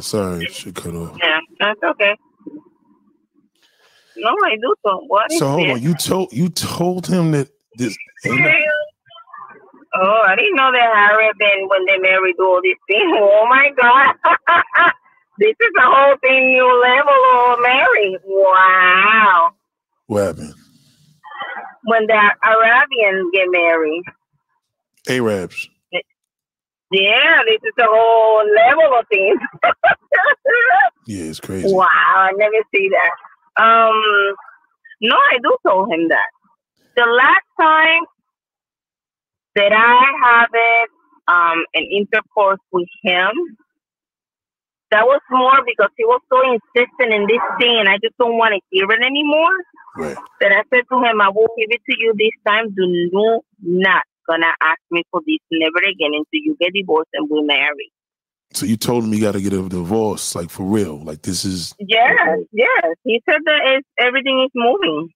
Sorry, she cut off. Yeah, that's okay. No, I do so. What So hold this? on. You told you told him that this. Oh, I didn't know that Harry been when they married do all these things. Oh my God. this is a whole thing new level of married. Wow. What happened? When the Arabians get married. Arabs. Yeah, this is a whole level of things. Yeah, it's crazy. wow, I never see that. Um no, I do told him that. The last time that I have it um an intercourse with him, that was more because he was so insistent in this thing and I just don't want to hear it anymore. Right. That I said to him, I will give it to you this time. Do no, not gonna ask me for this never again until you get divorced and we marry. So you told him you got to get a divorce, like for real. Like this is Yes, yes. He said that it's, everything is moving.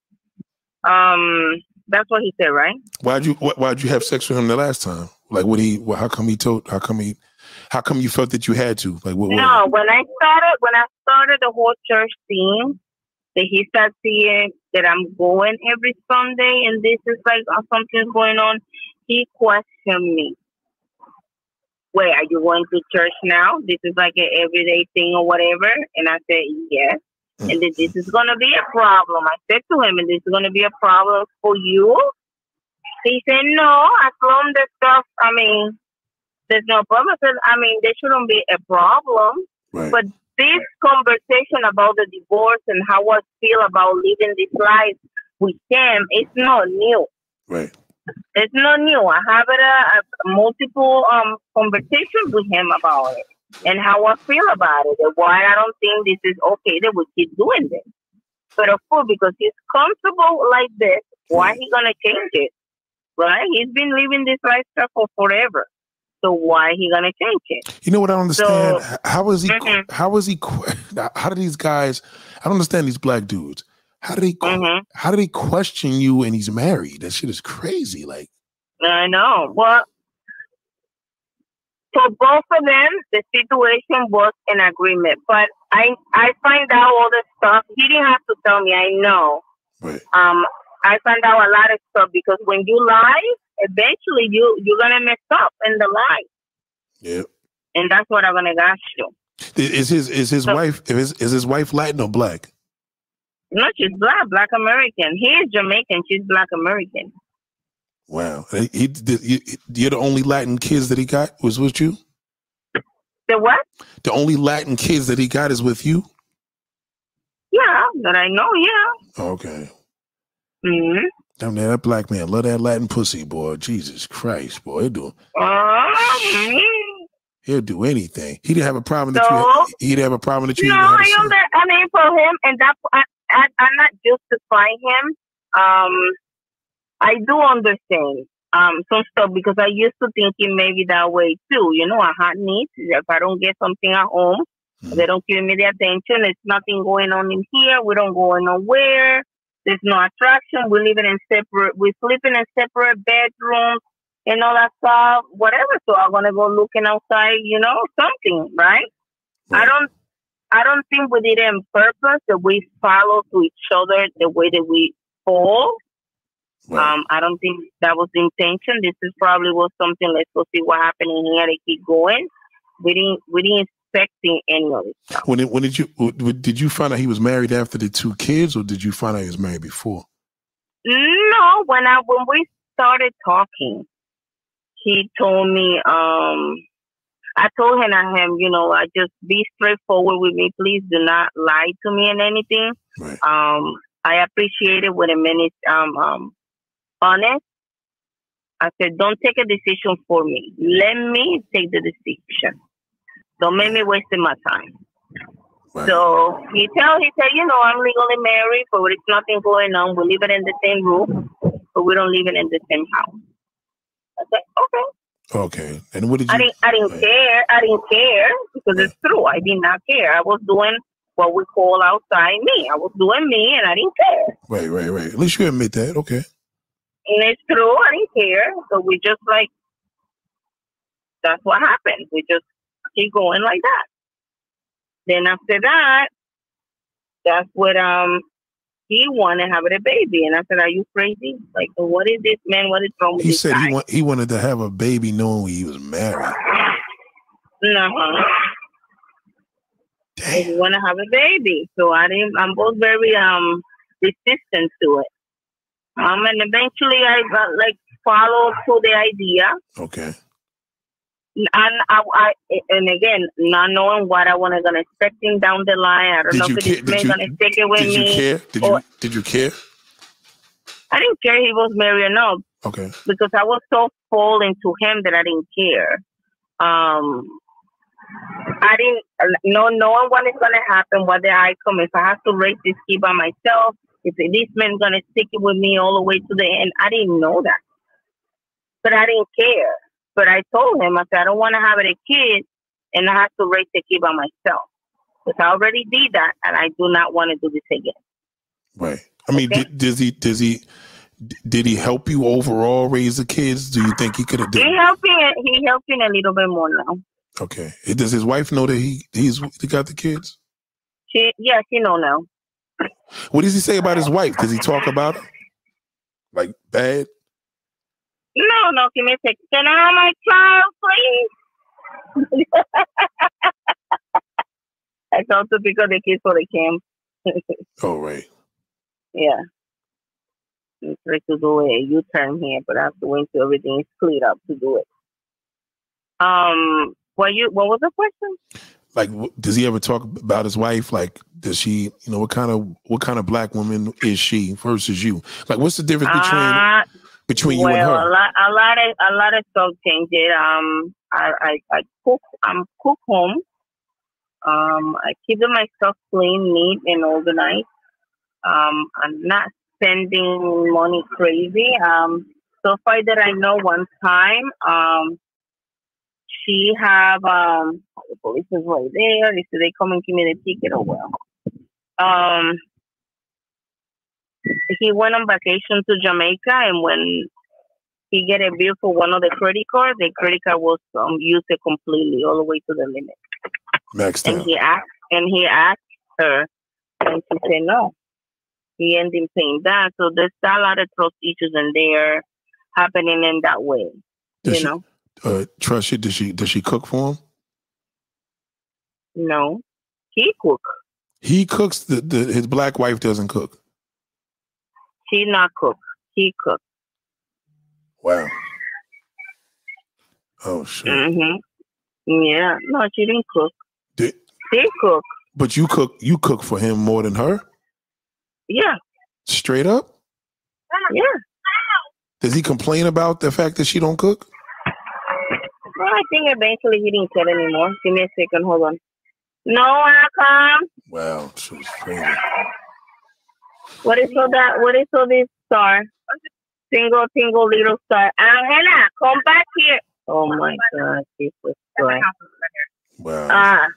Um, that's what he said, right? why'd you why, why'd you have sex with him the last time? Like what he? How come he told? How come he? How come you felt that you had to? Like what? what No, when I started when I started the whole church thing, that he started seeing that I'm going every Sunday and this is like uh, something's going on, he questioned me. Wait, are you going to church now? This is like an everyday thing or whatever. And I said, yes. And then this is gonna be a problem. I said to him, and this is gonna be a problem for you. He said, no, as long as stuff, I mean, there's no problem. I said, I mean, there shouldn't be a problem. Right. But this conversation about the divorce and how I feel about living this life with him is not new. right. It's not new. I have it a, a multiple um conversations with him about it and how I feel about it and why I don't think this is okay that we keep doing this. But of course, because he's comfortable like this, why he gonna change it? Right? He's been living this lifestyle for forever. So why he gonna change it? You know what I don't understand? So- how is he? Mhm. How is he? How do these guys? I don't understand these black dudes. How do they? que- Mhm. How do they question you and he's married? That shit is crazy. Like I know. Well, for both of them, the situation was an agreement. But I I find out all the stuff. He didn't have to tell me. I know. right. Um, I find out a lot of stuff because when you lie, eventually you you're gonna mess up in the lie, Yeah. and that's what I'm gonna ask you. Is his is his So- wife is is his wife Latin or black? No, she's black, black American. He is Jamaican. She's black American. Wow. He, he you, you're the only Latin kids that he got was with you. The what? The only Latin kids that he got is with you. Yeah, that I know. Yeah. Okay. hmm Damn, that black man love that Latin pussy, boy. Jesus Christ, boy, he'll do Oh, he'll do anything. He didn't have a problem that So? you. He didn't have a problem that you. No, had I mean for him, and that I, I, I'm not justifying him. Um, I do understand um some stuff because I used to thinking maybe that way too. You know, I had needs. If I don't get something at home, Mhm. they don't give me the attention. There's nothing going on in here. We don't go nowhere. There's no attraction. We're living in separate. We're sleeping in separate bedrooms and all that stuff. Whatever. So I'm gonna go looking outside. You know, something, right? I don't I don't think we did it on purpose that we follow to each other the way that we fall. Right. Um, I don't think that was the intention. This is probably was something. Let's go see what happened in here. They keep going. We didn't we didn't expect any of it. when did, when did you did you find out he was married after the two kids, or did you find out he was married before? No, when I when we started talking, he told me. Um, I told him, I him, you know, I just be straightforward with me. Please do not lie to me and anything. Right. Um, I appreciate it when a man is um, um, honest. I said, don't take a decision for me. Let me take the decision. Don't make me wasting my time. Right. So he tell he said, you know, I'm legally married, but there's nothing going on. We live in the same room, but we don't live in the same house. I said, okay. Okay. And what did you? I didn't I didn't care. I didn't care because it's true. I did not care. I was doing what we call outside me. I was doing me and I didn't care. Right, right, right. At least you admit that. Okay. And it's true, I didn't care. So we just like that's what happened. We just keep going like that. then after that, that's what um he wanted to have a baby, and I said, "Are you crazy? Like, what is this man? What is wrong with He this said guy?" he want, he wanted to have a baby knowing he was married. no, Damn. he want to have a baby, so I didn't. I'm both very um resistant to it. Um, and eventually I got, like followed to the idea, Okay. And I, I and again, not knowing what I to gonna expecting down the line. I don't Did know if this did man you- gonna stick it with Did you me. care? Did or- you did you care? I didn't care he was married or not Okay. because I was so full into him that I didn't care. Um, I didn't know knowing what is gonna happen, what the outcome. If I have to raise this kid by myself, if this man gonna stick it with me all the way to the end, I didn't know that, but I didn't care. But I told him, I said, I don't want to have a kid and I have to raise the kid by myself because I already did that, and I do not want to do this again. Right. I mean, Okay. did, does he does he did he help you overall raise the kids? Do you think he could have done? He helping, he helping a little bit more now. Okay. Does his wife know that he he's he got the kids? She, yeah, she know now. What does he say about his wife? Does he talk about her? Like bad? No, no, give me a second. Can I have my child, please? I told to pick up the kids for the camp. Oh right. Yeah. I'm trying to do a U-turn here, but I have to wait till everything is cleared up to do it. Um, what you? What was the question? Like, does he ever talk about his wife? Like, does she? You know, what kind of what kind of black woman is she versus you? Like, what's the difference between Uh, between you well, and a lot, a lot of, a lot of stuff changed. Um, I, I, I cook. I'm cook home. Um, I keep my stuff clean, neat, and organized. Um, I'm not spending money crazy. Um, so far that I know, one time, um, she have um, the police is right there. They said they come and give me the ticket. Oh well. Um, he went on vacation to Jamaica, and when he get a bill for one of the credit cards, the credit card was um, used completely all the way to the limit. Maxed And out. he asked, and he asked her, and she said no. He ended up paying that, so there's a lot of trust issues in there happening in that way. Does you she know, uh, trust you? Does she does she cook for him? no, he cook. He cooks. The, the his black wife doesn't cook. She not cook. He cook. Wow. Oh shit. Mhm. Yeah. No, she didn't cook. Did- He cook. but you cook. You cook for him more than her. Yeah. Straight up. Yeah. Does he complain about the fact that she don't cook? Well, I think eventually he didn't care anymore. Give me a second. Hold on. No, I come. Wow, she was crazy. What is all that? What is all this star? Single, single, little star. Angela, come back here. Oh my God, Jesus Christ. Wow. Ah,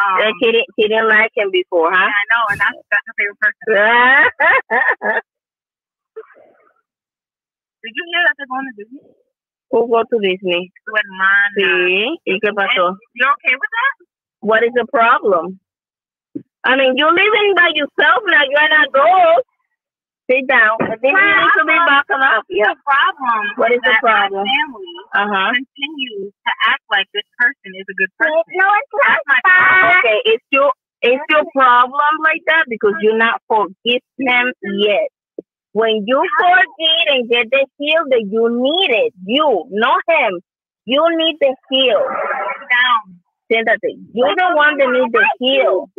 um, he, didn't, he didn't like him before, huh? I know, and that's, that's her favorite person. Did you hear that they're going to Disney? Who go to Disney? With mine. Sí. ¿Y qué pasó? You're okay with that? What is the problem? I mean, you're living by yourself now. You're not gold. Sit down. I think you need to be backing up. Yeah. The problem. What is the problem? family Uh huh. continues to act like this person is a good person. No, it's not. Okay, it's your it's your problem like that because you're not forgive them yet. When you forgive and get the heal that you need it, you, not him. You need the heal. That you're the one that need the heal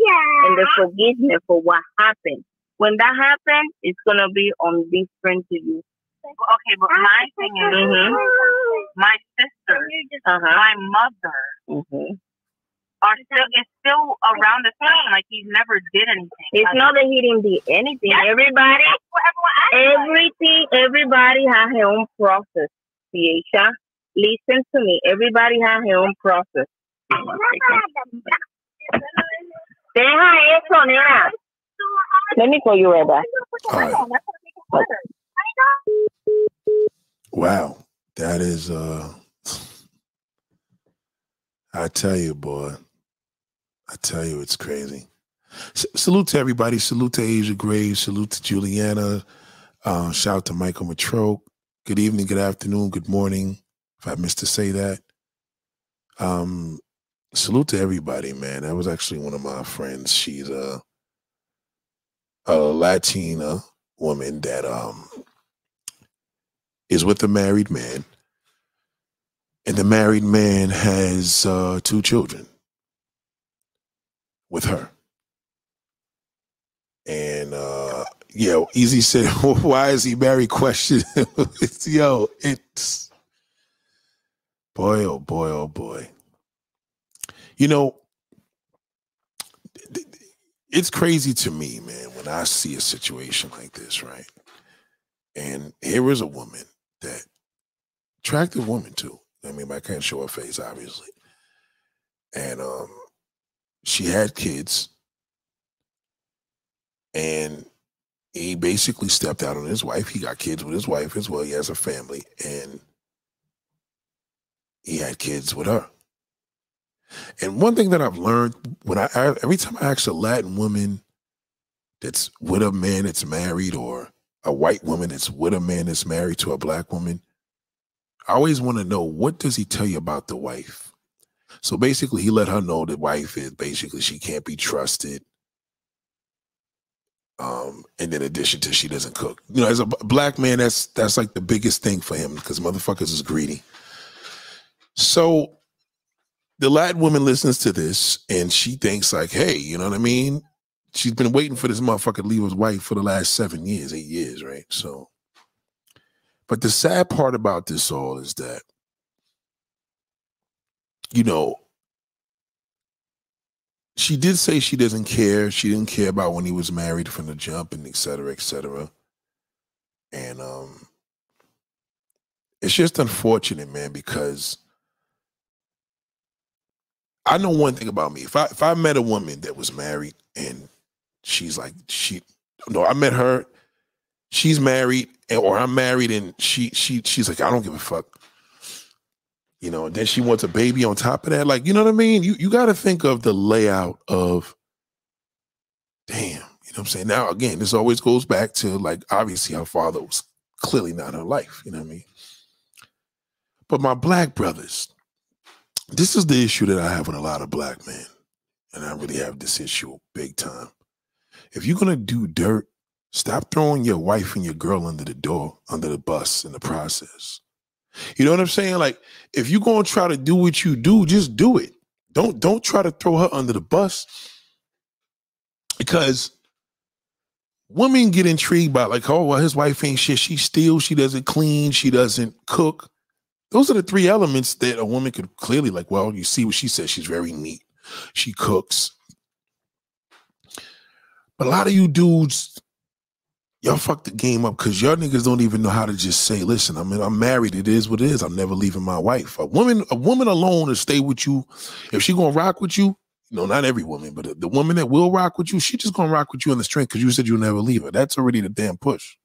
and the forgiveness for what happened. When that happens, it's gonna be on different to you. Okay, but my thing is, Mhm. my sister, Uh huh. my mother, hmm are still is still around the same. Like he's never did anything. It's not that he didn't do anything. Everybody That's what everyone acts like. Everything, everybody has their own process. Ciesha, listen to me. Everybody has their own process. Deja eso, nena. Let me call you right back. All right. Wow. That is uh I tell you, boy. I tell you, it's crazy. S- salute to everybody. Salute to Asia Graves. Salute to Juliana. Uh, shout out to Michael Matroke. Good evening, good afternoon, good morning. If I missed to say that. Um, salute to everybody, man. That was actually one of my friends. She's a a Latina woman that um is with a married man. And the married man has uh, two children with her. And uh yeah, Easy said, why is he married? Question. it's, yo, it's boy, oh boy, oh boy. You know, it's crazy to me, man, when I see a situation like this, right? And here is a woman that attractive woman too. I mean, I can't show her face, obviously. And um she had kids and he basically stepped out on his wife. He got kids with his wife as well. He has a family, and he had kids with her. And one thing that I've learned when I, I every time I ask a Latin woman that's with a man that's married, or a white woman that's with a man that's married to a black woman, I always want to know what does he tell you about the wife. So basically, he let her know the wife is basically she can't be trusted um, and in addition to she doesn't cook. You know, as a black man, that's that's like the biggest thing for him because motherfuckers is greedy. So the Latin woman listens to this and she thinks like, hey, you know what I mean? She's been waiting for this motherfucker to leave his wife for the last seven years, eight years, right? So, but the sad part about this all is that, you know, she did say she doesn't care. She didn't care about when he was married from the jump and et cetera, et cetera. And um it's just unfortunate, man, because I know one thing about me. If I if I met a woman that was married and she's like she no, I met her, she's married, and, or I'm married and she she she's like, I don't give a fuck you know, and then she wants a baby on top of that. Like, you know what I mean? You you got to think of the layout of, damn, you know what I'm saying? Now, again, this always goes back to like, obviously, her father was clearly not her life, you know what I mean? But my black brothers, this is the issue that I have with a lot of black men. And I really have this issue big time. If you're going to do dirt, stop throwing your wife and your girl under the door, under the bus in the process. You know what I'm saying? Like, if you're gonna try to do what you do, just do it. Don't don't try to throw her under the bus because women get intrigued by like, oh well, his wife ain't shit. She steals, she doesn't clean, she doesn't cook. Those are the three elements that a woman could clearly like. Well, you see what she says. She's very neat. She cooks. But a lot of you dudes y'all fuck the game up because y'all niggas don't even know how to just say, listen, I mean, I'm married. It is what it is. I'm never leaving my wife. A woman, a woman alone to stay with you, if she gonna rock with you, know, not every woman, but the woman that will rock with you, she just gonna rock with you in the strength because you said you'll never leave her. That's already the damn push.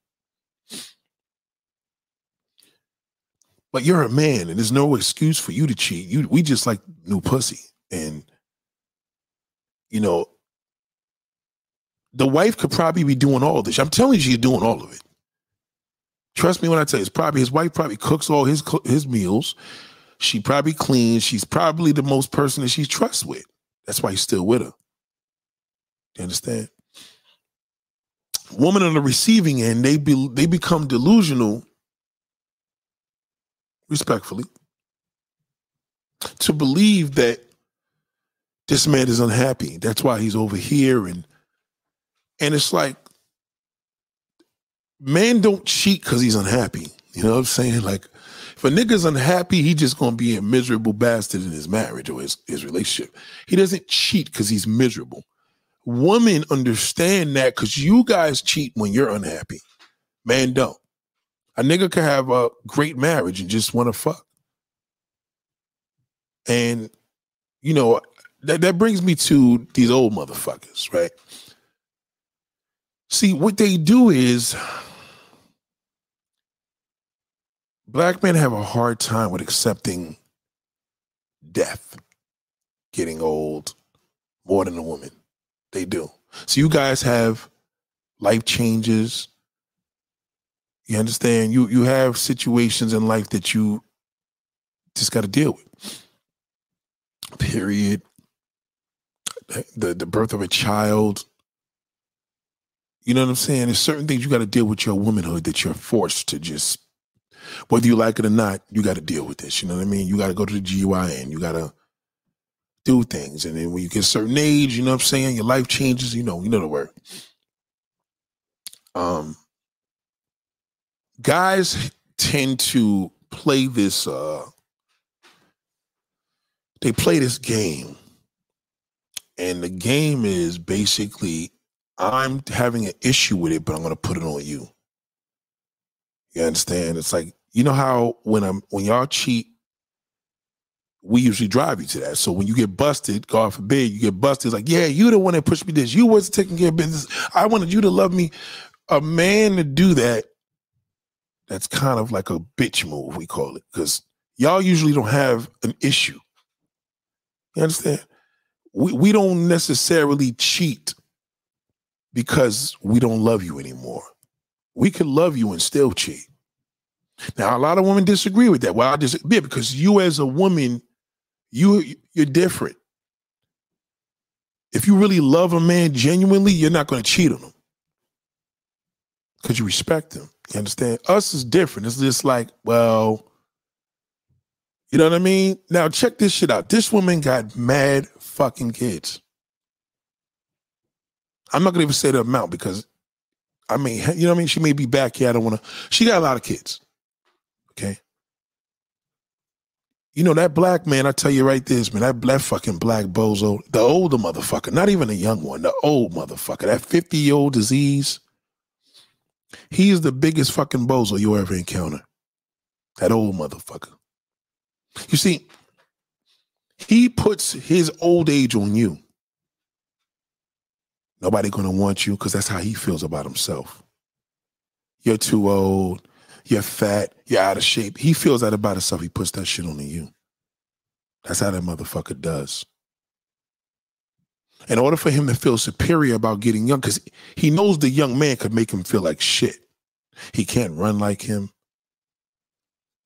But you're a man, and there's no excuse for you to cheat. You, we just like new pussy, and you know, the wife could probably be doing all this. I'm telling you, she's doing all of it. Trust me when I tell you, it's probably his wife probably cooks all his his meals. She probably cleans. She's probably the most person that she trusts with. That's why he's still with her. You understand? Woman on the receiving end, they be they become delusional, respectfully, to believe that this man is unhappy. That's why he's over here and and it's like, man don't cheat because he's unhappy. You know what I'm saying? Like, if a nigga's unhappy, he just gonna be a miserable bastard in his marriage or his, his relationship. He doesn't cheat because he's miserable. Women understand that because you guys cheat when you're unhappy. Man don't. A nigga can have a great marriage and just want to fuck. And, you know, that, that brings me to these old motherfuckers, right? See, what they do is black men have a hard time with accepting death, getting old, more than a woman. They do. So you guys have life changes. You understand? You you have situations in life that you just got to deal with. Period. The the birth of a child. You know what I'm saying? There's certain things you got to deal with your womanhood that you're forced to just, whether you like it or not, you got to deal with this. You know what I mean? You got to go to the GYN. You got to do things. And then when you get a certain age, you know what I'm saying? Your life changes. You know, you know the word. Um, guys tend to play this. Uh, they play this game, and the game is basically I'm having an issue with it, but I'm going to put it on you. You understand? It's like you know how when I'm when y'all cheat, we usually drive you to that. So when you get busted, God forbid, you get busted. It's like, yeah, you the one that pushed me this. You wasn't taking care of business. I wanted you to love me. A man to do that, that's kind of like a bitch move, we call it, because y'all usually don't have an issue. You understand? We we don't necessarily cheat because we don't love you anymore. We could love you and still cheat. Now, a lot of women disagree with that. Well, I disagree because you, as a woman, you you're different. If you really love a man genuinely, you're not going to cheat on him because you respect him. You understand? Us is different. It's just like, well, you know what I mean? Now check this shit out. This woman got mad fucking kids. I'm not gonna even say the amount because I mean, you know what I mean? She may be back here. I don't wanna she got a lot of kids. Okay. You know, that black man, I tell you right this, man, that, black fucking black bozo, the older motherfucker, not even a young one, the old motherfucker, that 50 year old disease, he is the biggest fucking bozo you'll ever encounter. That old motherfucker. You see, he puts his old age on you. Nobody gonna want you because that's how he feels about himself. You're too old. You're fat. You're out of shape. He feels that about himself. He puts that shit on you. That's how that motherfucker does. In order for him to feel superior about getting young, because he knows the young man could make him feel like shit. He can't run like him.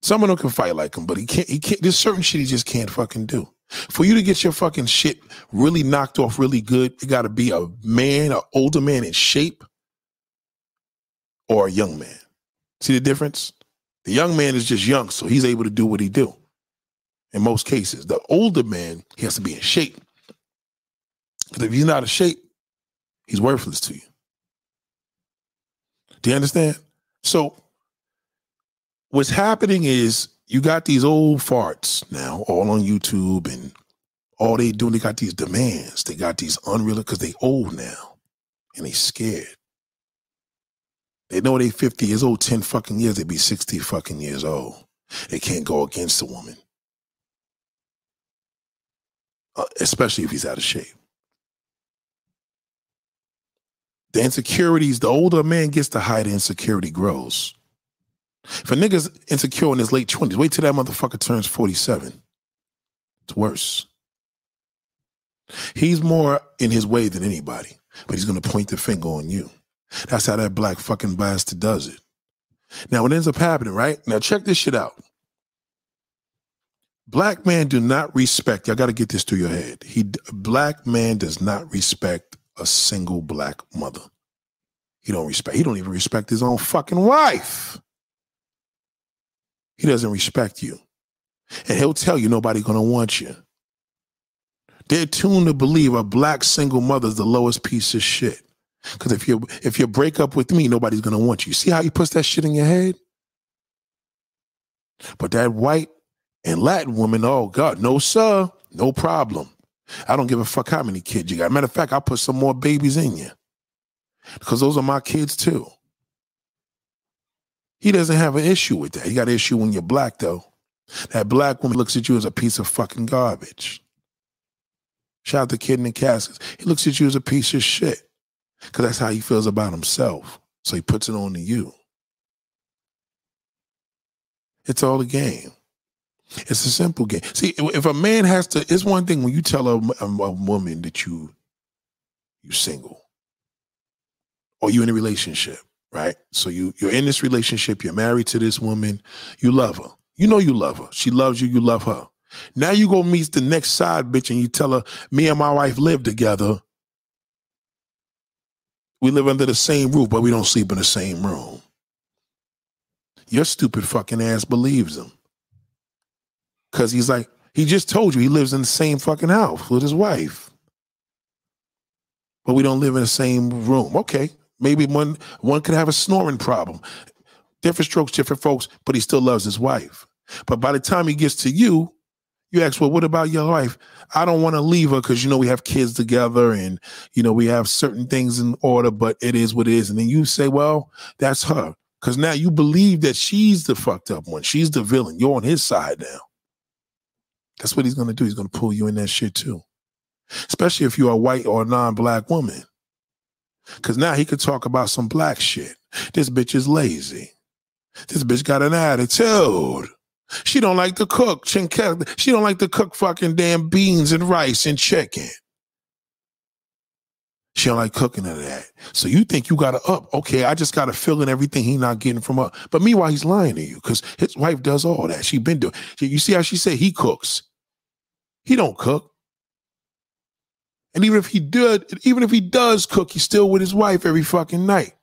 Some of them can fight like him, but he can't. He can't. There's certain shit he just can't fucking do. For you to get your fucking shit really knocked off really good, you got to be a man, an older man in shape, or a young man. See the difference? The young man is just young, so he's able to do what he do. In most cases, the older man he has to be in shape. If he's not in shape, he's worthless to you. Do you understand? So what's happening is you got these old farts now all on YouTube and all they doing, they got these demands. They got these unreal because they old now and they scared. They know they 50 years old, 10 fucking years, they be 60 fucking years old. They can't go against a woman. Uh, especially if he's out of shape. The insecurities, the older a man gets, the higher the insecurity grows. If a nigga's insecure in his late 20s, wait till that motherfucker turns 47. It's worse. He's more in his way than anybody, but he's gonna point the finger on you. That's how that black fucking bastard does it. Now, what ends up happening, right? Now, check this shit out. Black man do not respect. Y'all got to get this through your head. He black man does not respect a single black mother. He don't respect. He don't even respect his own fucking wife. He doesn't respect you, and he'll tell you nobody gonna want you. They're tuned to believe a black single mother is the lowest piece of shit. Because if you if you break up with me, nobody's gonna want you. See how he puts that shit in your head? But that white and Latin woman, oh God, no sir, no problem. I don't give a fuck how many kids you got. Matter of fact, I'll put some more babies in you. Because those are my kids too. He doesn't have an issue with that. He got an issue when you're black, though. That black woman looks at you as a piece of fucking garbage. Shout out to Kid in the Caskets. He looks at you as a piece of shit. Because that's how he feels about himself. So he puts it on to you. It's all a game. It's a simple game. See, if a man has to, it's one thing when you tell a, a, a woman that you you single or you in a relationship, right? So you you're in this relationship, you're married to this woman, you love her. You know you love her. She loves you, you love her. Now you go meet the next side bitch and you tell her, me and my wife live together. We live under the same roof, but we don't sleep in the same room. Your stupid fucking ass believes him. Cause he's like, he just told you he lives in the same fucking house with his wife. But we don't live in the same room. Okay. Maybe one one could have a snoring problem. Different strokes, different folks, but he still loves his wife. But by the time he gets to you, you ask, well, what about your wife? I don't want to leave her because you know we have kids together and you know we have certain things in order, but it is what it is. And then you say, well, that's her. Because now you believe that she's the fucked up one. She's the villain. You're on his side now. That's what he's going to do. He's going to pull you in that shit too. Especially if you're a white or non-black woman. Cause now he could talk about some black shit. This bitch is lazy. This bitch got an attitude. She don't like to cook. She don't like to cook fucking damn beans and rice and chicken. She don't like cooking of that. So you think you got to up. Okay, I just got to fill in everything he not getting from her. But meanwhile, he's lying to you because his wife does all that. She been doing. You see how she said he cooks. He don't cook. And even if he did, even if he does cook, he's still with his wife every fucking night.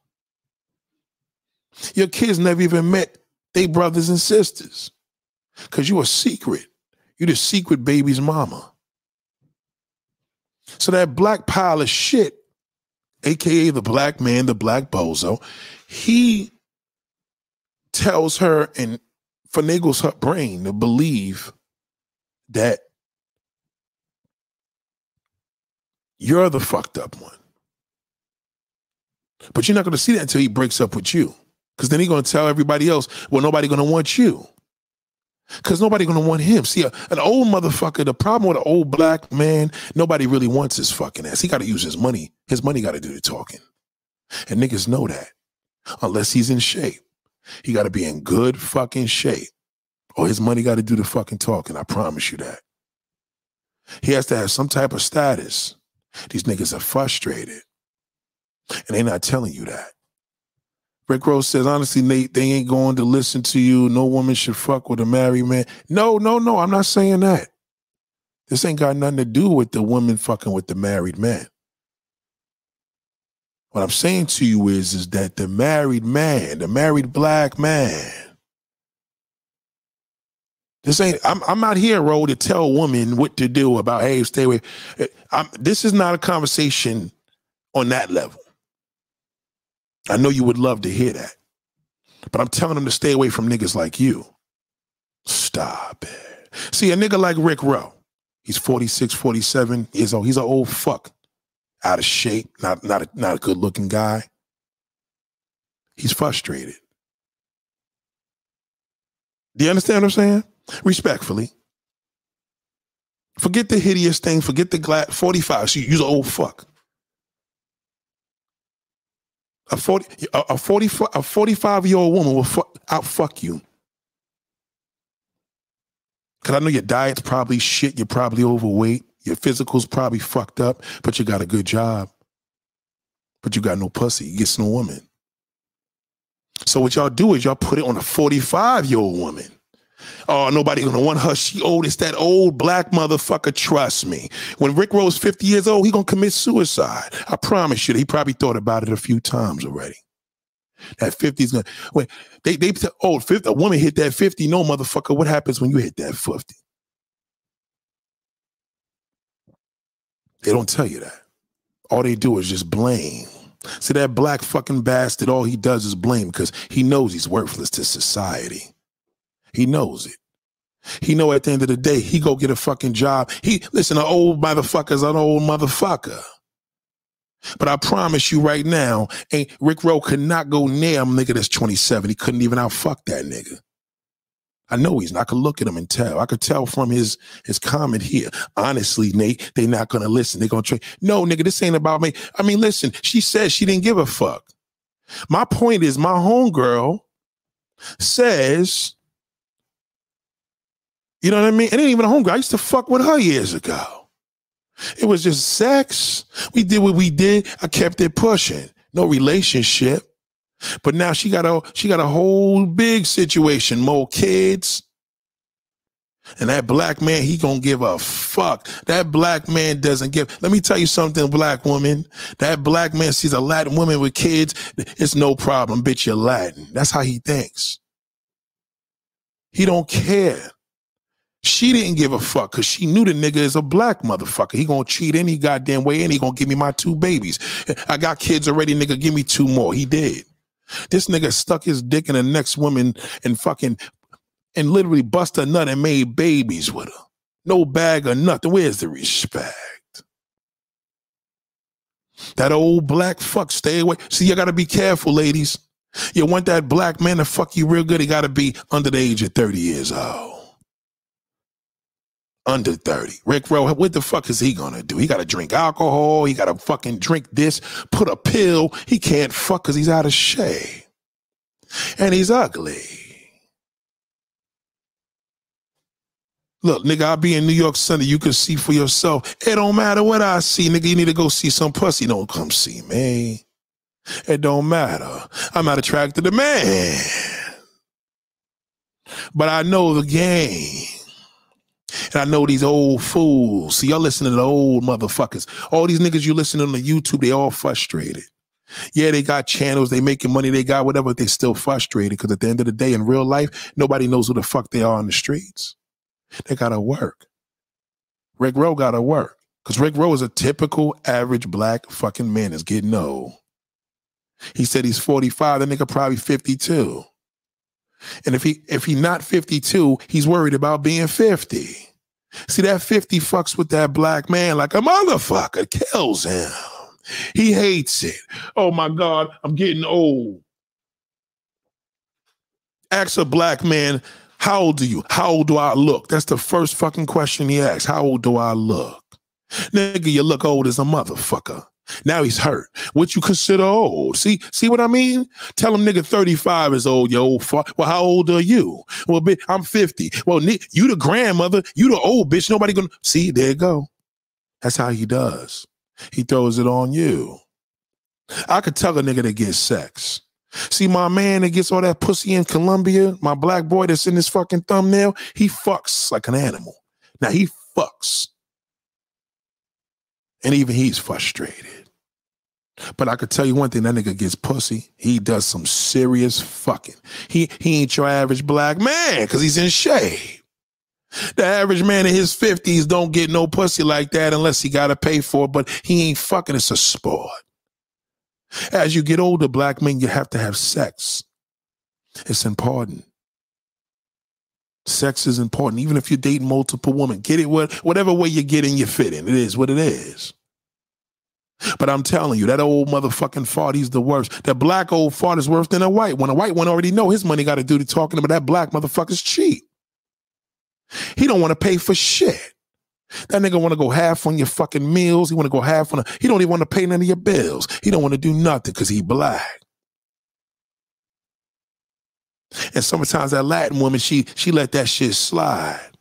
Your kids never even met they brothers and sisters. Cause you a secret. You the secret baby's mama. So that black pile of shit, aka the black man, the black bozo, he tells her and finagles her brain to believe that You're the fucked up one. But you're not going to see that until he breaks up with you. Because then he's going to tell everybody else, well, nobody going to want you. Because nobody going to want him. See, a, an old motherfucker, the problem with an old black man, nobody really wants his fucking ass. He got to use his money. His money got to do the talking. And niggas know that. Unless he's in shape. He got to be in good fucking shape. Or his money got to do the fucking talking. I promise you that. He has to have some type of status these niggas are frustrated. And they're not telling you that. Rick Ross says, honestly, Nate, they ain't going to listen to you. No woman should fuck with a married man. No, no, no. I'm not saying that. This ain't got nothing to do with the woman fucking with the married man. What I'm saying to you is, is that the married man, the married black man, this ain't. I'm. I'm out here, Ro, to tell women what to do about. Hey, stay away. Eh, I'm, this is not a conversation on that level. I know you would love to hear that, but I'm telling them to stay away from niggas like you. Stop it. See, a nigga like Rick Rowe, he's 46, 47 years old. He's an old fuck, out of shape, not not a, not a good looking guy. He's frustrated. Do you understand what I'm saying? Respectfully. Forget the hideous thing. Forget the glad 45. So you're an old fuck. A 40 a, a 40 a 45 year old woman will fuck, out fuck you. Cause I know your diet's probably shit, you're probably overweight, your physical's probably fucked up, but you got a good job. But you got no pussy, you get no woman. So what y'all do is y'all put it on a 45 year old woman. Oh, nobody gonna want her. She old. It's that old black motherfucker. Trust me. When Rick Rowe's 50 years old, he gonna commit suicide. I promise you. He probably thought about it a few times already. That 50 is gonna when they they oh 50, a woman hit that 50. No motherfucker. What happens when you hit that 50? They don't tell you that. All they do is just blame. See that black fucking bastard, all he does is blame because he knows he's worthless to society. He knows it. He know at the end of the day, he go get a fucking job. He listen, an old motherfucker's an old motherfucker. But I promise you right now, ain't Rick Rowe could not go near a nigga that's 27. He couldn't even outfuck that nigga. I know he's not. I could look at him and tell. I could tell from his his comment here. Honestly, Nate, they not gonna listen. They gonna try. No, nigga, this ain't about me. I mean, listen, she said she didn't give a fuck. My point is, my homegirl says You know what I mean? It ain't even a homegirl. I used to fuck with her years ago. It was just sex. We did what we did. I kept it pushing. No relationship. But now she got a she got a whole big situation, more kids. And that black man, he gonna give a fuck. That black man doesn't give. Let me tell you something, black woman. That black man sees a Latin woman with kids. It's no problem, bitch. You're Latin. That's how he thinks. He don't care. She didn't give a fuck because she knew the nigga is a black motherfucker. He gonna cheat any goddamn way and he gonna give me my two babies. I got kids already, nigga. Give me two more. He did. This nigga stuck his dick in the next woman and fucking and literally bust a nut and made babies with her. No bag or nothing. Where's the respect? That old black fuck, stay away. See, you gotta be careful, ladies. You want that black man to fuck you real good, he gotta be under the age of 30 years old. Under 30. Rick Rowe, what the fuck is he gonna do? He gotta drink alcohol, he gotta fucking drink this, put a pill. He can't fuck because he's out of shape. And he's ugly. Look, nigga, I'll be in New York Sunday. You can see for yourself. It don't matter what I see, nigga. You need to go see some pussy. Don't come see me. It don't matter. I'm not attracted to man. But I know the game. And I know these old fools. See, y'all listening to old motherfuckers. All these niggas you listening on the YouTube, they all frustrated. Yeah, they got channels, they making money, they got whatever, they still frustrated. Because at the end of the day, in real life, nobody knows who the fuck they are on the streets. They gotta work. Rick Rowe gotta work. Because Rick Rowe is a typical average black fucking man is getting old. He said he's 45, the nigga probably 52. And if he if he not 52, he's worried about being 50. See, that 50 fucks with that black man like a motherfucker, kills him. He hates it. Oh my God, I'm getting old. Ask a black man, how old are you? How old do I look? That's the first fucking question he asks. How old do I look? Nigga, you look old as a motherfucker. Now he's hurt. What you consider old? See, see what I mean? Tell him nigga 35 is old, yo. Well, how old are you? Well, bitch, I'm 50. Well, Nick, you the grandmother, you the old bitch. Nobody gonna see, there you go. That's how he does. He throws it on you. I could tell a nigga to get sex. See, my man that gets all that pussy in Colombia, my black boy that's in this fucking thumbnail, he fucks like an animal. Now he fucks. And even he's frustrated. But I could tell you one thing, that nigga gets pussy. He does some serious fucking. He he ain't your average black man because he's in shape. The average man in his 50s don't get no pussy like that unless he gotta pay for it, but he ain't fucking, it's a sport. As you get older, black men, you have to have sex. It's important. Sex is important, even if you're dating multiple women. Get it what whatever way you get in, you fit in. It is what it is. But I'm telling you, that old motherfucking fart, he's the worst. That black old fart is worse than a white one. A white one already know his money got to do the talking, but that black motherfucker's cheap. He don't want to pay for shit. That nigga want to go half on your fucking meals. He want to go half on. A, he don't even want to pay none of your bills. He don't want to do nothing because he black. And sometimes that Latin woman, she she let that shit slide.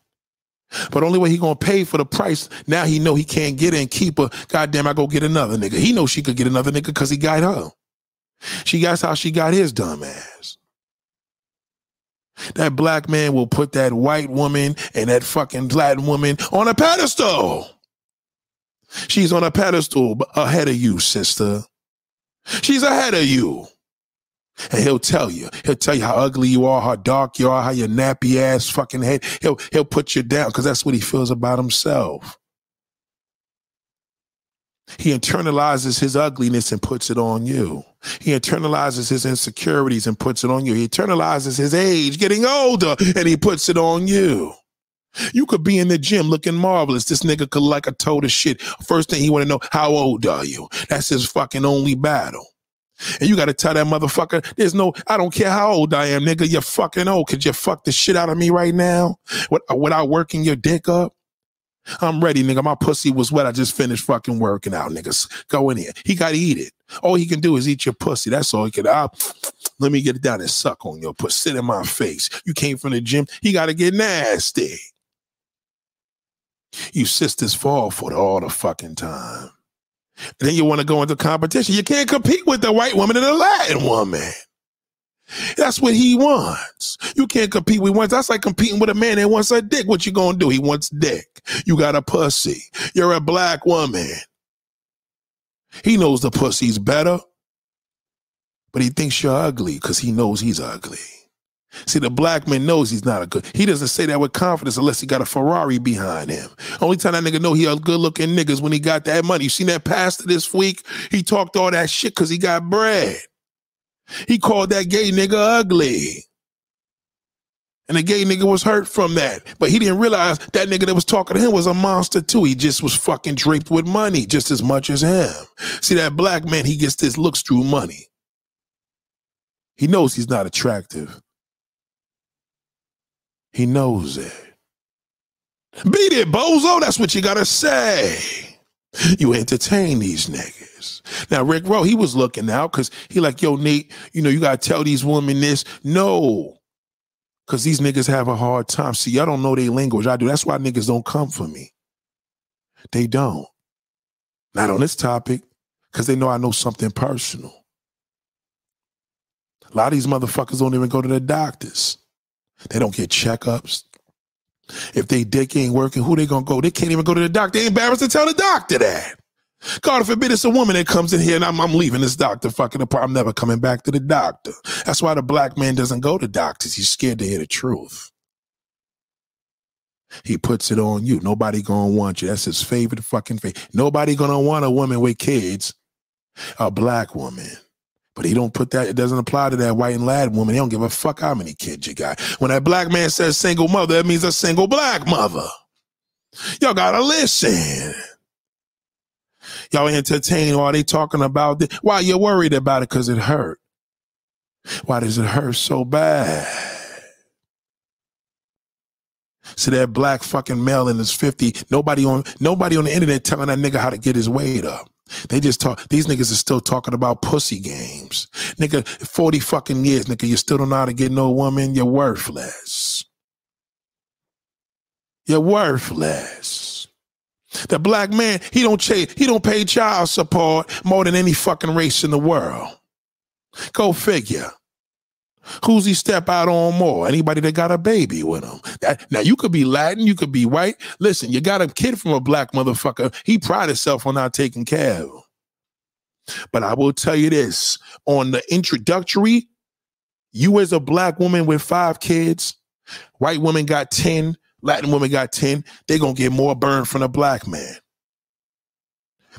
But only way he gonna pay for the price, now he know he can't get and keep her. Goddamn, I go get another nigga. He know she could get another nigga because he got her. She got how she got his dumb ass. That black man will put that white woman and that fucking Latin woman on a pedestal. She's on a pedestal ahead of you, sister. She's ahead of you. And he'll tell you, he'll tell you how ugly you are, how dark you are, how your nappy ass fucking head. He'll he'll put you down because that's what he feels about himself. He internalizes his ugliness and puts it on you. He internalizes his insecurities and puts it on you. He internalizes his age, getting older, and he puts it on you. You could be in the gym looking marvelous. This nigga could like a of shit. First thing he want to know, how old are you? That's his fucking only battle. And you got to tell that motherfucker, there's no, I don't care how old I am, nigga, you're fucking old. Could you fuck the shit out of me right now without working your dick up? I'm ready, nigga. My pussy was wet. I just finished fucking working out, niggas. Go in here. He got to eat it. All he can do is eat your pussy. That's all he can. Ah, I'll, let me get it down and suck on your pussy. Sit in my face. You came from the gym. He got to get nasty. You sisters fall for it all the fucking time. Then you want to go into competition. You can't compete with the white woman and the Latin woman. That's what he wants. You can't compete with one. That's like competing with a man that wants a dick. What you gonna do? He wants dick. You got a pussy. You're a black woman. He knows the pussy's better, but he thinks you're ugly because he knows he's ugly. See, the black man knows he's not a good. He doesn't say that with confidence unless he got a Ferrari behind him. Only time that nigga know he a good looking niggas when he got that money. You seen that pastor this week? He talked all that shit because he got bread. He called that gay nigga ugly. And the gay nigga was hurt from that. But he didn't realize that nigga that was talking to him was a monster too. He just was fucking draped with money just as much as him. See, that black man, he gets this looks through money. He knows he's not attractive. He knows it. Beat it, bozo. That's what you gotta say. You entertain these niggas. Now, Rick Rowe, he was looking out because he like, yo, Nate, you know, you gotta tell these women this. No. Cause these niggas have a hard time. See, I don't know their language. I do. That's why niggas don't come for me. They don't. Not on this topic, because they know I know something personal. A lot of these motherfuckers don't even go to the doctors. They don't get checkups. If they dick ain't working, who they gonna go? They can't even go to the doctor. They embarrassed to tell the doctor that. God forbid it's a woman that comes in here and I'm, I'm leaving this doctor fucking apart. I'm never coming back to the doctor. That's why the black man doesn't go to doctors. He's scared to hear the truth. He puts it on you. Nobody gonna want you. That's his favorite fucking thing. Nobody gonna want a woman with kids, a black woman. But he don't put that, it doesn't apply to that white and lad woman. He don't give a fuck how many kids you got. When that black man says single mother, that means a single black mother. Y'all gotta listen. Y'all entertain while they talking about it. Why you worried about it? Because it hurt. Why does it hurt so bad? See that black fucking male in his 50, nobody on nobody on the internet telling that nigga how to get his weight up. They just talk these niggas are still talking about pussy games. Nigga, 40 fucking years, nigga, you still don't know how to get no woman, you're worthless. You're worthless. The black man, he don't pay, he don't pay child support more than any fucking race in the world. Go figure. Who's he step out on more? Anybody that got a baby with him. Now you could be Latin, you could be white. Listen, you got a kid from a black motherfucker. He pride himself on not taking care of him. But I will tell you this: on the introductory, you as a black woman with five kids, white woman got ten, Latin woman got 10, they're to get more burn from a black man.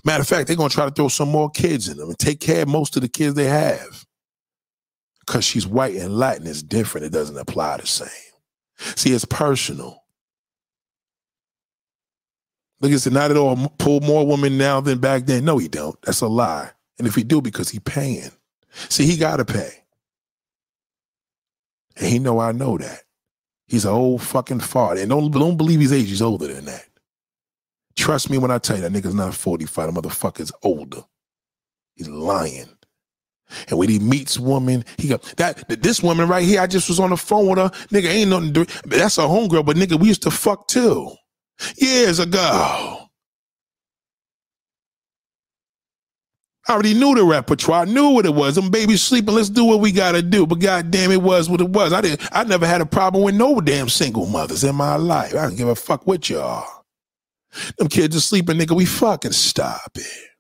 Matter of fact, they're to try to throw some more kids in them and take care of most of the kids they have. Because she's white and Latin is different. It doesn't apply the same. See, it's personal. Look at not at all pull more women now than back then. No, he don't. That's a lie. And if he do, because he paying. See, he gotta pay. And he know I know that. He's an old fucking fart. And don't, don't believe his age. He's older than that. Trust me when I tell you that nigga's not 45. The motherfucker's older. He's lying. And when he meets woman, he go, that this woman right here, I just was on the phone with her. Nigga, ain't nothing to. That's a homegirl, but nigga, we used to fuck too. Years ago. I already knew the repertoire. I knew what it was. Them babies sleeping. Let's do what we gotta do. But goddamn, it was what it was. I didn't. I never had a problem with no damn single mothers in my life. I don't give a fuck what y'all. Them kids are sleeping, nigga. We fucking stop it.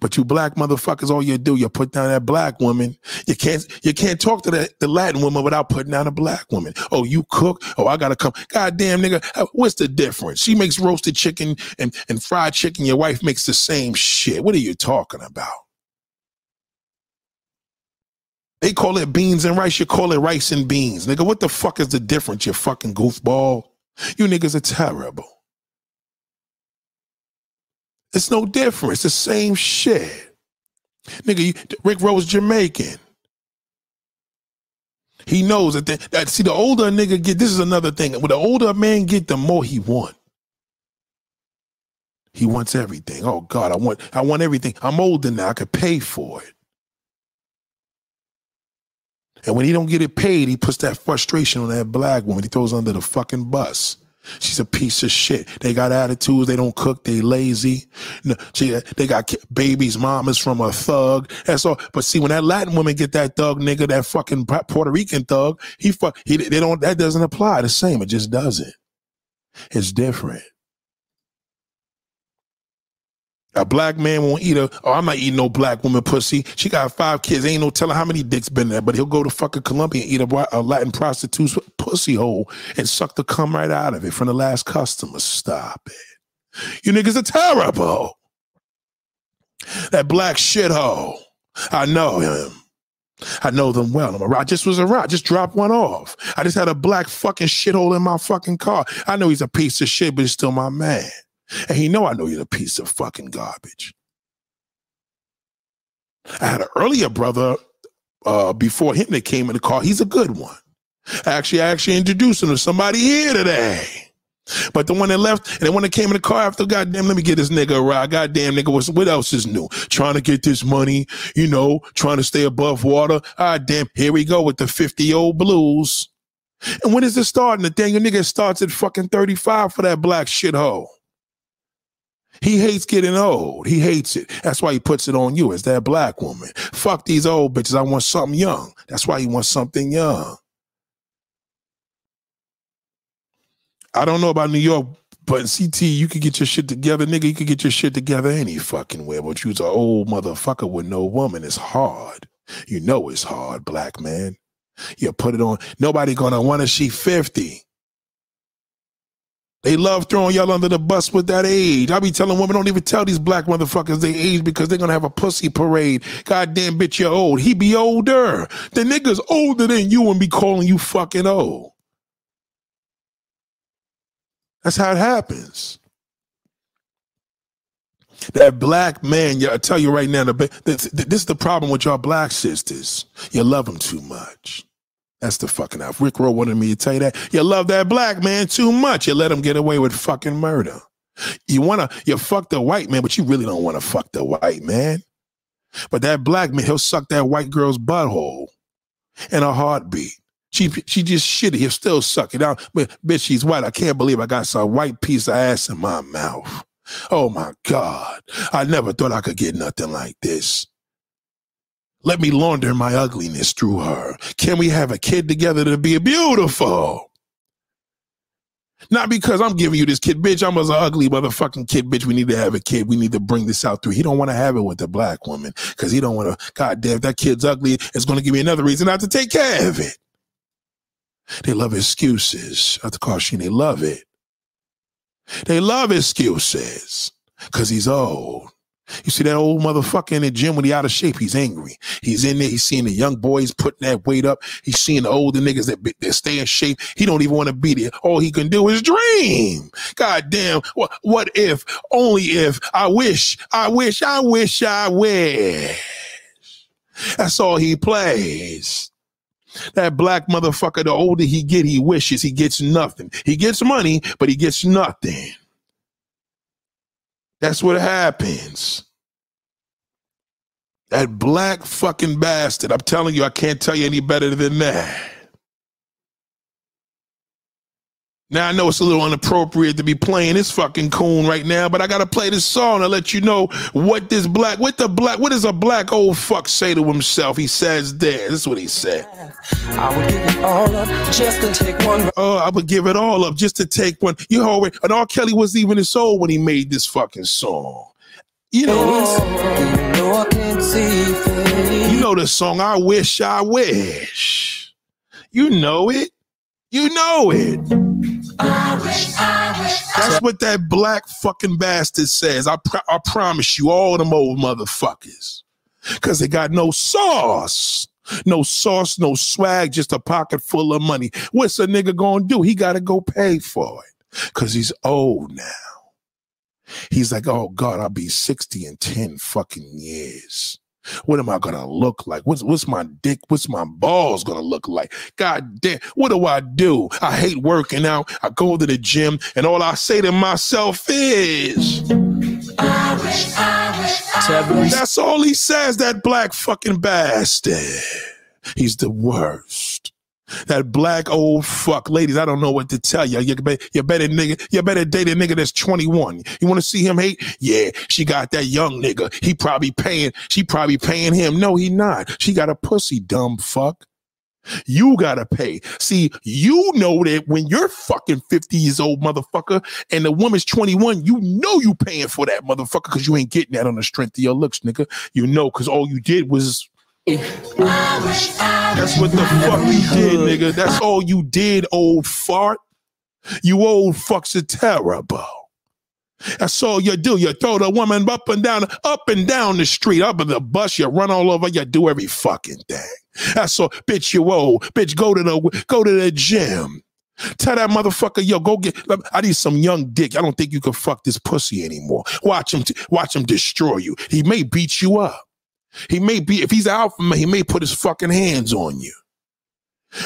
But you black motherfuckers, all you do, you put down that black woman. You can't you can't talk to the, the Latin woman without putting down a black woman. Oh, you cook? Oh, I gotta come. God damn nigga, uh, what's the difference? She makes roasted chicken and, and fried chicken. Your wife makes the same shit. What are you talking about? They call it beans and rice. You call it rice and beans. Nigga, what the fuck is the difference, you fucking goofball? You niggas are terrible. It's no different. It's the same shit. Nigga, you, Rick Rose Jamaican. He knows that, the, that. See, the older a nigga get, this is another thing. When the older a man get, the more he want. He wants everything. Oh God, I want, I want everything. I'm older now. I could pay for it. And when he don't get it paid, he puts that frustration on that black woman. He throws under the fucking bus. She's a piece of shit. They got attitudes. They don't cook. They lazy. No, she, they got babies, mamas from a thug. That's all. But see, when that Latin woman get that thug nigga, that fucking Puerto Rican thug, he fuck. He they don't. That doesn't apply. The same. It just doesn't. It's different. A black man won't eat a, oh, I'm not eating no black woman pussy. She got five kids. Ain't no telling how many dicks been there, but he'll go to fucking Colombia and eat a, a Latin prostitute's pussy hole and suck the cum right out of it from the last customer. Stop it. You niggas are terrible. That black shithole. I know him. I know them well. I'm a a, I just was a I just dropped one off. I just had a black fucking shithole in my fucking car. I know he's a piece of shit, but he's still my man. And he know I know you're a piece of fucking garbage. I had an earlier brother uh, before him that came in the car. He's a good one. Actually, I actually introduced him to somebody here today. But the one that left and the one that came in the car after, goddamn, let me get this nigga a ride. Goddamn, nigga, what's, what else is new? Trying to get this money, you know, trying to stay above water. Ah, damn, here we go with the 50 old blues. And when is it starting? The thing, nigga starts at fucking 35 for that black shithole. He hates getting old. He hates it. That's why he puts it on you as that black woman. Fuck these old bitches. I want something young. That's why he wants something young. I don't know about New York, but CT, you could get your shit together, nigga. You could get your shit together any fucking way. But you's an old motherfucker with no woman. It's hard. You know it's hard, black man. You put it on. Nobody gonna want to see 50. They love throwing y'all under the bus with that age. I be telling women, don't even tell these black motherfuckers they age because they're gonna have a pussy parade. Goddamn bitch, you're old. He be older. The nigga's older than you and be calling you fucking old. That's how it happens. That black man, I tell you right now, this is the problem with y'all black sisters. You love them too much. That's the fucking out. Rick Rowe wanted me to tell you that. You love that black man too much. You let him get away with fucking murder. You wanna you fuck the white man, but you really don't want to fuck the white man. But that black man, he'll suck that white girl's butthole in a heartbeat. She she just shitty. He'll still suck it out. But bitch, she's white. I can't believe I got some white piece of ass in my mouth. Oh my God. I never thought I could get nothing like this. Let me launder my ugliness through her. Can we have a kid together to be beautiful? Not because I'm giving you this kid, bitch. I'm an ugly motherfucking kid, bitch. We need to have a kid. We need to bring this out through. He don't want to have it with a black woman because he don't want to. God damn, that kid's ugly. It's going to give me another reason not to take care of it. They love excuses. At the caution, they love it. They love excuses because he's old. You see that old motherfucker in the gym when he out of shape, he's angry. He's in there, he's seeing the young boys putting that weight up. He's seeing the older niggas that, that stay in shape. He don't even want to be there. All he can do is dream. God damn, what, what if, only if, I wish, I wish, I wish, I wish. That's all he plays. That black motherfucker, the older he get, he wishes he gets nothing. He gets money, but he gets nothing. That's what happens. That black fucking bastard. I'm telling you, I can't tell you any better than that. Now I know it's a little inappropriate to be playing this fucking coon right now, but I gotta play this song to let you know what this black, what the black, what does a black old fuck say to himself? He says there. This is what he said. I would give it all up just to take one. Oh, I would give it all up just to take one. You already, and R. Kelly was even his soul when he made this fucking song. You know, oh, you know the song. I wish, I wish. You know it. You know it. That's what that black fucking bastard says. I, pr- I promise you, all them old motherfuckers. Because they got no sauce. No sauce, no swag, just a pocket full of money. What's a nigga gonna do? He gotta go pay for it. Because he's old now. He's like, oh God, I'll be 60 in 10 fucking years. What am I gonna look like? What's what's my dick? What's my balls gonna look like? God damn, what do I do? I hate working out. I go to the gym, and all I say to myself is I wish, I wish, I wish. That's all he says, that black fucking bastard. He's the worst. That black old fuck, ladies. I don't know what to tell you. You better, you better nigga. You better date a nigga that's twenty one. You want to see him hate? Yeah, she got that young nigga. He probably paying. She probably paying him. No, he not. She got a pussy, dumb fuck. You gotta pay. See, you know that when you're fucking 50 years old, motherfucker, and the woman's 21, you know you paying for that motherfucker because you ain't getting that on the strength of your looks, nigga. You know, because all you did was that's what the fuck you did, nigga. That's all you did, old fart. You old fucks are terrible. That's all you do. You throw the woman up and down, up and down the street, up in the bus. You run all over. You do every fucking thing. That's all, bitch. You old, bitch. Go to the go to the gym. Tell that motherfucker, yo, go get. I need some young dick. I don't think you can fuck this pussy anymore. Watch him, watch him destroy you. He may beat you up. He may be, if he's out for me, he may put his fucking hands on you.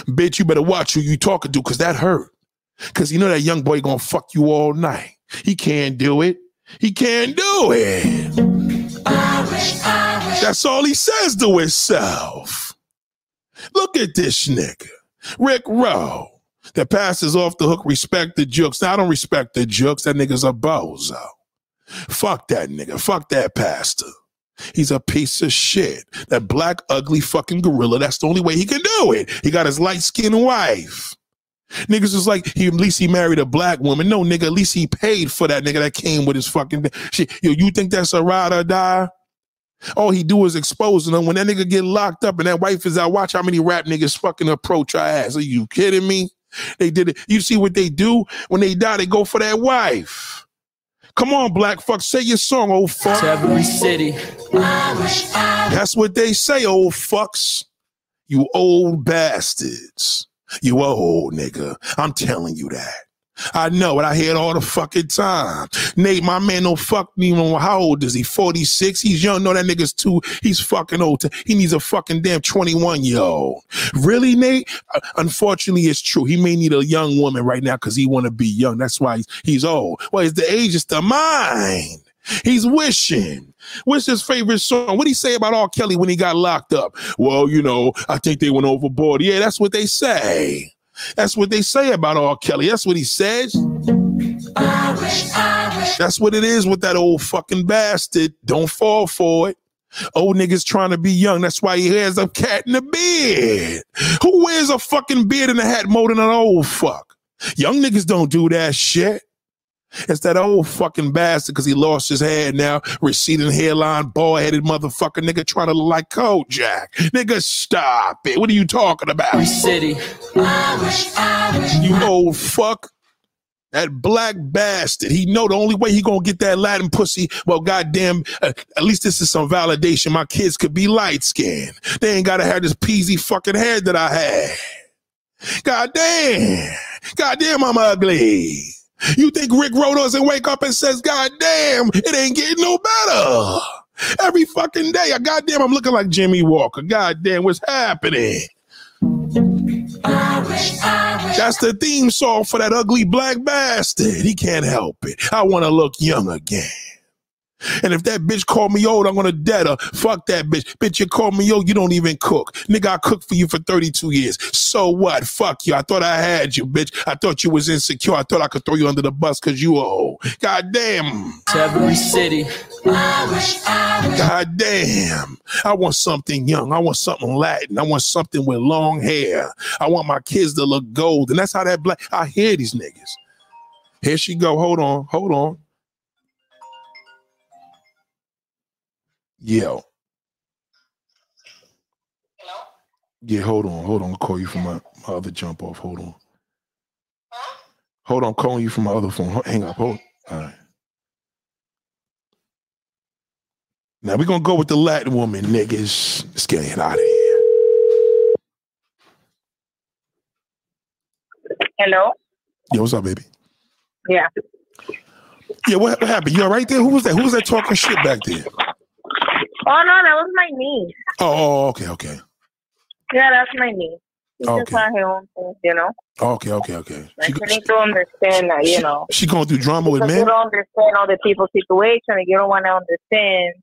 Bitch, you better watch who you talking to because that hurt. Because you know that young boy gonna fuck you all night. He can't do it. He can't do it. That's all he says to himself. Look at this nigga, Rick Rowe, that passes off the hook, respect the jokes. Now, I don't respect the jokes. That nigga's a bozo. Fuck that nigga. Fuck that pastor. He's a piece of shit. That black, ugly fucking gorilla. That's the only way he can do it. He got his light skinned wife. Niggas is like, he at least he married a black woman. No, nigga, at least he paid for that nigga that came with his fucking shit. Yo, you think that's a ride or die? All he do is exposing them. When that nigga get locked up and that wife is out, watch how many rap niggas fucking approach our ass. Are you kidding me? They did it. You see what they do? When they die, they go for that wife. Come on, black fuck, say your song, old fuck. To every city. That's what they say, old fucks. You old bastards. You old nigga. I'm telling you that. I know it. I hear it all the fucking time. Nate, my man don't fuck me. How old is he? 46? He's young. No, that nigga's too. He's fucking old. He needs a fucking damn 21 year old. Really, Nate? Uh, unfortunately, it's true. He may need a young woman right now because he want to be young. That's why he's, he's old. Well, it's the age, it's the mind. He's wishing. What's his favorite song? What did he say about R. Kelly when he got locked up? Well, you know, I think they went overboard. Yeah, that's what they say. That's what they say about R. Kelly. That's what he says. That's what it is with that old fucking bastard. Don't fall for it. Old niggas trying to be young. That's why he has a cat in the beard. Who wears a fucking beard and a hat more than an old fuck? Young niggas don't do that shit. It's that old fucking bastard because he lost his head now, receding hairline, bald headed motherfucker nigga trying to look like Kojak. Nigga, stop it. What are you talking about? City. You old fuck. That black bastard. He know the only way he gonna get that Latin pussy. Well, goddamn, uh, at least this is some validation. My kids could be light skinned. They ain't gotta have this peasy fucking head that I had. Goddamn. Goddamn, I'm ugly. You think Rick Rowe doesn't wake up and says, God damn, it ain't getting no better. Every fucking day, I goddamn, I'm looking like Jimmie Walker. Goddamn, what's happening? That's the theme song for that ugly black bastard. He can't help it. I want to look young again. And if that bitch call me old, I'm gonna dead her. Fuck that bitch. Bitch, you call me old, you don't even cook. Nigga, I cooked for you for 32 years. So what? Fuck you. I thought I had you, bitch. I thought you was insecure. I thought I could throw you under the bus because you were old. God damn. Every city. God damn. I want something young. I want something Latin. I want something with long hair. I want my kids to look gold. And that's how that black I hear these niggas. Here she go. Hold on. Hold on. Yo. Hello? Yeah, hold on. Hold on. I'll call you from my, my other jump off. Hold on. Huh? Hold on. I'm calling you from my other phone. Hang up. Hold. All right. Now we're gonna go with the Latin woman, niggas. Let's get it out of here. Hello? Yo, what's up, baby? Yeah. Yeah, what, what happened? You all right there? Who was that? Who was that talking shit back there? Oh no, that was my niece. Oh, oh, oh okay, okay. Yeah, that's my niece. She's just Okay. on her own things, you know. Okay, okay, okay. Like She, you need to understand that, you she- know. she going through drama with Because men? you don't understand other people's situation and you don't want to understand.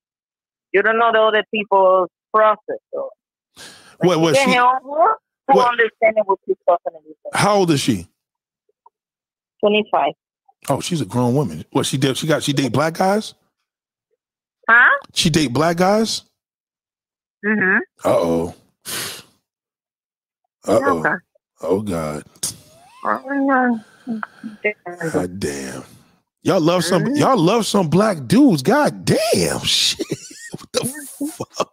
You don't know the other people's process. So. What, she, her on board. What? understanding what she's talking about? How old is she? Twenty-five. Oh, she's a grown woman. What she did? She got she date black guys. Huh? She date black guys. Mm-hmm. Uh oh. Uh oh. Okay. Oh God. Oh, God damn. Y'all love some. Y'all love some black dudes. God damn. Shit. What the fuck?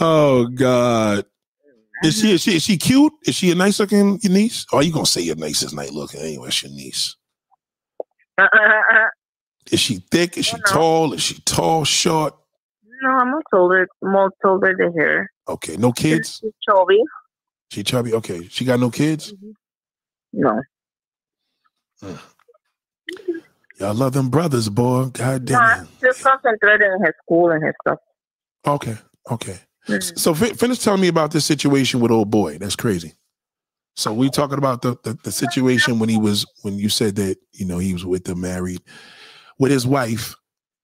Oh God. Is she is she is she cute? Is she a nice looking niece? Or are you gonna say your niece is nice looking anyway? It's your niece. no, Is she thick? Is she No. tall? Is she tall, short? No, I'm not older. More older than her. Okay, no kids. She's chubby. She chubby. Okay, she got no kids. No. Y'all love them brothers, boy. God damn. I'm just concentrating in her school and her stuff. Okay, okay. Mhm. So fi- finish telling me about this situation with old boy. That's crazy. So we talking about the, the the situation when he was when you said that you know he was with the married with his wife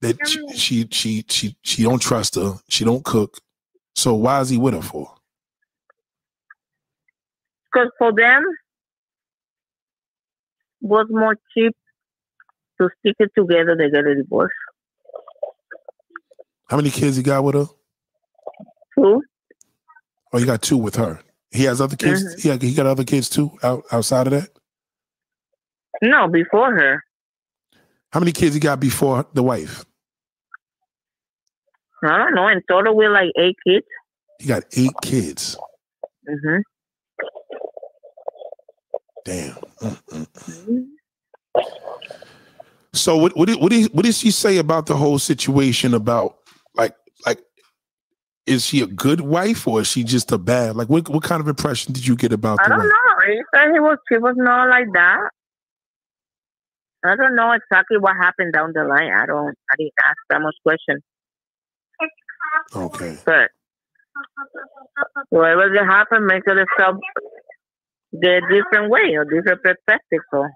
that she she she she, she don't trust her. She don't cook. So why is he with her for? Because for them, was more cheap to stick it together than get a divorce. How many kids he got with her? Two. Oh, he got two with her. He has other kids. Mhm. Yeah, he got other kids too out, outside of that. No, before her. How many kids he got before the wife? I don't know. In total, we're like eight kids. He got eight kids. hmm Damn. Mm, mm. So what what did, what did what did she say about the whole situation about like like is she a good wife or is she just a bad like what what kind of impression did you get about that? I don't wife? know. He said he was she was not like that. I don't know exactly what happened down the line. I don't. I didn't ask that much question. Okay. But whatever that happened, make it yourself the different way or different perspective. So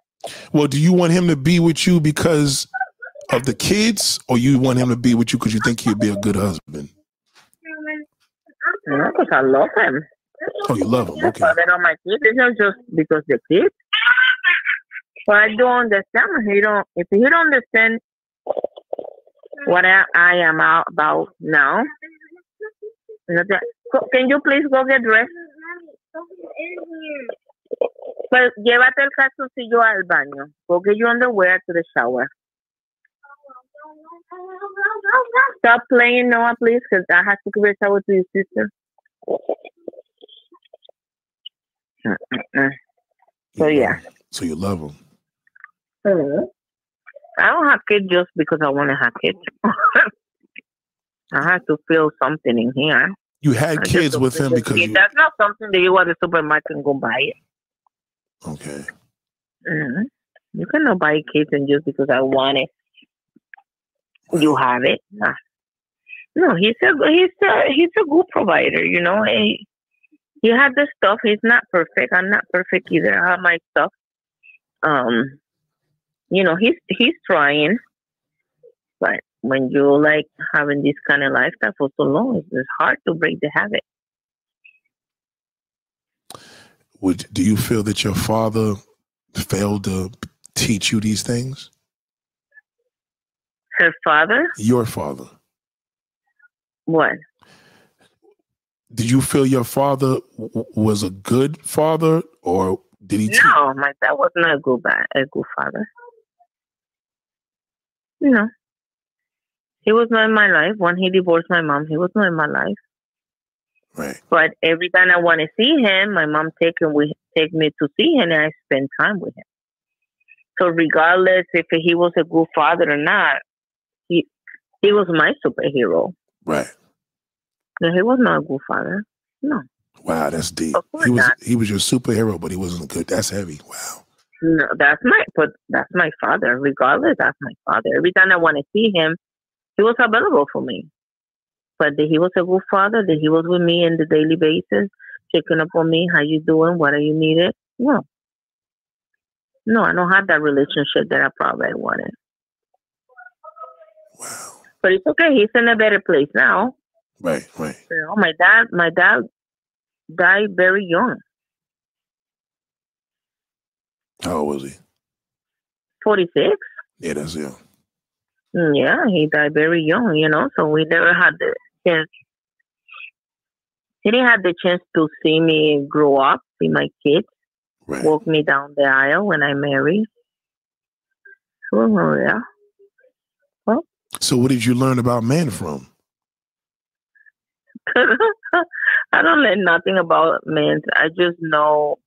Well, do you want him to be with you because of the kids or you want him to be with you because you think he'd be a good husband? because I love him. Oh, you love him. Okay. But they're my kids. It's not just because they're kids. But I don't understand. He don't. If he don't understand what I, I am out about now, can you please go get dressed? Pues llévate el calzoncillo al baño. Go get your underwear to the shower. Stop playing Noah, please, because I have to give a shower to your sister. So, yeah. So you love him. I don't have kids just because I want to have kids. I have to feel something in here. You had I kids with him because you that's not something that you want to the supermarket and go buy it. okay. hmm You cannot buy kids and just because I want it, you have it. Nah. No, he's a he's a he's a good provider. You know, he, he had the stuff. He's not perfect. I'm not perfect either. I have my stuff. Um, you know, he's he's trying, but when you like having this kind of lifestyle for so long, it's, hard to break the habit. Would do you feel that your father failed to teach you these things? Her father, Your father. what? Did you feel your father w- was a good father, or did he? teach- No, my dad was not a good a good father. No. He was not in my life. When he divorced my mom, he was not in my life. Right. But every time I want to see him, my mom take him with take me to see him, and I spend time with him. So regardless if he was a good father or not, he he was my superhero. Right. No, he was not a good father. No, Wow, that's deep. He was not. he was your superhero, but he wasn't good. That's heavy. Wow. No, that's my but that's my father. Regardless, that's my father. Every time I want to see him, he was available for me. But that he was a good father, that he was with me on the daily basis, checking up on me, how you doing, what are you needed? No. No, I don't have that relationship that I probably wanted. Wow. But it's okay. He's in a better place now. Right. Right. You know, my dad, my dad died very young, How old was he? 46. Yeah, that's young. Mm, Yeah, he died very young, you know, so we never had the chance. He didn't have the chance to see me grow up, be my kid, Right. walk me down the aisle when I married. So, yeah. Well, So what did you learn about men from? I don't learn nothing about men. I just know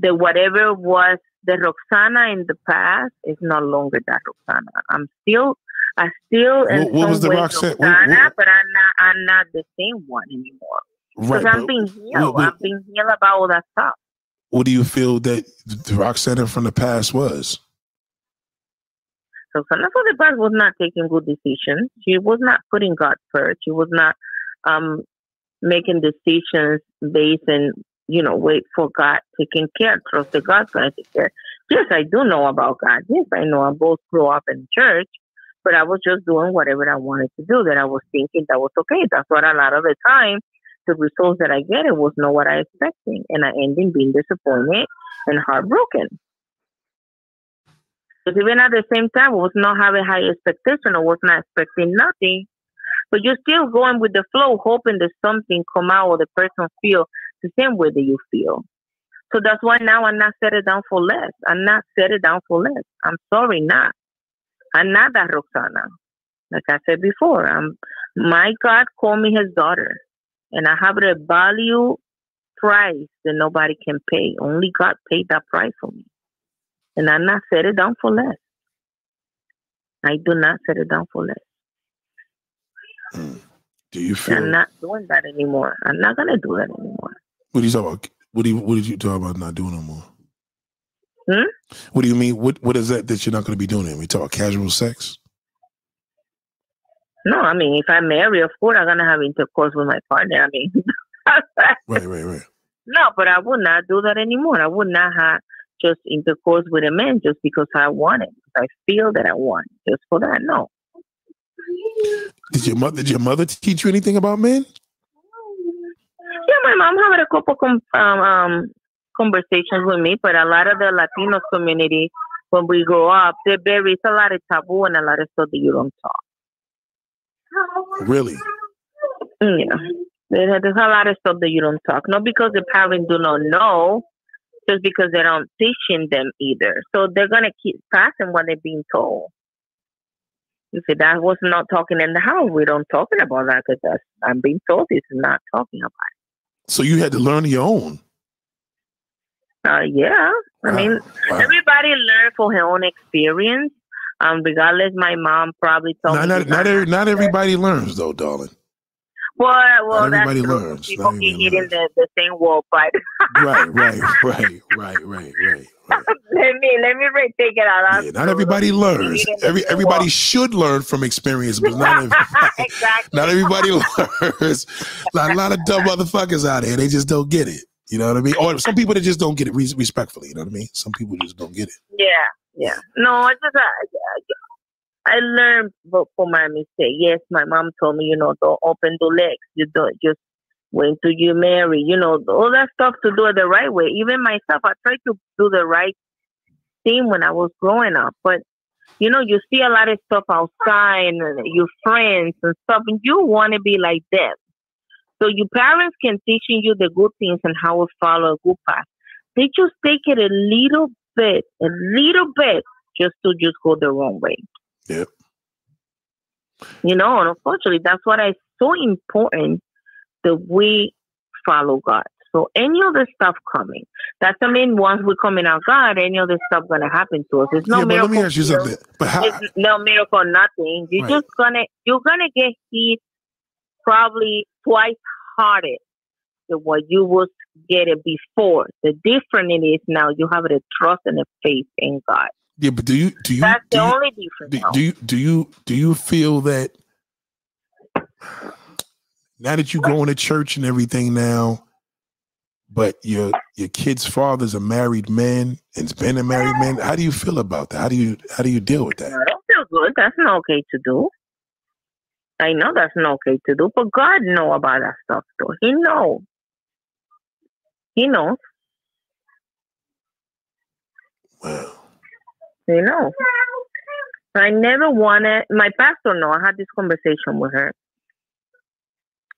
that whatever was the Roxana in the past is no longer that Roxana. I'm still, I still What- what was the Roxanne- what- Roxana, what- but I'm not, I'm not the same one anymore. Right. Because I'm being healed. what- I'm being healed about all that stuff. what do you feel that the Roxana from the past was? So Sana for the past was not taking good decisions. She was not putting God first. She was not um, making decisions based on, you know, wait for God taking care, trust that God's going to take care. Yes, I do know about God. Yes, I know I both grew up in church, but I was just doing whatever I wanted to do that I was thinking that was okay. That's what a lot of the time the results that I get it was not what I expecting. And I ended being disappointed and heartbroken. Because even at the same time, I was not having high expectation. I was not expecting nothing. But you're still going with the flow, hoping that something come out or the person feel the same way that you feel. So that's why now I'm not settled down for less. I'm not settled down for less. I'm sorry, not. I'm not that Roxana. Like I said before, I'm, my God called me his daughter. And I have a value price that nobody can pay. Only God paid that price for me. And I'm not set it down for less. I do not set it down for less. Mm. Do you feel? I'm not doing that anymore. I'm not gonna do that anymore. What do you talk about? What do you What did you talk about not doing no more? Hmm? What do you mean? What What is that that you're not going to be doing? Anymore? We talk about casual sex. No, I mean if I marry, of course I'm gonna have intercourse with my partner. I mean Right, right, right. no, but I would not do that anymore. I would not have just intercourse with a man just because I want it. I feel that I want it. just for that. No. Did your mother Did your mother teach you anything about men? My mom had a couple com- um, um, conversations with me, but a lot of the Latino community, when we grow up, they're very, a lot of taboo and a lot of stuff that you don't talk. Really? Yeah. There's a lot of stuff that you don't talk. Not because the parents do not know, just because they don't teaching them either. So they're gonna keep passing what they're being told. You see, that was not talking in the house. We don't talking about that because I'm being told this is not talking about. So you had to learn your own. Uh, yeah, I mean, Wow. everybody learn from her own experience. Um, regardless, my mom probably told Not, me. not, not, every, not everybody learns though, darling. Well, well, not everybody learns. People everybody hitting learns. the, the same wall, but Right, right, right, right, right, right. let me let me take it out. Yeah, not everybody learns. Every everybody should learn from experience, but not everybody, exactly. not everybody learns. Like, a lot of dumb motherfuckers out here, they just don't get it. You know what I mean? Or some people that just don't get it respectfully. You know what I mean? Some people just don't get it. Yeah, yeah. No, I just I, I learned for for my mistake. Yes, my mom told me, you know, don't open the legs. You don't just wait till you marry. You know, all that stuff to do it the right way. Even myself, I tried to do the right thing when I was growing up, but you know, you see a lot of stuff outside and uh, your friends and stuff, and you want to be like them. So your parents can teaching you the good things and how to follow a good path. They just take it a little bit, a little bit, just to just go the wrong way. Yep. You know, and unfortunately, that's what I so important that we follow God. So any other stuff coming, that doesn't mean once we come in our God, any other stuff gonna happen to us. It's no yeah, but let miracle. me ask you something. But how? It's no miracle, nothing. You're Right. just gonna you're gonna get hit probably twice harder than what you was getting before. The difference it is now you have the trust and the faith in God. Yeah, but do you do you That's do the you, only difference. do, do you do you do you feel that now that you're going to church and everything now, but your your kid's father's a married man and's been a married man, how do you feel about that? How do you how do you deal with that? I don't feel good. That's not okay to do. I know that's not okay to do, but God know about that stuff though. He know. He knows. Wow. He knows. I never wanted my pastor. No, I had this conversation with her.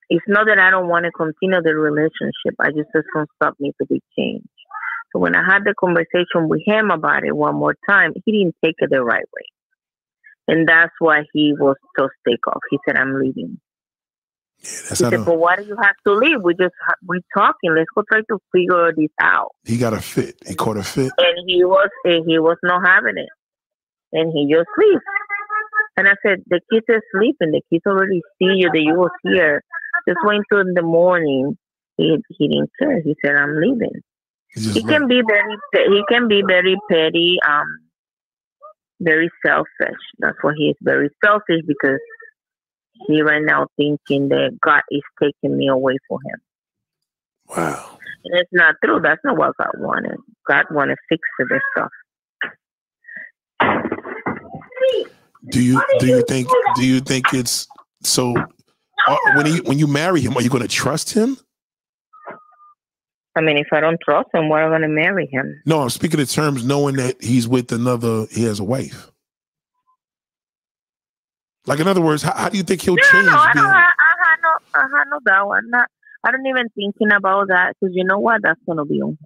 It's not that I don't want to continue the relationship. I just said some stop me to be changed. So when I had the conversation with him about it one more time, he didn't take it the right way. And that's why he was so stick off. He said, I'm leaving. Yeah, that's He said, but why do you have to leave? We just, we talking. Let's go try to figure this out. he got a fit. He caught a fit. And he was, and he was not having it. And he just leaves. And I said, the kids are sleeping. The kids already see you that you was here. Just wait till in the morning. He, he didn't care. He said, I'm leaving. He he can be very he can be very petty um very selfish that's why he is very selfish because he right now thinking that god is taking me away from him wow. and it's not true that's not what god wanted god wanted to fix this stuff Do you do you think do you think it's so uh, when he when you marry him, are you going to trust him? i mean if i don't trust him why am i going to marry him No, I'm speaking in terms knowing that he's with another. He has a wife. Like in other words, how, how do you think he'll no change? no i being- i had no i no doubt i'm not i don't even thinking about that because you know what that's going to be on him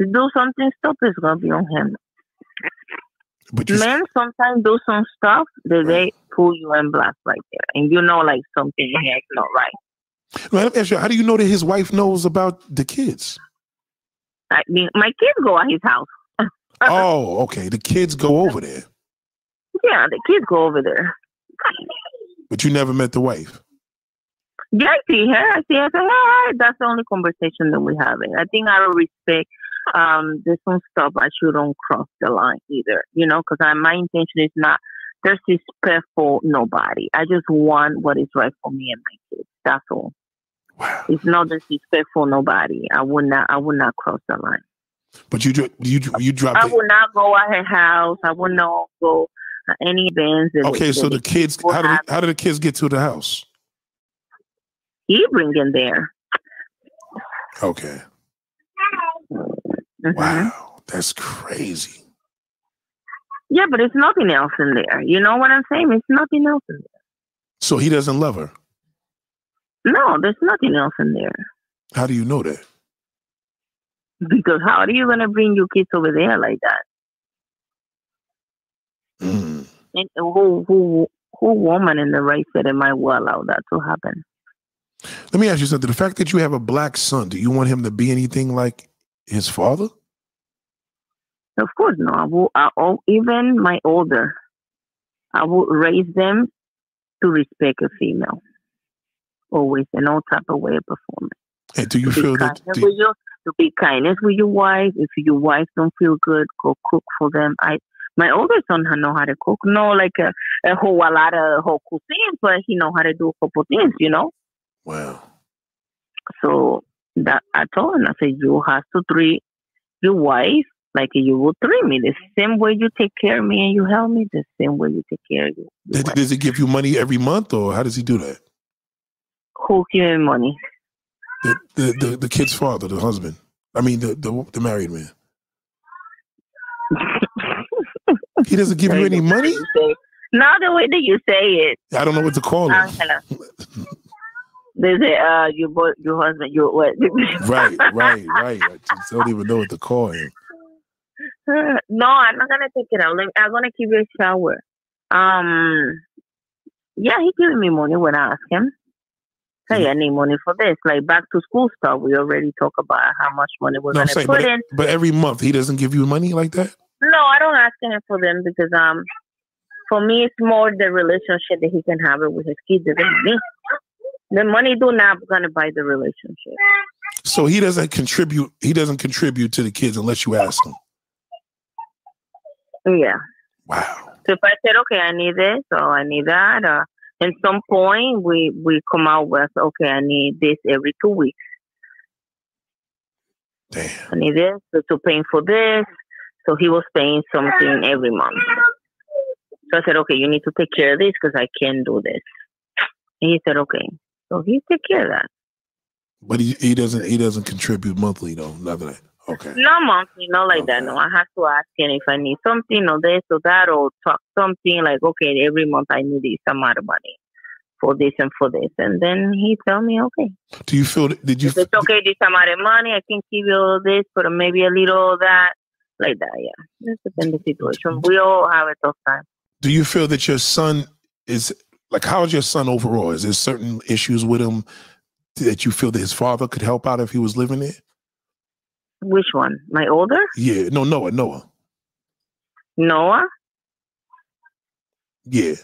to do something stupid is going to be on him but you, Men sometimes do some stuff that they pull you in blast right there, and you know like something is not right. Well, let me ask you, how do you know that his wife knows about the kids? I mean, my kids go at his house. oh, okay. The kids go over there, Yeah, the kids go over there. but you never met the wife. Yeah, I see her. I see her. I say, hey, that's the only conversation that we're having. I think out of respect, um, there's some stuff I shouldn't cross the line either. You know, because my intention is not disrespect for nobody. I just want what is right for me and my kids. That's all. Wow. It's not disrespect for nobody. I would not. I would not cross the line. But you dro- you you dropped. I would not go at her house. I would not go any events. Okay, so the kids. How did have- how did the kids get to the house? he bring in there. Okay. Mhm. Wow, that's crazy. Yeah, but it's nothing else in there. You know what I'm saying? It's nothing else in there. So he doesn't love her. No, there's nothing else in there. How do you know that? Because how are you gonna bring your kids over there like that? Mm. And who who who woman in the right setting might well allow that to happen? Let me ask you something. The fact that you have a black son, do you want him to be anything like his father? Of course, no. I will, I, oh, even my older, I will raise them to respect a female, always in all type of way of performance. And do you to feel that? do- with your, to be kindness with your wife. If your wife don't feel good, go cook for them. I my older son know how to cook. No, like a, a whole a lot of whole cuisine, but he know how to do a couple things. You know. wow. So that at all. And I said, you have to treat your wife like you would treat me. The same way you take care of me and you help me, the same way you take care of you. Does, does he give you money every month, or how does he do that? Who give me money? The the the, the kid's father, the husband. I mean, the the, the married man. He doesn't give you any money. Not the way that you say it, I don't know what to call him. Angela. They say, uh, your boy, your husband, your what? Right, right, right. I just don't even know what to call him. no, I'm not gonna take it out. I'm gonna give you a shower. Um, yeah, he giving me money when I ask him. Hey, I need money for this. Like back to school stuff. We already talk about how much money we're No, gonna saying, put but, in. but every month he doesn't give you money like that. No, I don't ask him for them because um, for me it's more the relationship that he can have it with his kids than me. The money do not gonna buy the relationship. So he doesn't contribute. He doesn't contribute to the kids unless you ask him. Yeah. Wow. So if I said, okay, I need this or I need that, or at some point we we come out with, okay, I need this every two weeks. Damn. I need this so to pay for this. So he was paying something every month. So I said, okay, you need to take care of this because I can't do this. And he said, okay. So he take care of that. But he, he doesn't he doesn't contribute monthly though. Nothing. Like, okay. No monthly, no like that. No, I have to ask him if I need something or this or that or talk something like, okay, every month I need this amount of money for this and for this, and then he tell me, okay, Do you feel? Did you? if it's okay, this amount of money, I can give you this, but maybe a little of that, like that. Yeah, this depends the situation. We all have a tough time. Do you feel that your son is like? How's your son overall? Is there certain issues with him that you feel that his father could help out if he was living there? Which one? My older Yeah. No. Noah. Noah. Noah? Yeah.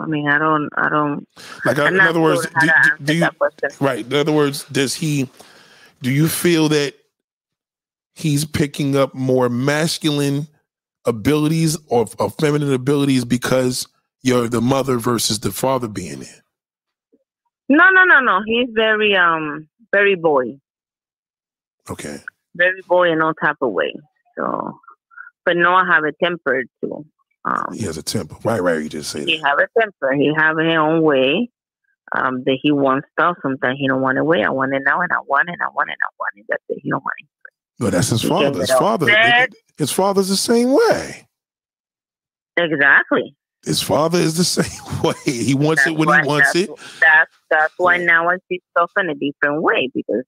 I mean, I don't, I don't. Like uh, I'm in other words, do, do- do you right? In other words, does he? Do you feel that he's picking up more masculine abilities or, or feminine abilities because you're the mother versus the father being there? No, no, no, no. He's very, um, very boy, Okay. very boy in all type of way. So, but Noah have a temper too. Um, He has a temper. Right. Right. You just say he that. have a temper. He have his own way. Um, that he wants stuff. Sometimes he don't want it way. I want it now, and I want it. I want it. I want it. That's it. He don't want it. No, that's his father. His father. His father's the same way. Exactly. His father is the same way. He wants it when why- he wants that's, it. That's that's why now I see stuff in a different way because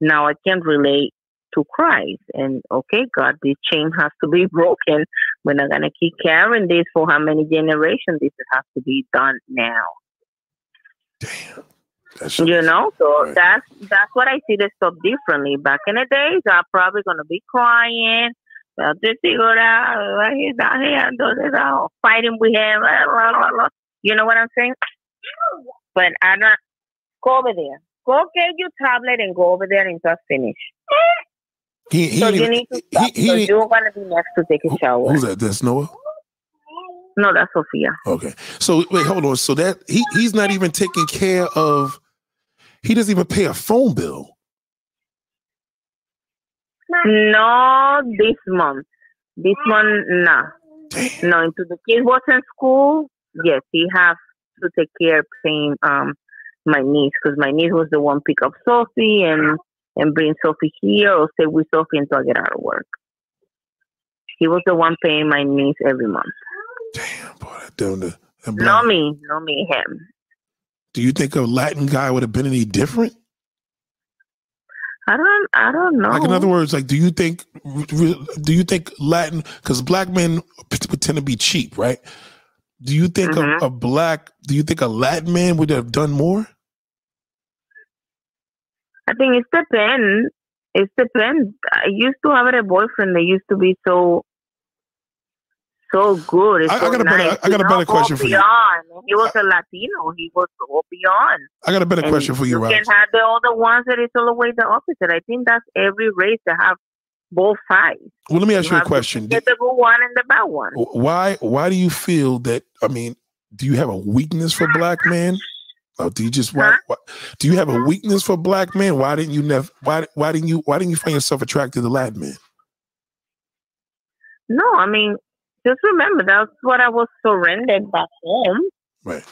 now I can relate to Christ. And okay, God, this chain has to be broken. We're not gonna keep carrying this for how many generations. This has to be done now. Damn. You know, so Right. that's that's what I see the stuff differently. Back in the days, I'm probably gonna be crying. Well, this figure out. Here, down here, do this out, fighting with him. You know what I'm saying? But I'm not. Go over there. Go get your tablet and go over there and just finish. He, he so you need to stop. he so didn't- you're gonna be next to take a shower. Who's that? That's Noah. No, that's Sophia. Okay. So wait, hold on. So that he he's not even taking care of. He doesn't even pay a phone bill. No, this month. This month, nah. Damn. No, into the kids was in school. Yes, he have to take care of paying um my niece because my niece was the one pick up Sophie and and bring Sophie here or stay with Sophie until I get out of work. He was the one paying my niece every month. Damn, boy, that the. that black- Not me, not me, him. Do you think a Latin guy would have been any different? I don't, I don't know. Like in other words, like do you think do you think Latin because black men tend to be cheap, right? Do you think Mhm. a, a black do you think a Latin man would have done more? I think it depends. It depends. I used to have a boyfriend that used to be so so good. It's I- I got a better- nice. I got a better question for you. beyond. He was a Latino. He was go beyond. I got a better And question for you, right? You Rob. can have the other ones that is all the way the opposite. I think that's every race to have both sides. Well, let me ask you a question. Get the good one and the bad one. Why why do you feel that? I mean, do you have a weakness for black men? Or do you just why, Huh? why do you have a weakness for black men? Why didn't you never why why didn't you why didn't you find yourself attracted to Latin men? No, I mean, just remember that's what I was surrendered back home. Right.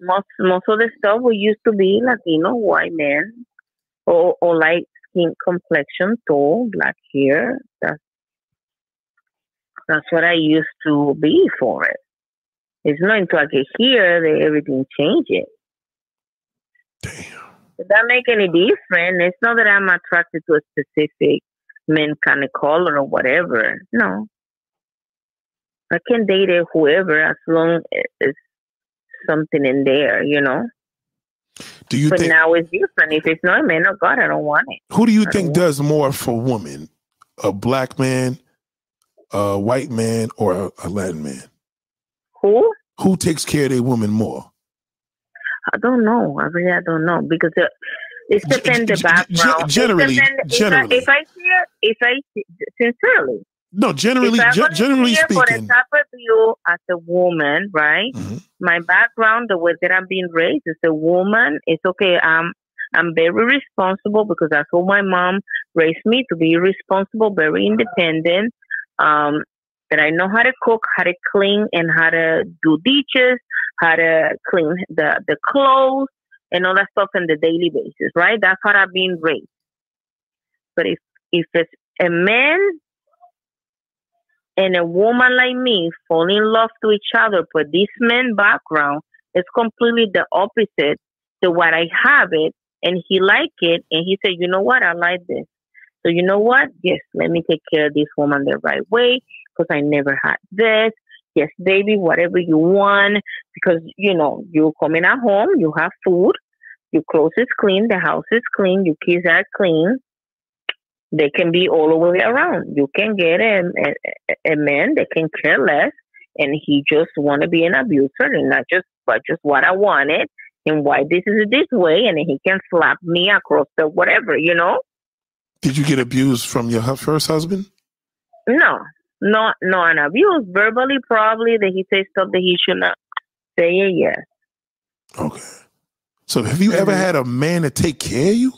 Most most of the stuff we used to be Latino, white men, or or light skin complexion, tall, black hair. That's that's what I used to be for it. It's not until I get here that everything changes. Damn. Does that make any difference? It's not that I'm attracted to a specific men kind of color or whatever. No. I can date a whoever as long as it's something in there, you know. Do you but think now it's different. If it's not a man, oh God, I don't want it. who do you I think does more for women? A black man, a white man, or a, a Latin man? Who? Who takes care of their woman more? I don't know. I really I don't know because uh, it, it G- depends the g- g- background. It generally- depend- if I- generally. if I see it, if I sincerely, No, generally, if I'm ge- generally it for the speaking. view as a woman, right? Mhm. my background, the way that I'm being raised as a woman, it's okay. I'm I'm very responsible because that's what my mom raised me to be responsible, very independent. Um, that I know how to cook, how to clean, and how to do dishes, how to clean the the clothes. and all that stuff on the daily basis, right? That's how I've been raised. But if if it's a man and a woman like me fall in love to each other, but this man background is completely the opposite to what I have it, and he like it, and he said, you know what, I like this. So you know what? Yes, let me take care of this woman the right way because I never had this. Yes, baby, whatever you want because you know you coming at home, you have food, your clothes is clean, the house is clean, your kids are clean. They can be all the way around. You can get a, a, a man that can care less, and he just want to be an abuser, and not just but just what I wanted, and why this is this way, and he can slap me across the whatever, you know. Did you get abused from your first husband? No, no, no, an abuse verbally probably that he says stuff that he should not say. Yes. Okay. So have you ever Mhm. had a man to take care of you?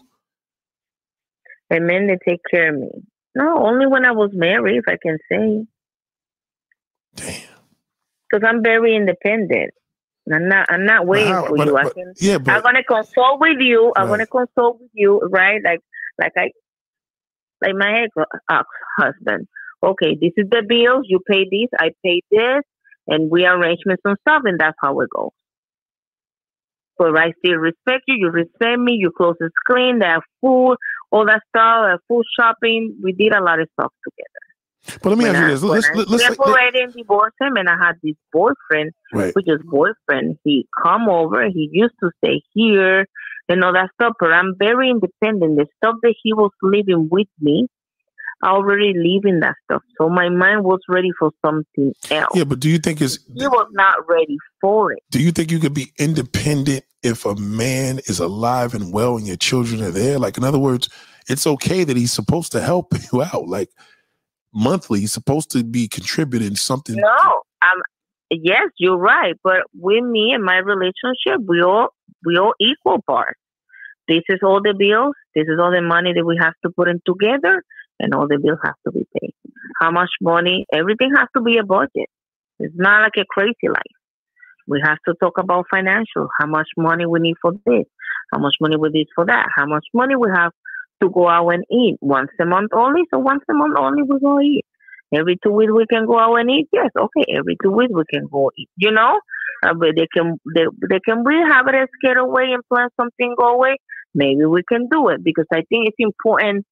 And men that take care of me. No, only when I was married, if I can say, Damn. because I'm very independent. I'm not. I'm not waiting how- for but- you. I can. Yeah, but, I'm gonna consult with you. I'm gonna consult with you, right? Like, like I, like my ex uh, husband. Okay, this is the bills. You pay this. I pay this, and we arrange some stuff, and that's how it goes. But I still respect you. You respect me. Your clothes is clean. They have food, all that stuff. Uh, food shopping. We did a lot of stuff together. but let me when ask you this. Let's let's separated and divorced him, and I had this boyfriend, right. which is boyfriend. He come over. He used to stay here and all that stuff. But I'm very independent. The stuff that he was living with me, I already leaving that stuff. So my mind was ready for something else. Yeah, but do you think it's He was not ready for it. do you think you could be independent if a man is alive and well and your children are there? Like in other words, it's okay that he's supposed to help you out. Like monthly, he's supposed to be contributing something. No, um, yes, you're right. But with me and my relationship, we all we all equal parts. This is all the bills. This is all the money that we have to put in together, and all the bills have to be paid. How much money? Everything has to be a budget. It's not like a crazy life. We have to talk about financial. How much money we need for this? How much money we need for that? How much money we have to go out and eat once a month only? So once a month only we go eat. Every two weeks we can go out and eat. Yes, okay. Every two weeks we can go eat. You know, uh, but they can they, they can we have it as get away and plan something go away. Maybe we can do it because I think it's important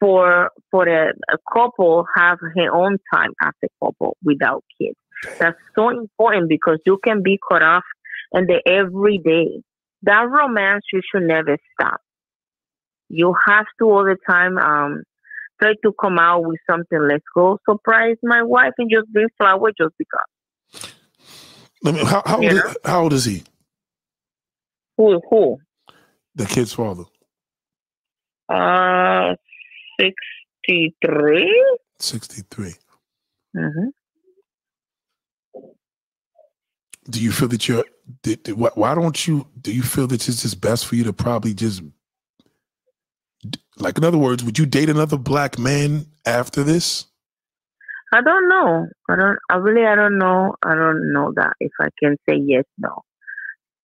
for for a, a couple have her own time as a couple without kids. That's so important because you can be cut off in the everyday. That romance you should never stop. You have to all the time um try to come out with something. Let's go surprise my wife and just bring flower just because. Let me, how, how, old is, how old is he? Who who? The kid's father. Uh sixty three? 63. Mm-hmm. Do you feel that you're, did, did- why, why don't you, do you feel that it's just best for you to probably just, like, in other words, would you date another black man after this? I don't know. I don't. I really. I don't know. I don't know that if I can say yes, no.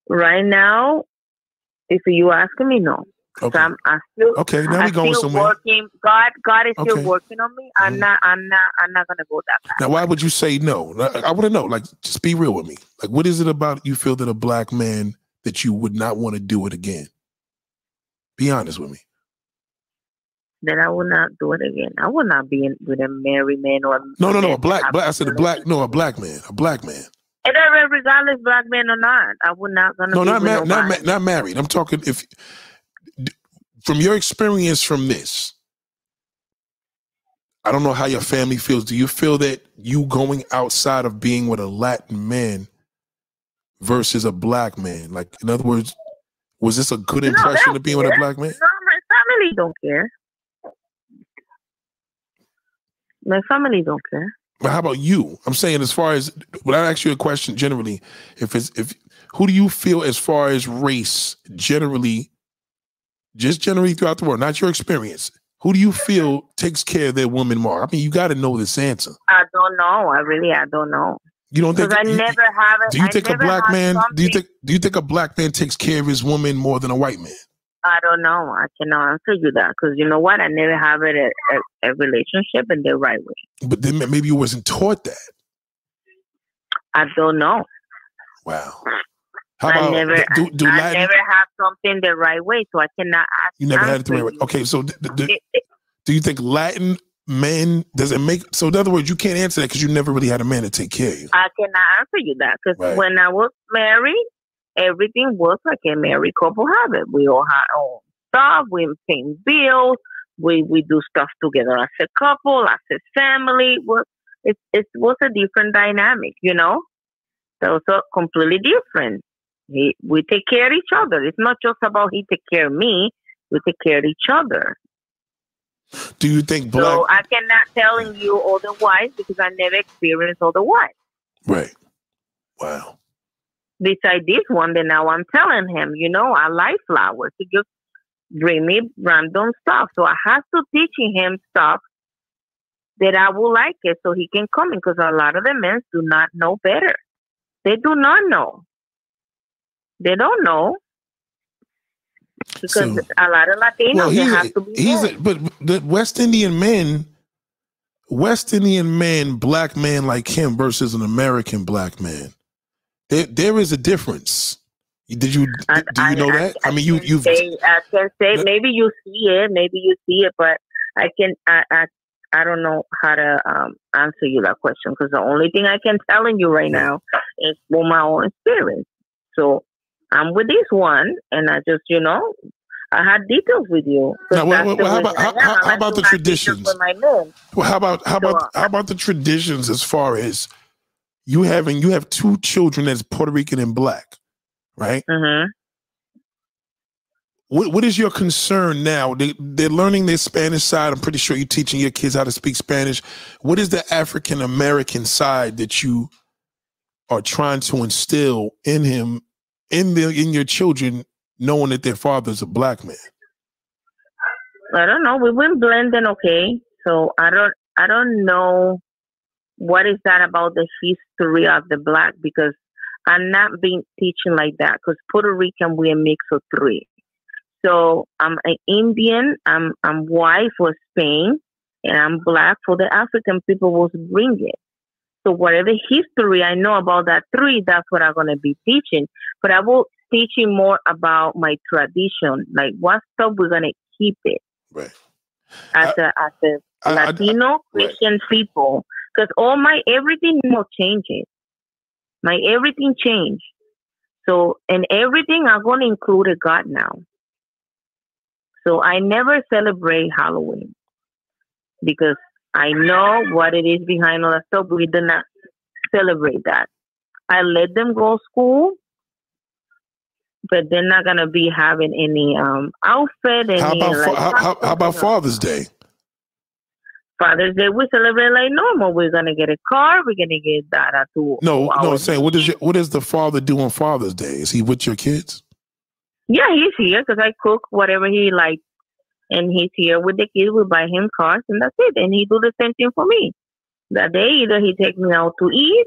Right now, if you ask me, no. So Okay. I'm. I still. Okay, now I we going somewhere. working. God. God is Okay. still working on me. I'm Mhm. not. I'm not. I'm not gonna go that far. Now, why would you say no? I, I want to know. Like, just be real with me. Like, what is it about you feel that a black man that you would not want to do it again? Be honest with me. Then I will not do it again. I will not be in, with a married man or. No, no, no. A black, that black. I said a black. No, a black man. A black man. And regardless, black man or not, I would not gonna. No, be not with ma- not ma- not married. I'm talking if from your experience from this. I don't know how your family feels. Do you feel that you going outside of being with a Latin man versus a black man? Like, in other words, was this a good impression they of being with a black man? No, my family don't care. My family don't care. But how about you? I'm saying as far as when I ask you a question generally, if it's if who do you feel as far as race generally, just generally throughout the world, not your experience, who do you feel takes care of their woman more? I mean, you got to know this answer. I don't know. I really, I don't know. You don't think? Because I you- never have it. do you I think a black man? Do you think? Do you think a black man takes care of his woman more than a white man? I don't know. I cannot answer you that because you know what? I never have it a, a, a relationship in the right way. But then maybe you wasn't taught that. I don't know. Wow. How I never, do, do I Latin? never have something the right way, so I cannot ask. you never had it the right way. Okay, so d- d- d- It- it- do you think Latin men does it make? So in other words, you can't answer that because you never really had a man to take care of you. I cannot answer you that because Right. when I was married, everything was like a married couple have it. We all had our own stuff. We pay bills. We we do stuff together as a couple, as a family. Well, it it was a different dynamic, you know. So so completely different. He, we take care of each other. It's not just about he take care of me. We take care of each other. Do you think black? So I cannot telling you otherwise because I never experienced otherwise. right. Wow. beside this one, then now I'm telling him, you know, I like flowers. He just bring me random stuff. So I have to teaching him stuff that I will like it so he can come in because a lot of the men do not know better. They do not know. They don't know. Because So- a lot of Latinos Well, he's have a, to be he's a, but the West Indian men, West Indian men, black man like him versus an American black man. There, there is a difference. Did you I- do you know that? I mean, you you've say, I can say maybe you see it, maybe you see it, but I can I I, I don't know how to um, answer you that question because the only thing I can telling you right now is for my own experience. So I'm with this one, and I just you know I had details with you. Now, well, well, how about- how- how- how about the traditions? my. Well, how about how So, about uh, how about the traditions as far as you having you have two children that's Puerto Rican and black, right? hmm What what is your concern now? They they're learning their Spanish side. I'm pretty sure you're teaching your kids how to speak Spanish. What is the African American side that you are trying to instill in him, in the in your children, knowing that their father's a black man? I don't know. We've been blending, okay. So I don't, I don't know what is that about the history of the black because I'm not being teaching like that because Puerto Rican we a mix of three. So I'm an Indian, I'm I'm white for Spain, and I'm black for the African people was bringing. So whatever history I know about that three, that's what I'm gonna be teaching. But I will teach you more about my tradition, like what stuff we're gonna keep it Right. as a as a I- I- Latino right. Christian people because all my everything now changes. My everything changed. So and everything I'm going to include a God now. So I never celebrate Halloween because I know what it is behind all that stuff. We did not celebrate that. I let them go to school, but they're not gonna be having any um outfit. Any How about like, how, how, how about. Father's Day? Father's Day, we celebrate like normal. We're gonna get a car. We're gonna get that at. No, no. I'm saying, what does your, what does the father do on Father's Day? Is he with your kids? Yeah, he's here because I cook whatever he likes, and he's here with the kids. We buy him cars, and that's it. And he do the same thing for me. That day, either he take me out to eat.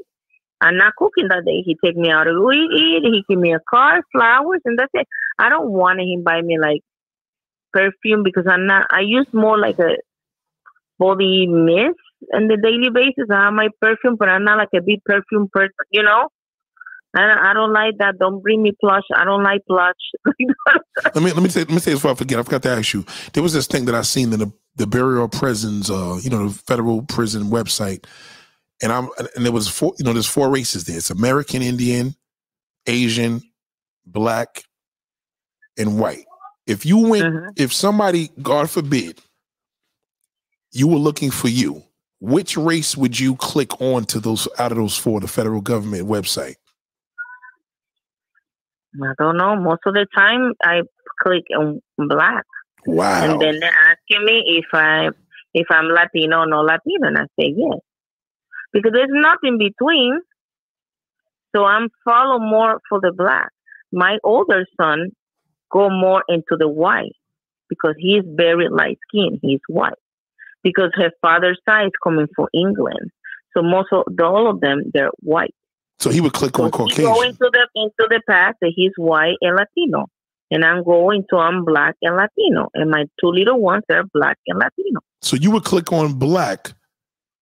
I'm not cooking that day. He take me out to eat. He give me a car, flowers, and that's it. I don't want him buy me like perfume because I'm not. I use more like a body mist on the daily basis. I have my perfume, but I'm not like a big perfume person. You know. I don't, I don't like that. Don't bring me plush. I don't like plush. Let me let me say let me say this before I forget. I forgot to ask you. There was this thing that I seen in the the Bureau of Prisons, uh, you know, the federal prison website, and I'm and there was four, you know, there's four races there. It's American Indian, Asian, Black, and white. If you went, Mhm. if somebody, God forbid, you were looking for you, which race would you click on to those out of those four, the federal government website? I don't know. Most of the time, I click on black, Wow. and then they're asking me if I if I'm Latino or no Latino, and I say yes because there's nothing between. So I'm follow more for the black. My older son go more into the white because he's very light skinned. He's white because her father's side is coming from England. So most of the, all of them they're white. So he would click So on he go Caucasian. into the into the past that he's white and Latino, and I'm going to I'm black and Latino, and my two little ones are black and Latino. So you would click on black,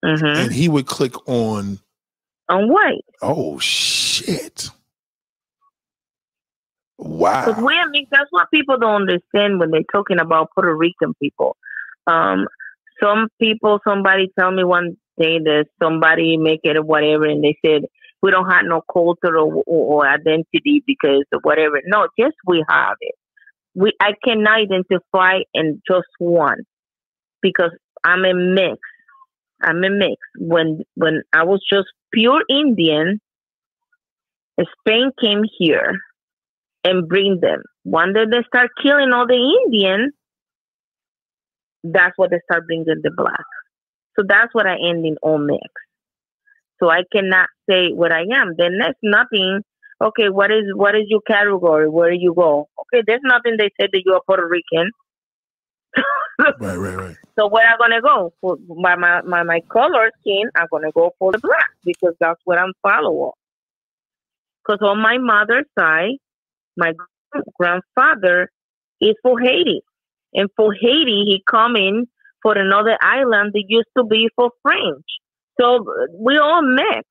hmm and he would click on. I'm white Oh shit! because Wow. we are mixed. That's what people don't understand when they're talking about Puerto Rican people. Um, some people, somebody tell me one day that somebody make it or whatever, and they said we don't have no culture or, or, or identity because of whatever. No, just we have it. We I cannot identify in just one because I'm a mix. I'm a mix. When when I was just pure Indian, Spain came here and bring them. One day they start killing all the Indians, that's what they start bringing the black. So that's what I end in all mix. So I cannot say what I am. Then there's nothing. Okay, what is what is your category? Where you go? Okay, there's nothing they said that you are Puerto Rican. Right, right, right. So where I'm gonna go for my my my, my color skin? I'm gonna go for the black because that's what I'm follow. Because on my mother's side, my grandfather is for Haiti, and for Haiti, he come in for another island that used to be for French. So uh, we all mix.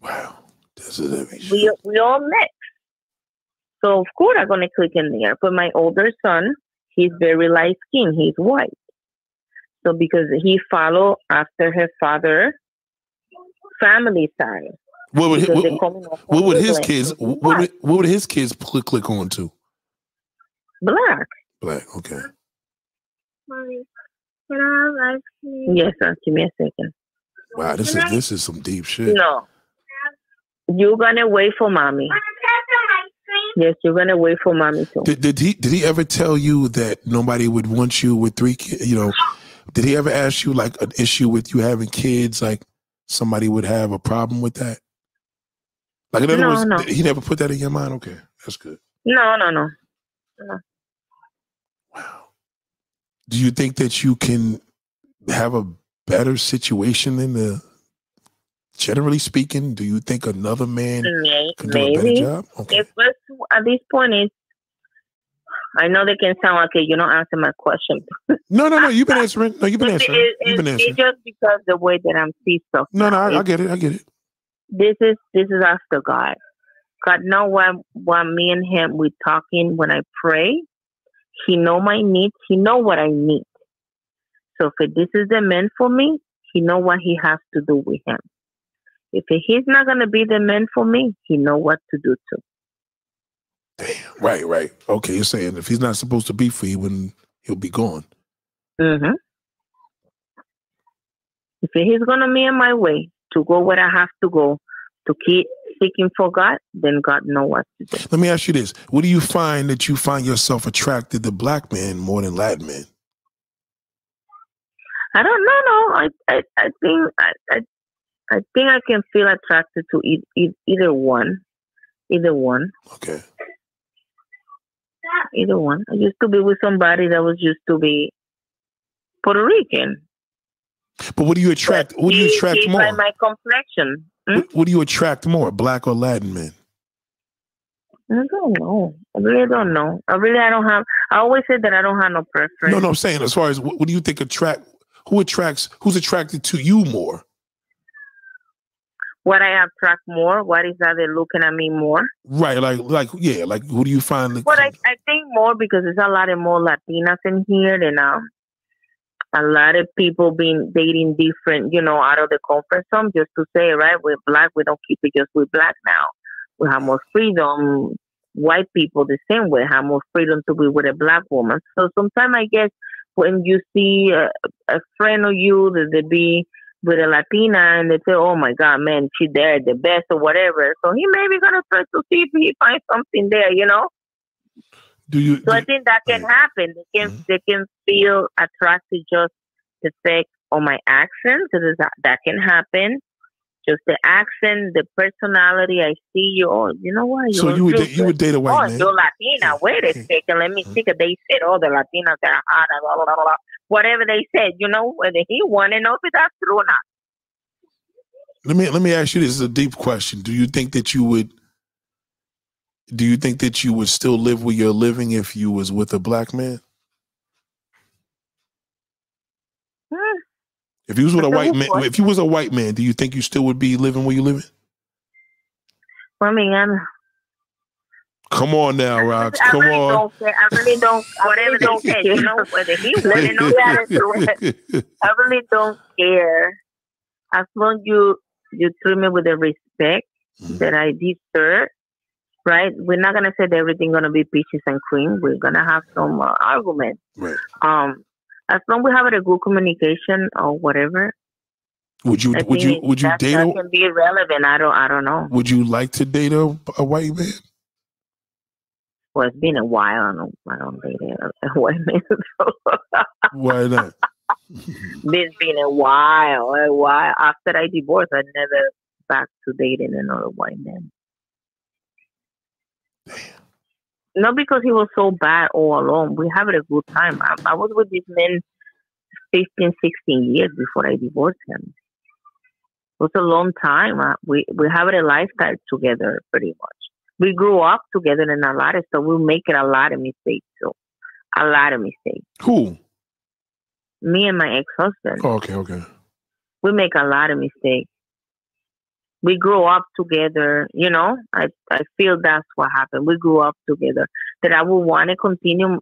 Wow. This is. We we all mix. So of course I'm gonna click in there. But my older son, he's very light skinned. He's white. So because he follow after his father family side. What would what, they coming off what would his kids? What would, what would his kids click click on to? black? Black. Okay. Yes, sir. Give me a second. Wow. This is this is some deep shit. No. You're gonna wait for mommy. Yes, you're gonna wait for mommy too. Did, did he did he ever tell you that nobody would want you with three kids? You know, did he ever ask you like an issue with you having kids? Like somebody would have a problem with that? Like in other No, words, no. he never put that in your mind. Okay, that's good. No, no, no. Wow. Do you think that you can have a better situation in the? Generally speaking, do you think another man May- can do a better Maybe. job? Okay. If at this point is, I know they can sound like okay, you don't answer my question. No, no, no. You've been answering. No, you've been It- answering. it- You've been answering. It's just because the way that I'm see stuff. No, no, I, I get it. I get it. This is this is after God. God know why why me and him we talking when I pray. He know my needs. He know what I need. So if this is the man for me, he know what he has to do with him. If he's not gonna be the man for me, he know what to do too. Damn. Right, right. Okay, you're saying if he's not supposed to be for you, when he'll be gone. Mm hmm If he's gonna be in my way to go where I have to go to keep seeking for God, then God know what to do. Let me ask you this: What do you find that you find yourself attracted to black men more than Latin men? I don't know. No, I I, I think I, I I think I can feel attracted to e- e- either one, either one, Okay. either one. I used to be with somebody that was used to be Puerto Rican. But what do you attract? What do you attract more? By my complexion. Hmm? What, what do you attract more, black or Latin men? I don't know. I really don't know. I really I don't have. I always say that I don't have no preference. No, no. I'm saying as far as what, what do you think attract? Who attracts? Who's attracted to you more? What I attract more? What is that they're looking at me more? Right, like, like, yeah, like, who do you find? But I, I think more because there's a lot of more Latinas in here than um, a lot of people being dating different, you know, out of the comfort zone. Just to say, right, we're black, we don't keep it just with black now. We have more freedom. White people the same way have more freedom to be with a black woman. So sometimes I guess when you see a, a friend of you that they be with a Latina and they say, "Oh my God, man, she there the best or whatever," so he may be gonna try to see if he finds something there, you know. Do you? So I think that can happen. They can Mhm. they can feel attracted just the fact on my accent. So there's that, that can happen. Just the accent, the personality. I see you. Oh, you know what? so You're you would date, you would date a white Oh, man? you're Latina. Wait a second. Let me Mhm. see. 'cause They said all the Latinas are hot. Blah, blah, blah, blah. Whatever they said, you know, whether he wanted to know if that's true or not. Let me let me ask you this. This is a deep question. Do you think that you would do you think that you would still live where you're living if you was with a black man? Hmm. If you was with a white man, if you was a white man, do you think you still would be living where you living? I mean, I'm, Come on now, Rox. I Come really on. don't care. I really don't. Whatever don't care. you know, whether he Let wanted me know that is I really don't care. As long you you treat me with the respect Mhm. that I deserve, right? We're not gonna say that everything gonna be peaches and cream. We're gonna have some uh, arguments. right. Um, as long we have a good communication or whatever, Would you would you would you that, date that a can be irrelevant. I don't I don't know. would you like to date a, a white man? Well, it's been a while. I don't I don't date a, a white man. Why not? it's been a while, a while. After I divorced, I never back to dating another white man. Not because he was so bad all along. We had a good time. I, I was with this man 15, 16 years before I divorced him. It was a long time. Uh, we we have a lifestyle together, pretty much. We grew up together in a lot of stuff. We make it a lot of mistakes, so a lot of mistakes. Who? Me and my ex-husband. Oh, okay, okay. we make a lot of mistakes. We grew up together, you know. I I feel that's what happened. We grew up together. That I would want to continue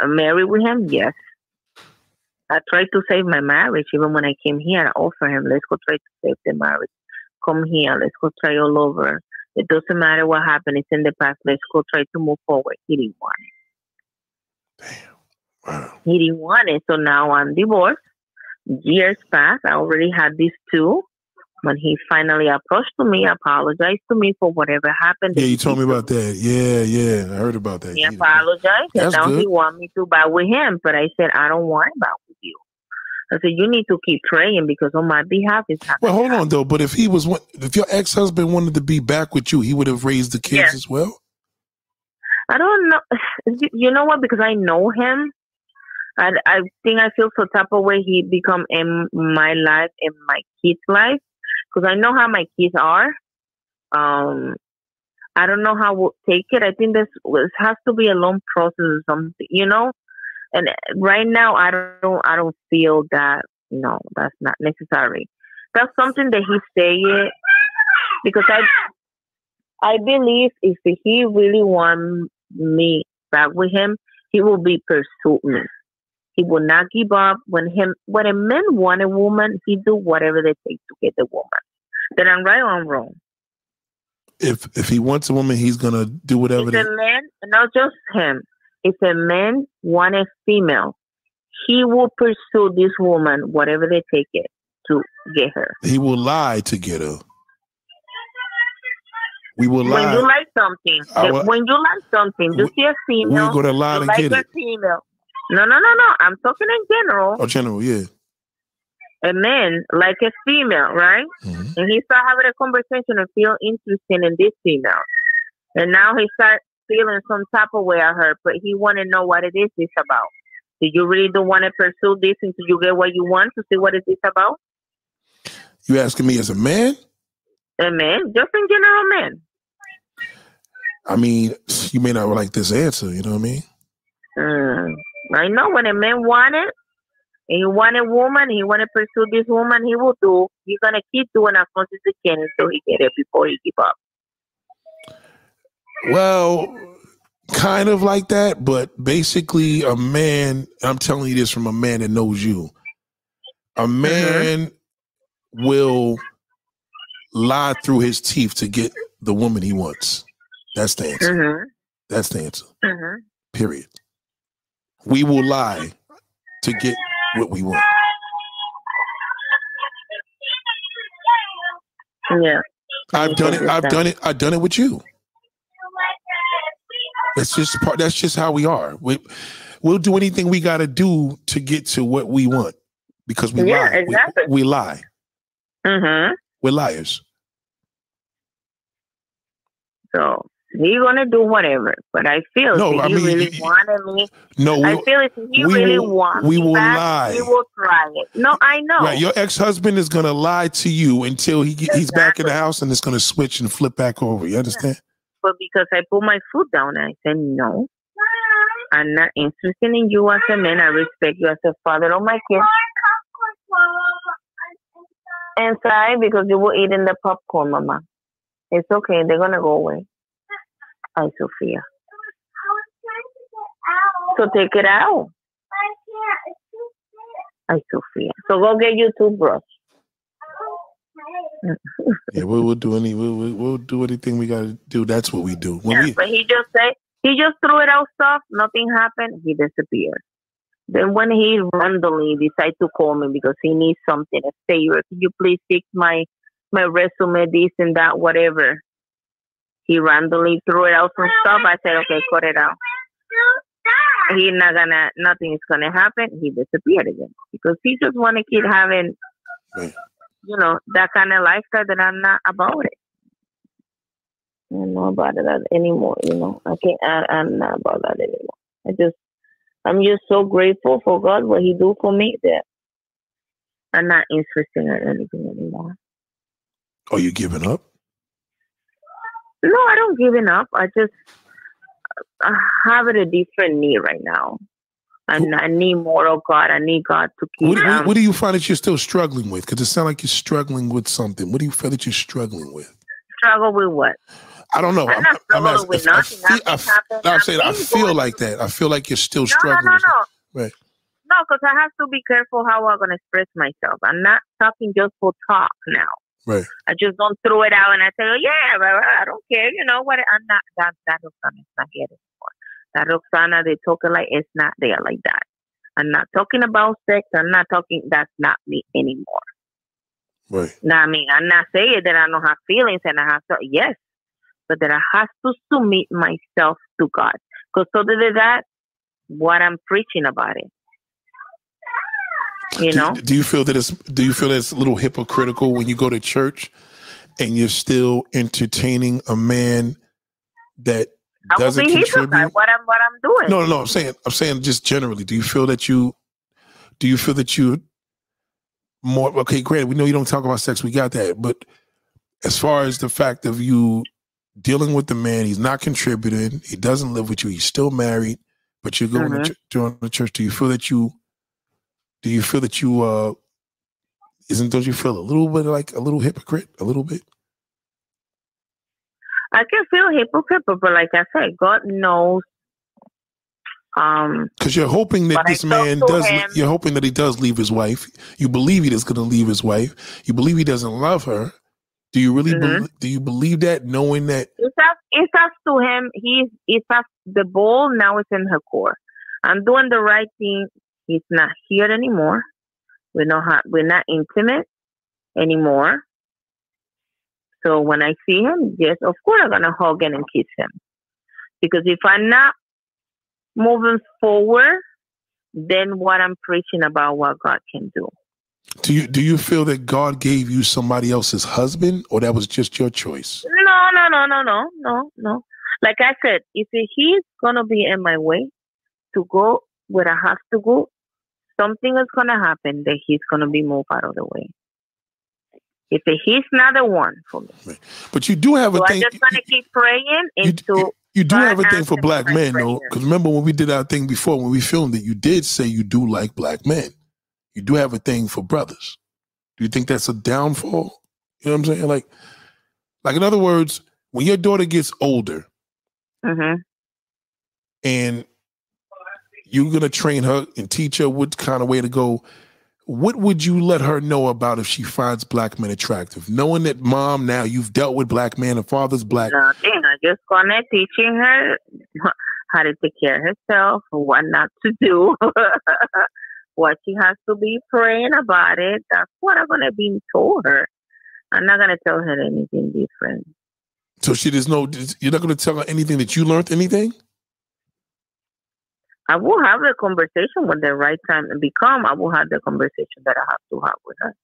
uh, married with him. Yes, I tried to save my marriage. Even when I came here, I offered him, "Let's go try to save the marriage. Come here. Let's go try all over. It doesn't matter what happened. It's in the past. Let's go try to move forward." He didn't want it. damn Wow. He didn't want it. So now I'm divorced. Years passed. I already had these two. When he finally approached to me, apologized to me for whatever happened. Yeah, you told me about that. Yeah, yeah. I heard about that. He Yeah. apologized, and That's now he good. want me to bow with him. But I said, I don't want to bow with you. I said, you need to keep praying because on my behalf it's happening. Well, hold on though. But if he was, one- if your ex husband wanted to be back with you, he would have raised the kids Yeah. as well. I don't know. You know what? Because I know him, I I think I feel so type of way he become in my life, in my kids' life, because I know how my kids are. Um, I don't know how we'll take it. I think this this has to be a long process or something, you know. And right now, I don't I don't feel that. No, that's not necessary. That's something that he say it because I I believe if he really want me back with him, he will be pursuing me. He will not give up. When him when a man want a woman, he do whatever they take to get the woman. Then I'm right or I'm wrong. If if he wants a woman, he's gonna do whatever. If They, a man, not just him, if a man want a female, he will pursue this woman whatever they take it to get her. he will lie to get her. We will lie. When you like something, will- when you like something, you We- see a female, We're gonna lie you to like get a it. female. No, no, no, no. I'm talking in general. Oh, general, yeah. A man like a female, right? Mhm. And he start having a conversation and feel interested in this female. And now he start feeling some type of way at her, but he want to know what it is this about. Do you really don't want to pursue this until you get what you want to see what it is about? You asking me as a man? A man, just in general, man. I mean, you may not like this answer. You know what I mean? Mm. I know when a man want it, and he want a woman, he want to pursue this woman, he will do. He's gonna keep doing as much as he can until he get it before he give up. Well, kind of like that, but basically, a man. I'm telling you this from a man that knows you. A man will lie through his teeth to get the woman he wants. That's the answer. Mm-hmm. That's the answer. Mm-hmm. Period. We will lie to get what we want. Yeah. I've done it. I've done it. I've done it with you. That's just part. That's just how we are. We, we'll do anything we got to do to get to what we want because we Yeah, lie. We, we lie. Mm-hmm. We're liars. So he gonna do whatever. But I feel No, if I he mean, really wanted me, No, I feel if he really will- wants we me will back, lie. he will try it. No, I know. right. Your ex husband is gonna lie to you until he get, he's back in the house and it's gonna switch and flip back over. You understand? but because I put my foot down and I said no. I'm not interested in you as a man. I respect you as a father of my kids. And sorry because you were eating the popcorn, Mama. It's okay. They're gonna go away. Ay, Sophia. So take it out. Ay, Sophia. So go get your toothbrush. Yeah, we'll, we'll do any we'll, we'll, we'll do anything we gotta do. That's what we do. When Yeah, we but he just said he just threw it out stuff. Nothing happened. He disappeared. Then when he randomly decided to call me because he needs something, a favor, can you please fix my my resume, this and that, whatever. He randomly threw it out some stuff. I said, okay, cut it out. He's not gonna, nothing is gonna happen. He disappeared again because he just want to keep having, you know, that kind of lifestyle that I'm not about it. I'm not about that anymore. You know, I can't. I, I'm not about that anymore. I just, I'm just so grateful for God what He do for me that I'm not interested in anything anymore. are you giving up? No, I don't giving up. I just I have it a different need right now. And I need more of God. I need God to keep. What, what, what do you find that you're still struggling with? Because it sounds like you're struggling with something. What do you feel that you're struggling with? struggle with what? I don't know. I'm not struggling with I nothing. feel, I, happened, no, I'm saying I feel like that. I feel like you're still No, no, struggling. no, with no. Right. No, because I have to be careful how I'm gonna express myself. I'm not talking just for talk now. Right. I just don't throw it out and I say, oh, yeah, well, I don't care. You know what? I'm not that that Roxana is not here anymore. That Roxana, they talking like it's not there like that. I'm not talking about sex. I'm not talking. That's not me anymore. Right. Now, I mean, I'm not saying that I don't have feelings and I have to. Yes, but that I have to submit myself to God. Because other than that, what I'm preaching about it. You do, know, do you feel that it's do you feel that it's a little hypocritical when you go to church and you're still entertaining a man that I will doesn't be contribute? What I'm what I'm doing. No, no, no. I'm saying I'm saying just generally. Do you feel that you do you feel that you more okay, granted, we know you don't talk about sex, we got that. But as far as the fact of you dealing with the man, he's not contributing, he doesn't live with you, he's still married, but you're going Mhm. to ch- join the church. Do you feel that you do you feel that you uh isn't don't you feel a little bit like a little hypocrite? A little bit? I can feel hypocrite, but like I said, God knows. Um, Because you're hoping that this man does. him. You're hoping that he does leave his wife. You believe he is going to leave his wife. You believe he doesn't love her. Do you really? Mhm. bel- do you believe that, knowing that? it's up, it's up to him. He's it's up. The ball now it's in her court. I'm doing the right thing. He's not here anymore. We're not we're not intimate anymore. So when I see him, yes, of course I'm gonna hug him and kiss him. Because if I'm not moving forward, then what I'm preaching about what God can do. Do you do you feel that God gave you somebody else's husband, or that was just your choice? No, no, no, no, no, no, no. Like I said, if he's gonna be in my way to go where I have to go, something is gonna happen that he's gonna be moved out of the way. If he's not the one for me, But you do have a so I'm just gonna keep praying you, into. you- you do God have a thing for black men, though. Because remember when we did our thing before, when we filmed it, you did say you do like black men. You do have a thing for brothers. Do you think that's a downfall? You know what I'm saying? Like, like in other words, when your daughter gets older, hmm and you're gonna train her and teach her what kind of way to go. What would you let her know about if she finds black men attractive? Knowing that mom now you've dealt with black men and father's black. Nothing. I'm just gonna teaching her how to take care of herself, what not to do, what she has to be praying about it. That's what I'm gonna be told her. I'm not gonna tell her anything different. So she does no. You're not gonna tell her anything that you learned anything. I will have the conversation when the right time become. I will have the conversation that I have to have with her.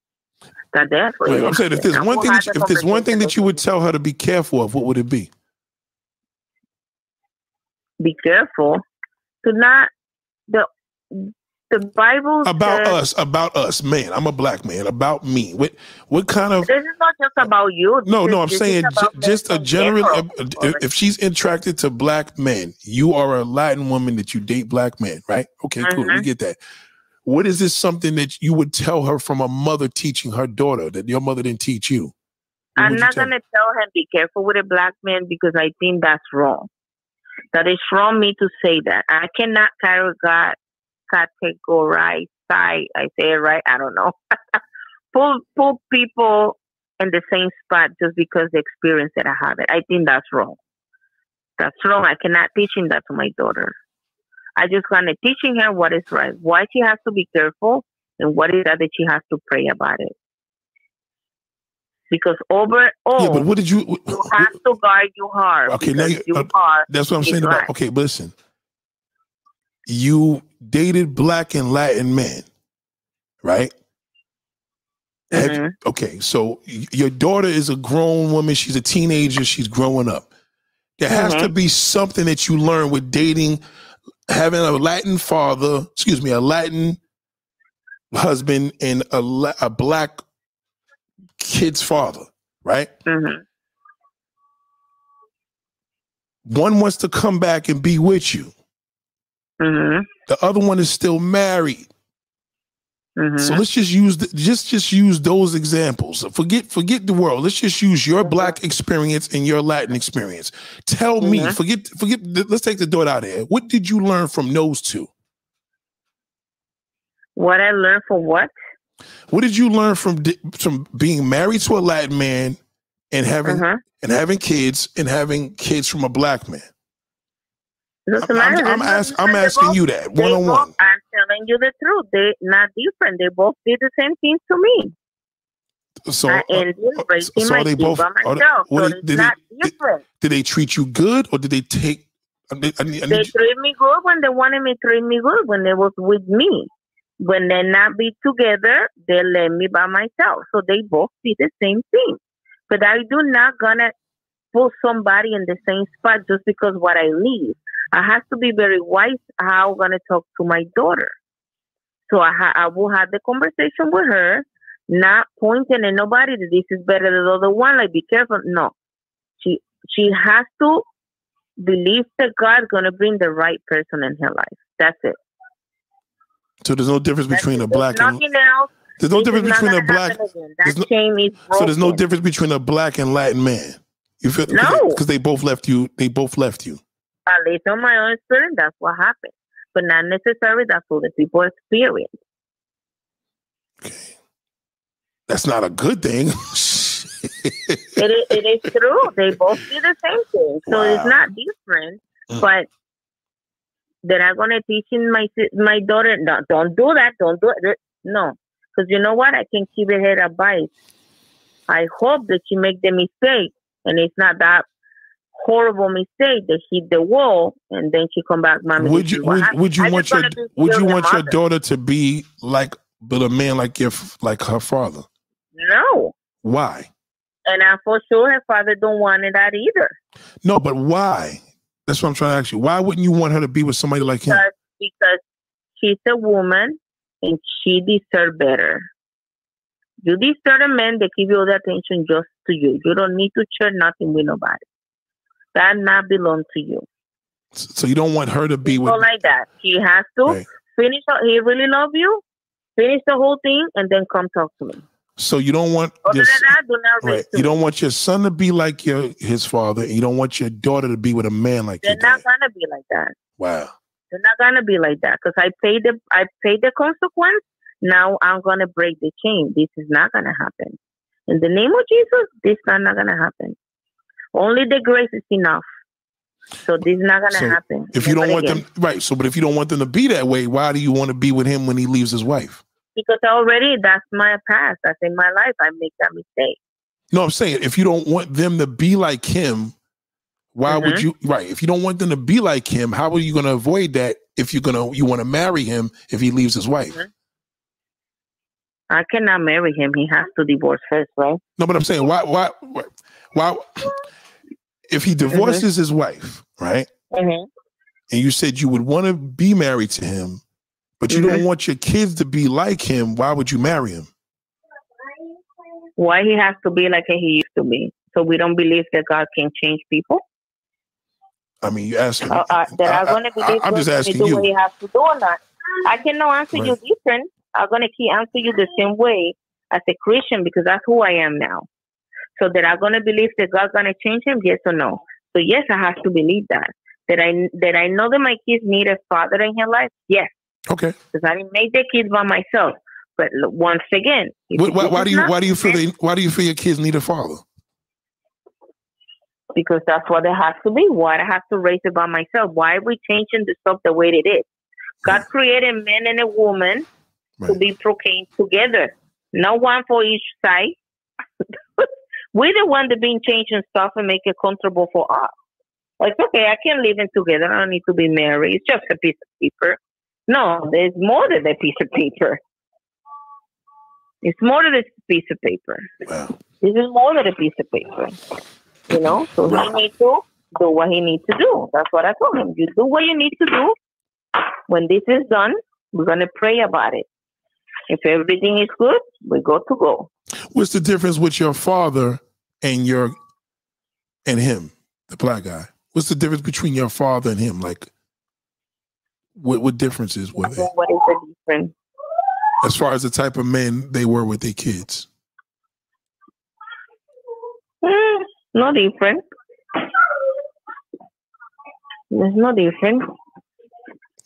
That definitely. Right, I'm saying if there's one thing, that, you- if there's one thing that you would tell her to be careful of, what would it be? be careful to not the the Bible About says, us, about us, man. I'm a black man. About me. What what kind of This is not just about you. No, This- no, I'm saying ju- just a general. If, if she's attracted to black men, you are a Latin woman that you date black men, right? Okay, cool. We Mhm. get that. What is this something that you would tell her from a mother teaching her daughter that your mother didn't teach you? What I'm not tell gonna tell him be careful with a black man because I think that's wrong. That is wrong me to say that. I cannot categorize, categorize, I say it right. I don't know. pull pull people in the same spot just because the experience that I have it. I think that's wrong. That's wrong. I cannot teaching that to my daughter. I just gonna teaching her what is right, why she has to be careful, and what is that that she has to pray about it. Because overall, Yeah, but what did you? you have to guard your heart. Okay, now you- you uh, are. That's what I'm saying about. Okay, but listen. You dated black and Latin men, right? Mhm. okay, so your daughter is a grown woman. She's a teenager. She's growing up. There has to Mhm. be something that you learn with dating, having a Latin father, excuse me, a Latin husband and a, a black kid's father, right? Mhm. One wants to come back and be with you. Mhm. The other one is still married. Mhm. So let's just use the, just just use those examples. Forget forget the world. Let's just use your black experience and your Latin experience. Tell me, Mhm. forget forget. Let's take the door out of here. What did you learn from those two? what I learned from what? What did you learn from from being married to a Latin man and having Mhm. and having kids and having kids from a black man? Doesn't I'm, matter. I'm, ask, I'm asking They you that one on one. I'm telling you the truth. They're not different. They both did the same thing to me. So, I uh, ended uh, so my they both? by they- myself. so did- did not they, different. did they treat you good or did they take? I need, I need, I They treat me good when they wanted me to treat me good when they was with me. When they not be together, they let me by myself. So they both did the same thing. But I do not gonna put somebody in the same spot just because what I leave. I have to be very wise how I'm gonna talk to my daughter. So I ha- I will have the conversation with her, not pointing at nobody that this is better than the other one. Like be careful. No, she she has to believe that God's gonna bring the right person in her life. That's it. so there's no difference That's between it. a black There's and nothing else. there's no difference between a black. there's no- So there's no difference between a black and Latin man. You feel No. because they, both left you. They both left you. At least on my own experience, that's what happened. But not necessarily that's what the people experience. Okay, that's not a good thing. It is, it is true. They both do the same thing. So it's not different. Mm. But that I'm gonna teach in my my daughter. No, don't do that. Don't do it. No, because you know what? I can keep it her advice. I hope that she make the mistake, and it's not that horrible mistake that hit the wall, and then she come back, mommy. would you would, would you I want your would you want your daughter to be like but a man like your like her father? No, Why? and I'm for sure her father don't want it that either. No, but why? That's what I'm trying to ask you. Why wouldn't you want her to be with somebody like him? because because she's a woman and she deserves better. You deserve a man that give you all the attention just to you. You don't need to share nothing with nobody. That not belong to you. So you don't want her to be with like that. She has to Right. finish. He really love you. Finish the whole thing and then come talk to me. So you don't want Other your, than that, do not right. You don't want your son to be like your his father, and you don't want your daughter to be with a man like They're not dad. gonna be like that. Wow. They're not gonna be like that because I paid the I paid the consequence. Now I'm gonna break the chain. This is not gonna happen. In the name of Jesus, this is not gonna happen. Only the grace is enough. So this is not gonna So, happen. If you don't want again. them right, so but if you don't want them to be that way, why do you want to be with him when he leaves his wife? because already that's my past. That's in my life. I make that mistake. No, I'm saying if you don't want them to be like him, why would Mhm. you right? If you don't want them to be like him, how are you gonna avoid that if you're gonna you want to marry him if he leaves his wife? Mhm. I cannot marry him. He has to divorce first, right? No, but I'm saying why why why if he divorces his wife, right? Mm-hmm. and you said you would want to be married to him, but you don't Mhm. want your kids to be like him, why would you marry him? Why he has to be like he used to be? So we don't believe that God can change people. I mean, you asking. Uh, uh, that I- are going to I- believe I'm just asking do you. what He has to do or not. I cannot answer you different. I'm going to keep answer you the same way as a Christian because that's who I am now. So that I'm going to believe that God's going to change him, yes or no? So yes, I have to believe that. That I that I know that my kids need a father in their life. Yes, Okay. because I didn't make the kids by myself. But once again, Why, why, why do you why do you feel they, why do you feel your kids need a father? because that's what it has to be. Why I have to raise it by myself? Why are we changing the stuff the way it is? God created man and a woman to be proclaimed together, not one for each side. We're the one that been changing stuff and make it comfortable for us. Like, okay, I can live in together. I don't need to be married. It's just a piece of paper. No, there's more than a piece of paper. It's more than a piece of paper. Wow. This is more than a piece of paper. You know, so he Right. needs to do what he needs to do. That's what I told him. You do what you need to do. When this is done, we're gonna pray about it. If everything is good, we go to go. What's the difference with your father and your and him, the black guy? What's the difference between your father and him? Like, what what differences were there What is the difference? as far as the type of men they were with their kids? Hmm, no different. There's no difference.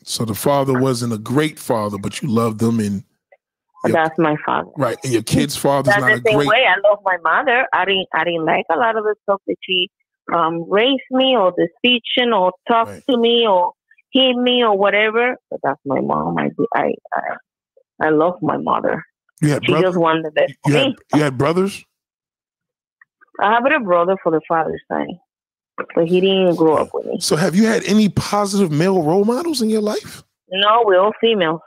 So the father wasn't a great father, but you loved them, and Yep. that's my father. right, and your kid's father's That's not the same great. way. I love my mother. I didn't. I didn't like a lot of the stuff that she um, raised me, or the teaching, or talked Right. to me, or hit me, or whatever. But that's my mom. I I I, I love my mother. You had She brothers. just wanted the best You had you had brothers. I have a brother for the father's side, but he didn't grow up with me. So have you had any positive male role models in your life? No, we're all females.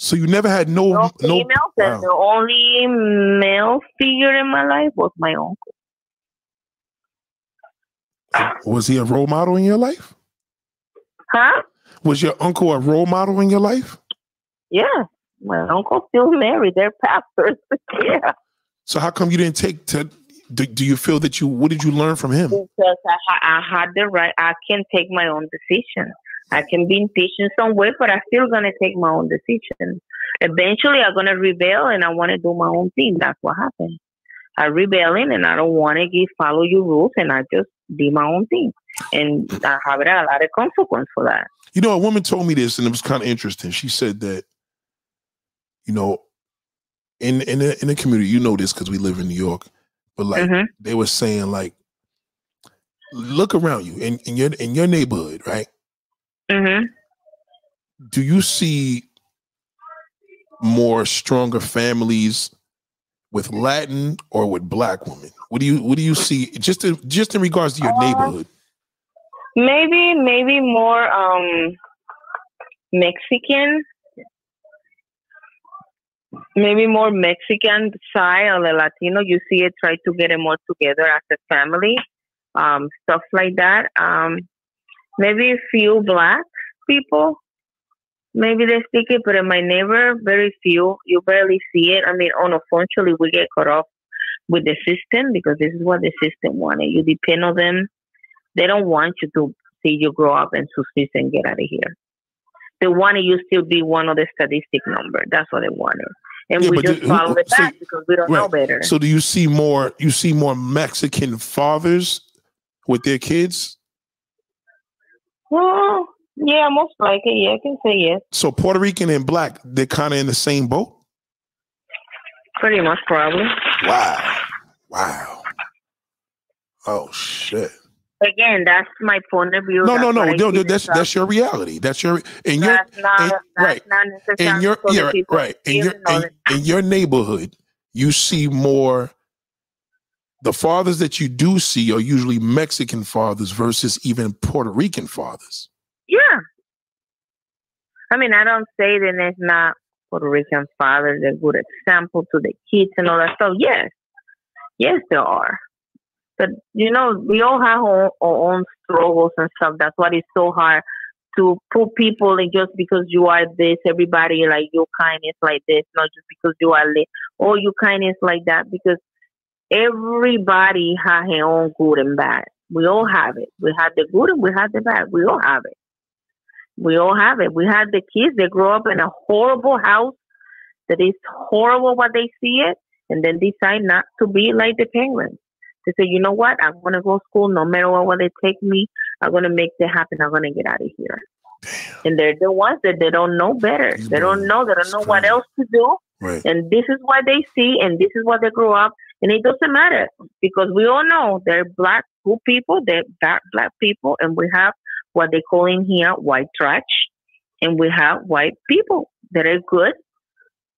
So you never had no No no. females, wow. the only male figure in my life was my uncle. Was he a role model in your life? Huh? Was your uncle a role model in your life? Yeah. My uncle's still married. They're pastors. yeah. So how come you didn't take to? Do, do you feel that you? What did you learn from him? because I, I had the right. I can take my own decision. I can be some way, but I'm still gonna take my own decision. Eventually, I'm gonna rebel and I want to do my own thing. That's what happened. I rebelling and I don't want to give follow your rules, and I just do my own thing, and I have a lot of consequence for that. You know, a woman told me this, and it was kind of interesting. She said that, you know, in in the, in the community, you know this because we live in New York, but like Mhm. they were saying, like, look around you in, in your in your neighborhood, right? Mhm. Do you see more stronger families with Latin or with Black women? What do you what do you see just in, just in regards to your Uh, neighborhood? Maybe, maybe more um Mexican. Maybe more Mexican side or the Latino. You see it try to get it more together as a family, um, stuff like that. Um, maybe a few black people. Maybe they speak it, but in my neighbor, very few. You barely see it. I mean, unfortunately, we get caught off with the system because this is what the system wanted. You depend on them they don't want you to see you grow up and succeed and get out of here. They want you still be one of the statistic number. That's what they wanted. And Yeah, we just who- follow it so- back because we don't know better. So do you see more you see more Mexican fathers with their kids? Well, yeah, most likely. Yeah, I can say yes. So Puerto Rican and black, they're kind of in the same boat. Pretty much, probably. Wow. Wow. Oh shit. Again, that's my point of view. No, That's no, no, no, no. That's that's your reality. That's your and your not, and- right. in your yeah, right. In your in, in your neighborhood, you see more the fathers that you do see are usually Mexican fathers versus even Puerto Rican fathers. Yeah. I mean, I don't say that there's not Puerto Rican fathers a good example to the kids and all that stuff. Yes. Yes, there are. But you know, we all have our, our own struggles and stuff. That's why it's so hard to put people in just because you are this, everybody like your kindness like this, not just because you are lit or your kindness like that. Because everybody has their own good and bad. We all have it. We have the good and we have the bad. We all have it. We all have it. We have the kids that grow up in a horrible house that is horrible what they see it and then decide not to be like the parents. They say, you know what? I'm going to go to school no matter what, what they take me. I'm going to make that happen. I'm going to get out of here. And they're the ones that they don't know better. These They don't know. They don't know what else to do. Right. And this is what they see, and this is what they grow up. And it doesn't matter because we all know they're black good people, they're black black people, and we have what they call in here white trash, and we have white people that are good,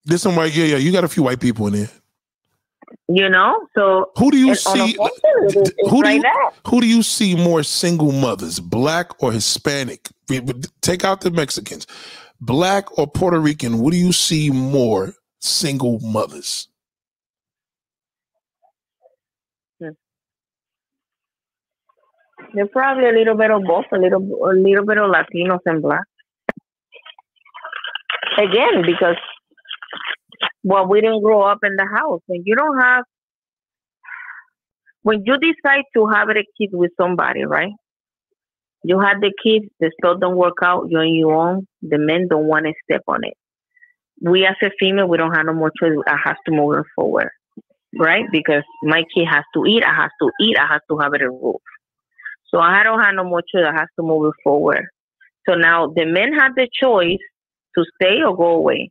There's some white. Yeah, yeah. You got a few white people in there. you know. So Who do you see? unfortunately, it's, it's Who do you that. who do you see more single mothers, black or Hispanic? Take out the Mexicans, black or Puerto Rican. What do you see more single mothers? Hmm. They're probably a little bit of both, a little a little bit of Latinos and black. Again, because well, we didn't grow up in the house, and you don't have. When you decide to have a kid with somebody, right? You have the kids, the stuff don't work out, you're on your own. The men don't want to step on it. We as a female, we don't have no more choice. I have to move forward, right? Because my kid has to eat, I have to eat, I have to have it a roof. So I don't have no more choice. I have to move forward. So now the men have the choice to stay or go away.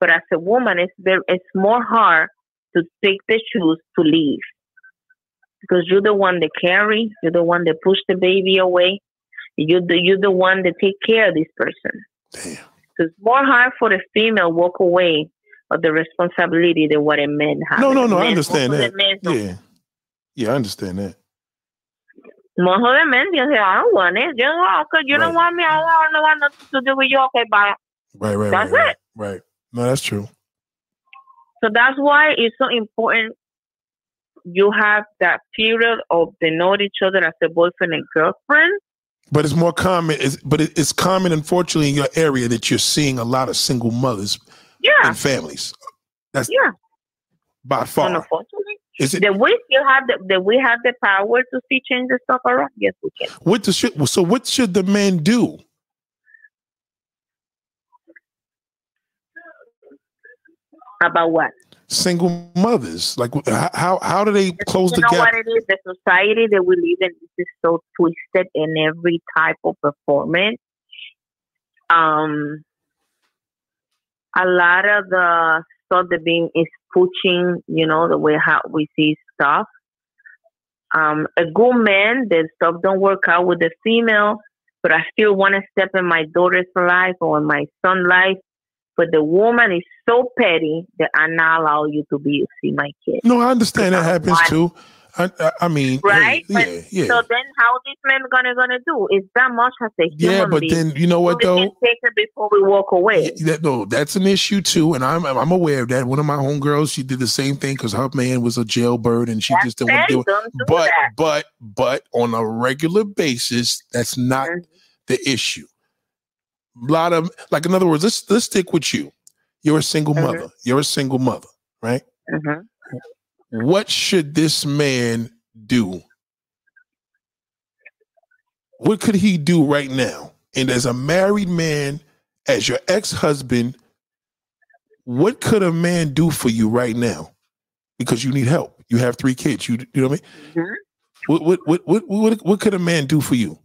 But as a woman, it's very, it's more hard to take the choose to leave because you're the one that carry, you're the one that push the baby away, you're the you're the one that take care of this person. Damn. It's more hard for the female walk away of the responsibility than what a man has. No, no, no. I understand that. the men don't Yeah, yeah. I understand that. Most of the men they say, I don't want it. You know, okay, you Right. don't want me. I don't, want nothing to do with you. Okay, bye. Right, right, That's right, right. it. Right. No, that's true. So that's why it's so important. You have that period of they know each other as a boyfriend and girlfriend. But it's more common. It's, but it, it's common, unfortunately, in your area that you're seeing a lot of single mothers Yeah, and families. That's yeah. by far. unfortunately, Is it that we still have the that we have the power to see change the stuff around. Yes, we can. what the should so what should the men do? About what? Single mothers, like how how do they close you the know gap? what it is? The society that we live in is so twisted in every type of performance. Um, a lot of the stuff that being is pushing, you know, the way how we see stuff. Um, a good man, that stuff don't work out with the female, but I still want to step in my daughter's life or in my son's life. But the woman is so petty that I not allow you to be see my kid. No, I understand that happens Why? too. I I, I mean, hey, Right? yeah, yeah, So then, how this man gonna gonna do? Is that much as a human yeah. But being? then you know what we though? take it before we walk away. Yeah, that, no, that's an issue too, and I'm I'm aware of that. One of my homegirls, she did the same thing because her man was a jailbird, and she That's just didn't want to do it. But that. but but on a regular basis, that's not Mhm. the issue. A lot of like, in other words, let's let's stick with you. You're a single Mhm. mother. You're a single mother, right? Mhm. What should this man do? What could he do right now? And as a married man, as your ex-husband, what could a man do for you right now? Because you need help. You have three kids. You, you know what I mean? Mhm. What, what what what what what could a man do for you?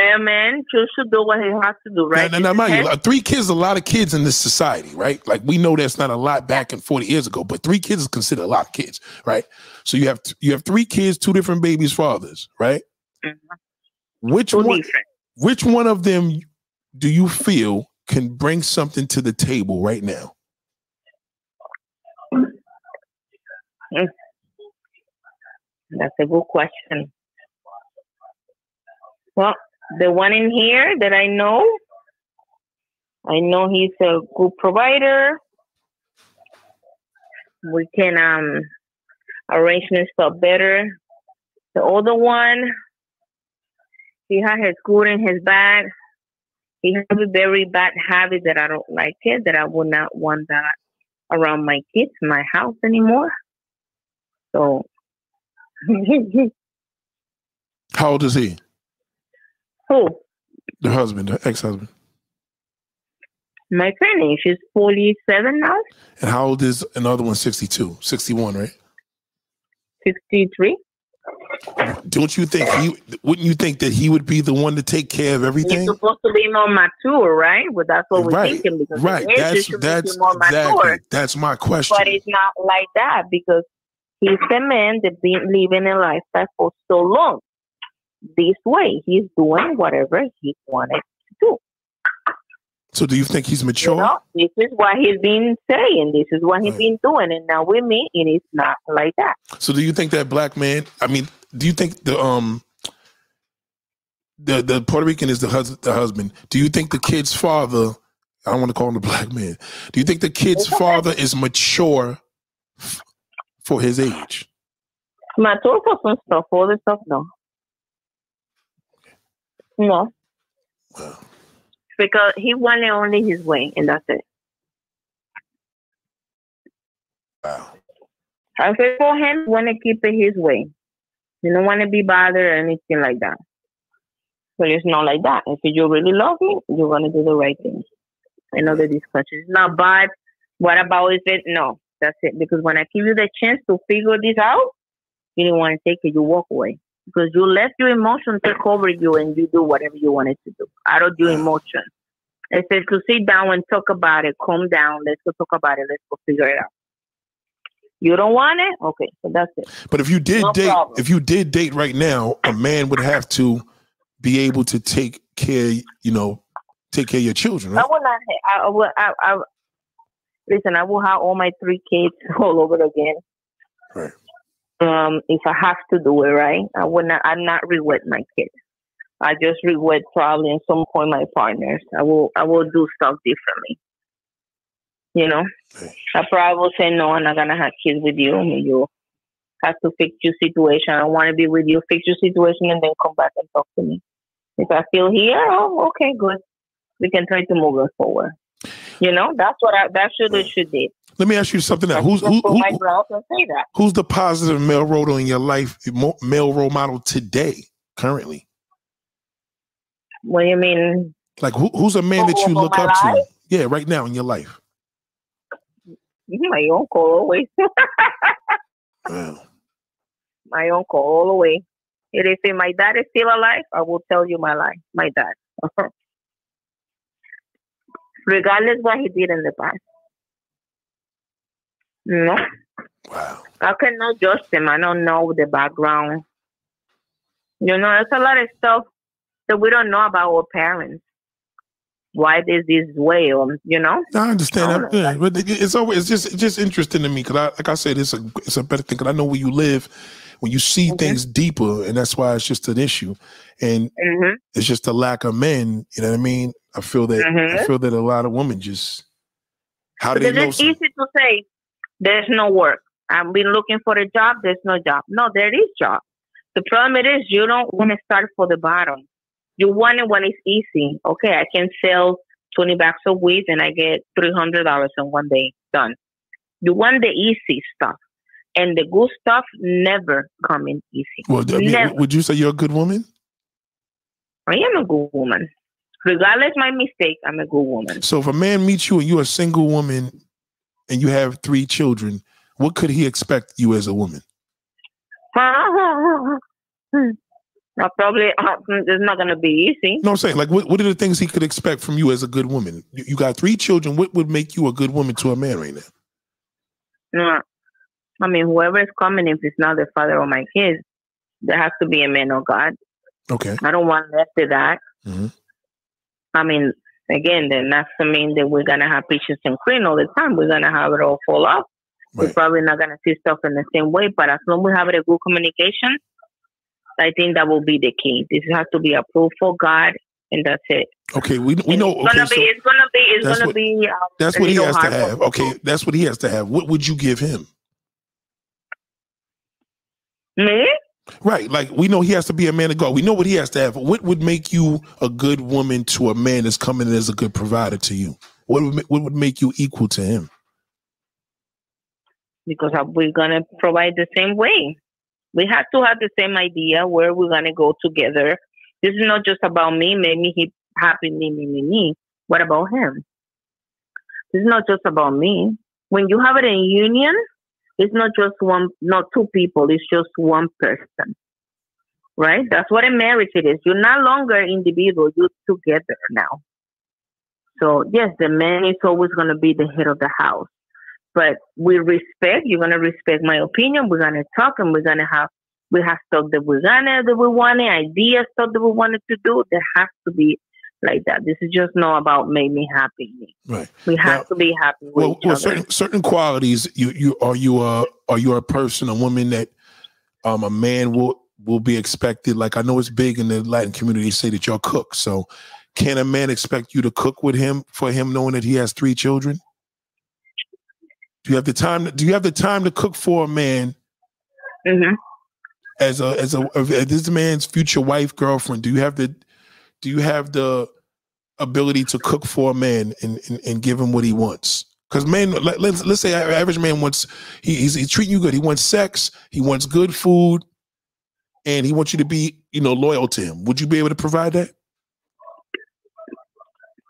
A man should do what he has to do, right? Now, now, now, mind you, uh, three kids a lot of kids in this society, right? Like we know that's not a lot back in 40 years ago, but three kids is considered a lot of kids, right? So you have you have three kids, two different babies' fathers, right? Mhm. Which too one different. which one of them do you feel can bring something to the table right now? That's a good question. Well, the one in here that I know, I know he's a good provider. We can um arrange this stuff better. The other one, he had his food in his bag. He has a very bad habit that I don't like it, that I would not want that around my kids, my house anymore. So, How old is he? Who? The husband, the ex-husband. My friend, she's 47 now, And how old is another one? 62, 61, right? 63. Don't you think he wouldn't you think that he would be the one to take care of everything? He's supposed to be more mature, right? Well, that's what we're Right, thinking because Right. That's that's exactly that's my question. But it's not like that because he's a man that's been living a lifestyle for so long. This way, he's doing whatever he wanted to do. So do you think he's mature? You know, this is what he's been saying. This is what he's Right. been doing, and now with me, it is not like that. So do you think that black man? I mean, do you think the um the the Puerto Rican is the hus- the husband? Do you think the kid's father? I don't want to call him the black man. Do you think the kid's father is mature f- for his age? Mature for some stuff, all the stuff, no. No, Wow. because he wanted only his way, and that's it. Wow. I said for him, want to keep it his way. You don't want to be bothered or anything like that. But it's not like that. If you really love me, you're going to do the right thing. I know the discussion is not bad. What about is it? No, that's it. Because when I give you the chance to figure this out, you didn't want to take it. You walk away because you let your emotion take over you and you do whatever you wanted to do out of your emotion. I said to sit down and talk about it, calm down. Let's go talk about it. Let's go figure it out. You don't want it? Okay, so that's it. But if you did No date, problem. if you did date right now, a man would have to be able to take care, you know, take care of your children, I right? will not. ha- I, I will. I, I, listen, I will have all my three kids all over again. Right. Um, if I have to do it, right? I would not. I'm not regret my kids. I just regret probably at some point my partners. I will. I will do stuff differently. You know, Right. I probably will say no. I'm not gonna have kids with you. You have to fix your situation. I want to be with you. Fix your situation and then come back and talk to me. If I feel here, oh, okay, good. We can try to move it forward. You know, that's what I. That's what it should be. Let me ask you something else. Who's who, who, my ground and say that. who's the positive male role model in your life, male role model today, currently? What do you mean? Like who, who's a man that you look up to? Yeah, right now in your life. My uncle always. Wow. my uncle all the way. It is if my dad is still alive, I will tell you my life. My dad. Regardless what he did in the past. No. Wow. I cannot judge them. I don't know the background. You know, there's a lot of stuff that we don't know about our parents. Why there's this way, or you know? I understand I that, yeah, but it's always it's just it's just interesting to me because I like I said it's a it's a better thing because I know where you live when you see Mhm. things deeper and that's why it's just an issue and hmm it's just a lack of men. You know what I mean? I feel that I Mhm. feel that a lot of women just how do they know? it's easy to say there's no work. I've been looking for a job. There's no job. No, there is job. The problem it is you don't want to start for the bottom. You want it when it's easy. Okay, I can sell twenty bags of weed and I get three hundred dollars in one day. Done. You want the easy stuff, and the good stuff never come in easy. Well, I mean, Never. would you say you're a good woman? I am a good woman. Regardless my mistake, I'm a good woman. So if a man meets you and you're a single woman and you have three children, what could he expect you as a woman? I probably uh, it's not gonna be easy. No, I'm saying like what, what are the things he could expect from you as a good woman? You, you got three children. What would make you a good woman to a man right now? No. I mean, whoever is coming, if it's not the father of my kids, there has to be a man of God. Okay. I don't want less of that. Mhm. I mean, again, then that's to mean that we're gonna have peaches and cream all the time. We're gonna have it all fall off. We're probably not gonna see stuff in the same way, but as long as we have a good communication, I think that will be the key. This has to be approved for God, and that's it. Okay. We we And know. It's gonna Okay. be. So it's gonna be. It's gonna what- be. Um, that's what he has to have. Okay. That's what he has to have. What would you give him? Me? Right. Like we know he has to be a man of God. We know what he has to have. What would make you a good woman to a man that's coming in as a good provider to you? What would what would make you equal to him? because uh, we're gonna provide the same way. We have to have the same idea where we're gonna go together. This is not just about me, maybe he happy, me, me, me, me. What about him? This is not just about me. When you have it in union, it's not just one, not two people. It's just one person, right? That's what a marriage it is. You're no longer individual. You're together now. So yes, the man is always going to be the head of the house but we respect. You're gonna respect my opinion. We're gonna talk, and we're gonna have we have stuff that we're gonna that we want, ideas stuff that we wanted to do. There has to be like that. This is just not about make me happy. Right. We have Now- to be happy with Well, each well other. certain certain qualities you you are you a are you a person, a woman that um a man will will be expected. Like I know it's big in the Latin community, they say that y'all cook. So can a man expect you to cook with him for him knowing that he has three children? Do you have the time? Do you have the time to cook for a man hmm as a as a as this man's future wife girlfriend? Do you have the do you have the ability to cook for a man and and, and give him what he wants? Because man, let, let's let's say average man wants he, he's, he's treating you good. He wants sex. He wants good food, and he wants you to be you know loyal to him. Would you be able to provide that?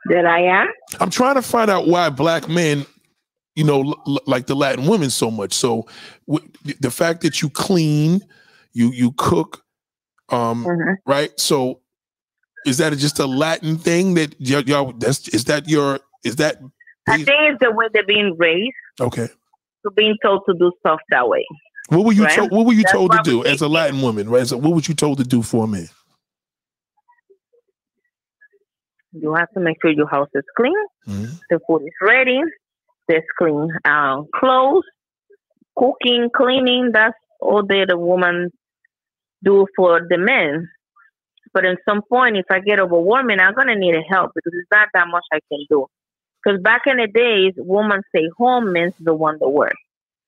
That I am. I'm trying to find out why black men, you know, l- like the Latin women so much. So w- the fact that you clean, you you cook, um, Mhm. right? So is that just a Latin thing that y'all, y'all that's is that your is that I think it's the way they're being raised okay? to being told to do stuff that way. What were you Right. told? What were you That's told to do as a Latin woman? Right? So what were you told to do for a man? You have to make sure your house is clean. Mhm. the food is ready. There's clean uh, clothes, cooking, cleaning. That's all that the woman do for the men. But at some point, if I get overwhelming, I'm gonna need a help because it's not that much I can do. Because back in the days, women stay home, men's the one that work.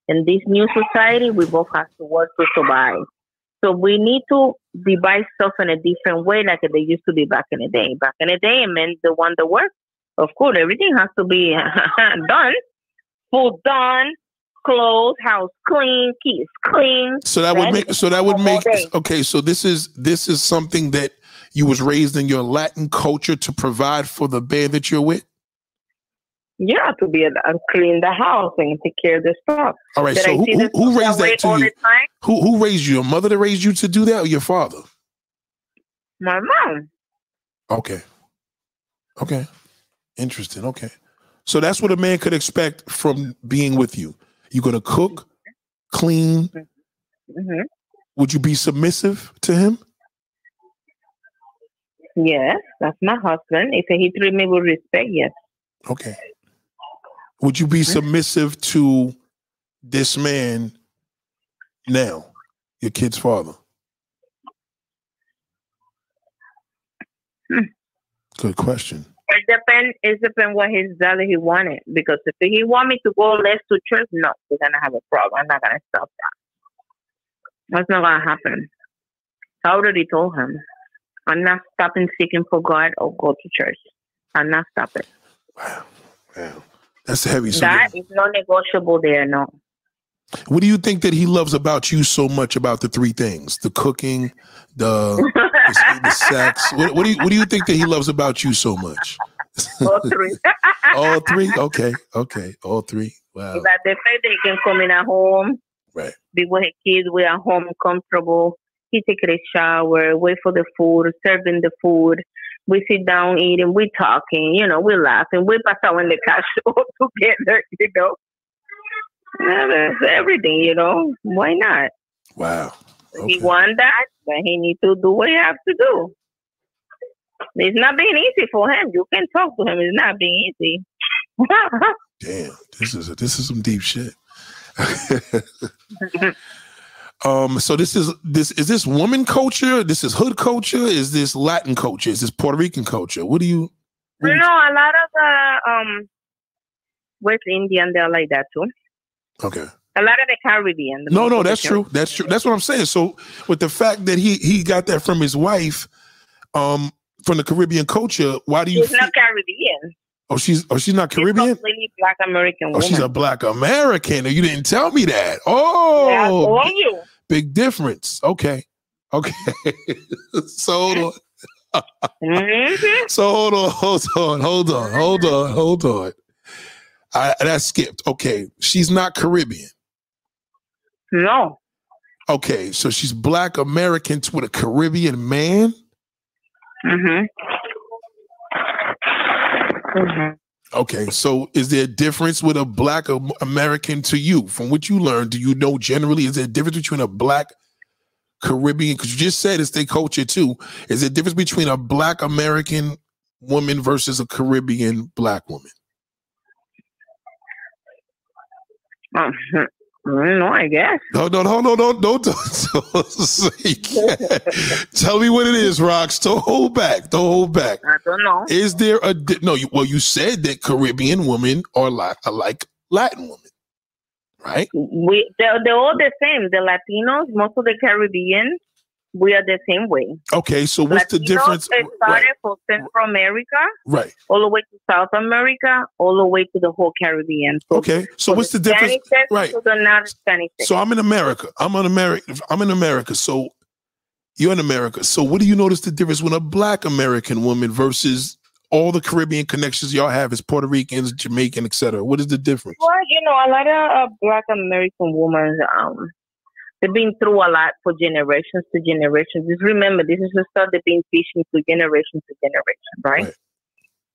In this new society, we both have to work to survive. So we need to divide stuff in a different way, like they used to be back in the day. Back in the day, men the one that work of course, everything has to be done. Food done, clothes, house clean, keys clean. So that would make so that would make okay. So this is this is something that you was raised in your Latin culture to provide for the band that you're with. Yeah, to be a, a clean the house and take care of the stuff. All right. Did So who, who, who raised that to you? Who who raised you? Your mother that raised you to do that, or your father? My mom. Okay. Okay. Interesting. Okay. So that's what a man could expect from being with you. You're gonna cook, clean. hmm Would you be submissive to him? Yes, that's my husband. If he treat me with respect, yes. Okay. Would you be submissive to this man now, your kid's father? Hmm. Good question. It depend. It depend what his daddy he wanted. Because if he want me to go less to church, no, we're gonna have a problem. I'm not gonna stop that. That's not gonna happen. I already told him. I'm not stopping seeking for God or go to church. I'm not stopping. Wow. Wow. That's heavy. So that is non negotiable there, no. what do you think that he loves about you so much about the three things? The cooking, the sex. What, what do you what do you think that he loves about you so much? All three. All three? Okay. Okay. All three. Wow. that the fact that he can come in at home, Right. be with his kids, we are home comfortable. He take a shower, wait for the food, serving the food. We sit down eating, we talking, you know, we laughing, we pass out in the cash together, you know. Yeah, that's everything, you know. Why not? Wow. He Okay. want that, but he need to do what he have to do. It's not being easy for him. You can talk to him. It's not being easy. Damn, this is this is some deep shit. um, so this is this is this woman culture? This is hood culture? Is this Latin culture? Is this Puerto Rican culture? What do you? what You know, a lot of the um West Indian they're like that too. okay, A lot of the Caribbean. the No, no, that's true. That's true. That's what I'm saying. So with the fact that he he got that from his wife, um, from the Caribbean culture, why do you? She's feel- not Caribbean. oh, she's oh, she's not She's Caribbean. completely Black American Oh, she's a Black American. You didn't tell me that. Yeah, I Oh, told you. big difference. Okay, okay. so hold on. Mhm. So hold on, hold on, hold on, hold on, hold on. I, that skipped. Okay, she's not Caribbean. No. Okay, so she's Black American with a Caribbean man. hmm hmm Okay, so is there a difference with a Black American to you? From what you learned, do you know generally is there a difference between a Black Caribbean? Because you just said it's their culture too. Is there a difference between a Black American woman versus a Caribbean Black woman? No, I guess. Hold on, hold on, don't, don't, don't, tell me what it is, Rocks. Don't hold back. Don't hold back. I don't know. Is there a di- no? You, well, you said that Caribbean women are like are like Latin women, right? We they're, they're all the same. The Latinos, most of the Caribbean, we are the same way. Okay, so what's the difference? They started Right, from Central America, right. all the way to South America, all the way to the whole Caribbean. So Okay, so what's the difference? Spanish Right. To the. So I'm in America. I'm in America. I'm in America. So you're in America. So what do you notice the difference when a Black American woman versus all the Caribbean connections y'all have as Puerto Ricans, Jamaican, etc. What is the difference? Well, you know, a lot of uh, Black American women, um, they've been through a lot for generations to generations. Just remember, this is the stuff they've been teaching to generation to generation, right? Right.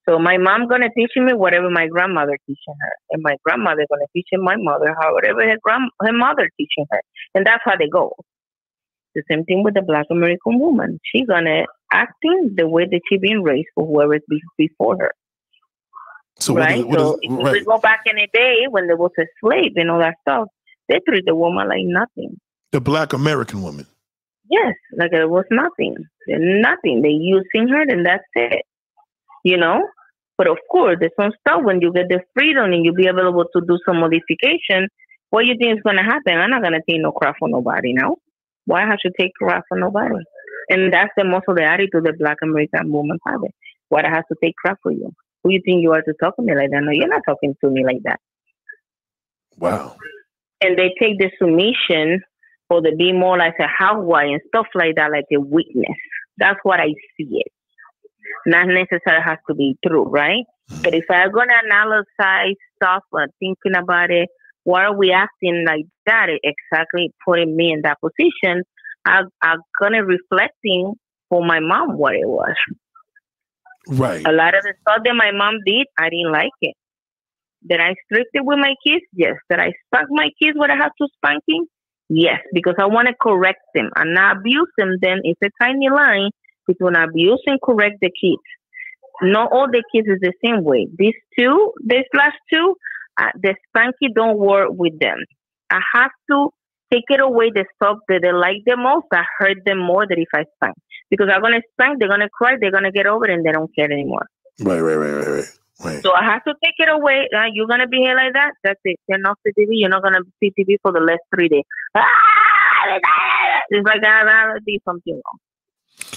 So my mom gonna teach me whatever my grandmother teaching her, and my grandmother gonna teach my mother how whatever her grand her mother teaching her, and that's how they go. The same thing with the Black American woman. She gonna acting the way that she been raised for whoever's be- before her So right? is, what so is if we go back in the day when there was a slave and all that stuff, they treat the woman like nothing. The Black American woman. Yes, like it was nothing. Nothing. They using her and that's it. You know? But of course, there's some stuff when you get the freedom and you be able to do some modification. What you think is gonna happen? I'm not gonna take no crap for nobody now. Why I have to take crap for nobody? And that's the most of the attitude the black American woman have. it. Why I have to take crap for you? Who you think you are to talk to me like that? No, you're not talking to me like that. Wow. and they take the submission or the be more like a Hawaii and stuff like that, like a weakness. That's what I see it. Not necessarily has to be true, right? But if I'm gonna analyze stuff and thinking about it, why are we acting like that? It exactly putting me in that position. I, I'm gonna reflecting for my mom what it was. Right. A lot of the stuff that my mom did, I didn't like it. Did I strict it with my kids? Yes. Did I spank my kids when I have to spanking? Yes, because I want to correct them and not abuse them. Then it's a tiny line between abuse and correct the kids. Not all the kids is the same way. These two, these last two, uh, the spanky don't work with them. I have to take it away the stuff that they like the most. I hurt them more than if I spank. Because I'm gonna spank, they're gonna cry, they're gonna get over it, and they don't care anymore. Right. Right. Right. Right. Right. Right. So I have to take it away. Uh, you're gonna be here like that. That's it. You're not see TV. You're not gonna see TV for the last three days. Ah, It's like I gotta do something wrong,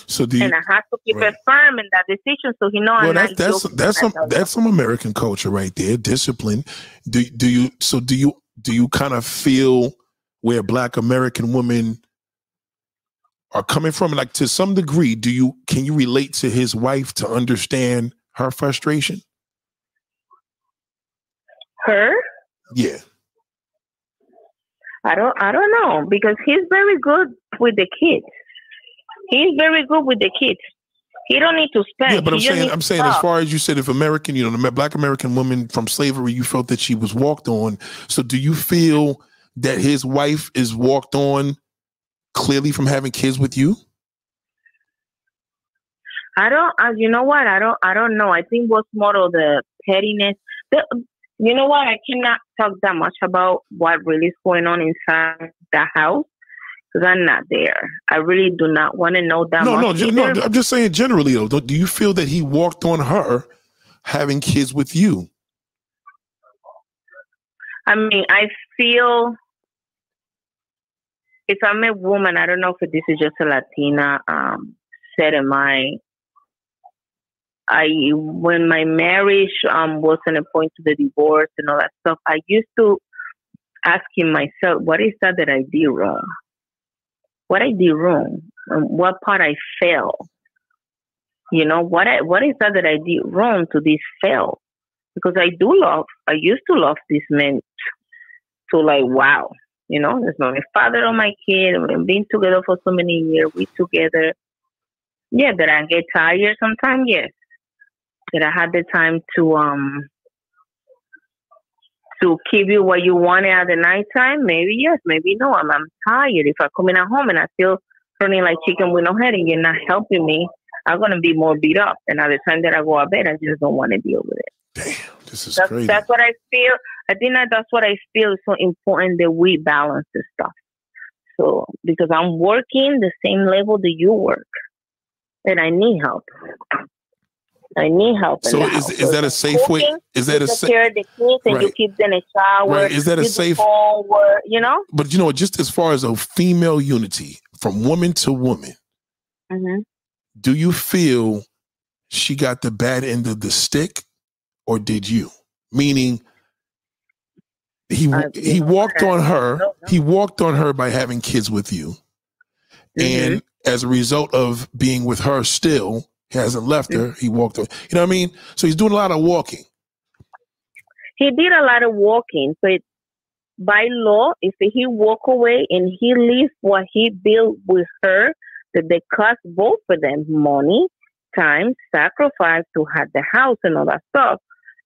So do you? and I have to keep right. it firm in that decision. So he know Well, I'm that's not that's that's some that's some American culture right there. Discipline. Do do you? So do you? Do you kind of feel where Black American women are coming from? Like to some degree, do you? Can you relate to his wife to understand her frustration? Yeah. I don't. I don't know because he's very good with the kids. He's very good with the kids. He don't need to spend. Yeah, but I'm saying, I'm saying, as far as you said, if American, you know, the Black American woman from slavery, you felt that she was walked on. So, do you feel that his wife is walked on clearly from having kids with you? I don't. Uh, you know what? I don't. I don't know. I think what's more of the pettiness. The, you know what? I cannot talk that much about what really is going on inside the house because I'm not there. I really do not want to know that No, much. no, ju- no. I'm just saying generally though. Do do you feel that he walked on her having kids with you? I mean, I feel if I'm a woman, I don't know if this is just a Latina um, set in my. I when my marriage um, was on a point to the divorce and all that stuff, I used to asking myself, what is that that I did wrong? What I did wrong? Um, what part I failed? You know, what I, what is that that I did wrong to this fail? Because I do love, I used to love this man So like, wow, you know, there's not my father or my kid. We've been together for so many years. We together. Yeah, that I get tired sometimes. Yes, that I had the time to um to give you what you wanted at the nighttime. Maybe yes, maybe no. I'm I'm tired. If I come in at home and I feel running like chicken with no head and you're not helping me, I'm gonna be more beat up. And at the time that I go to bed, I just don't want to deal with it. Damn, this is That's, crazy. that's what I feel. I think that that's what I feel is so important that we balance this stuff. So because I'm working the same level that you work, and I need help. I need help. So is house. is that a safe way? Is that a safe? care the kids and you keep them in shower. Right. Is that a safe- homework, you know? But you know, just as far as a female unity from woman to woman, Mm-hmm. do you feel she got the bad end of the stick, or did you? Meaning, he Uh, he walked on her. He walked on her by having kids with you, Mm-hmm. and as a result of being with her, still he hasn't left mm. her. He walked on. You know what I mean? So he's doing a lot of walking. he did a lot of walking, but by law, if he walk away and he leaves what he built with her, that they cost both of them money, time, sacrifice to have the house and all that stuff.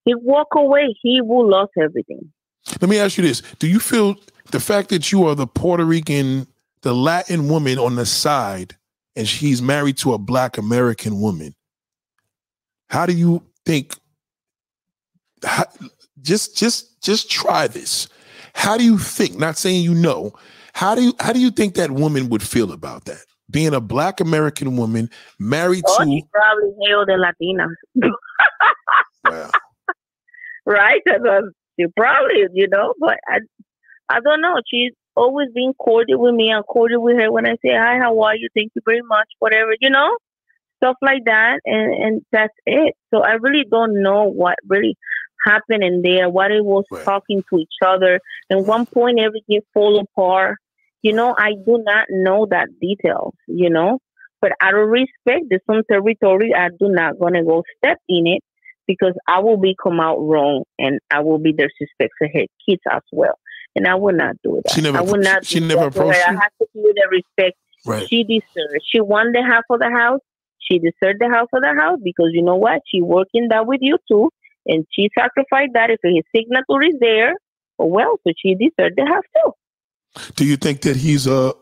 He walk away, he will lose everything. Let me ask you this: Do you feel the fact that you are the Puerto Rican, the Latin woman on the side, and she's married to a Black American woman? How do you think? How, just, just, just try this. How do you think? Not saying you know. How do you? How do you think that woman would feel about that? Being a Black American woman married Oh, to she probably hail the Latina. wow, right? That's uh, what she probably, you know, but I, I don't know. She's always being cordial with me. I'm cordial with her when I say hi, how are you? Thank you very much, whatever, you know, stuff like that, and and that's it. So I really don't know what really happened in there, what it was Right. talking to each other. And one point, everything fall apart. You know, I do not know that details. You know, but out of respect, there's some territory I do not gonna go step in it because I will be come out wrong and I will be disrespect to her kids as well. And I will not do that. She never I will not. she do never approached I have to give her the respect right? she deserves. She won the half of the house. She deserved the half of the house because you know what? She working that with you too, and she sacrificed that. If his signature is there, oh, well, so she deserved the half too. Do you think that he's uh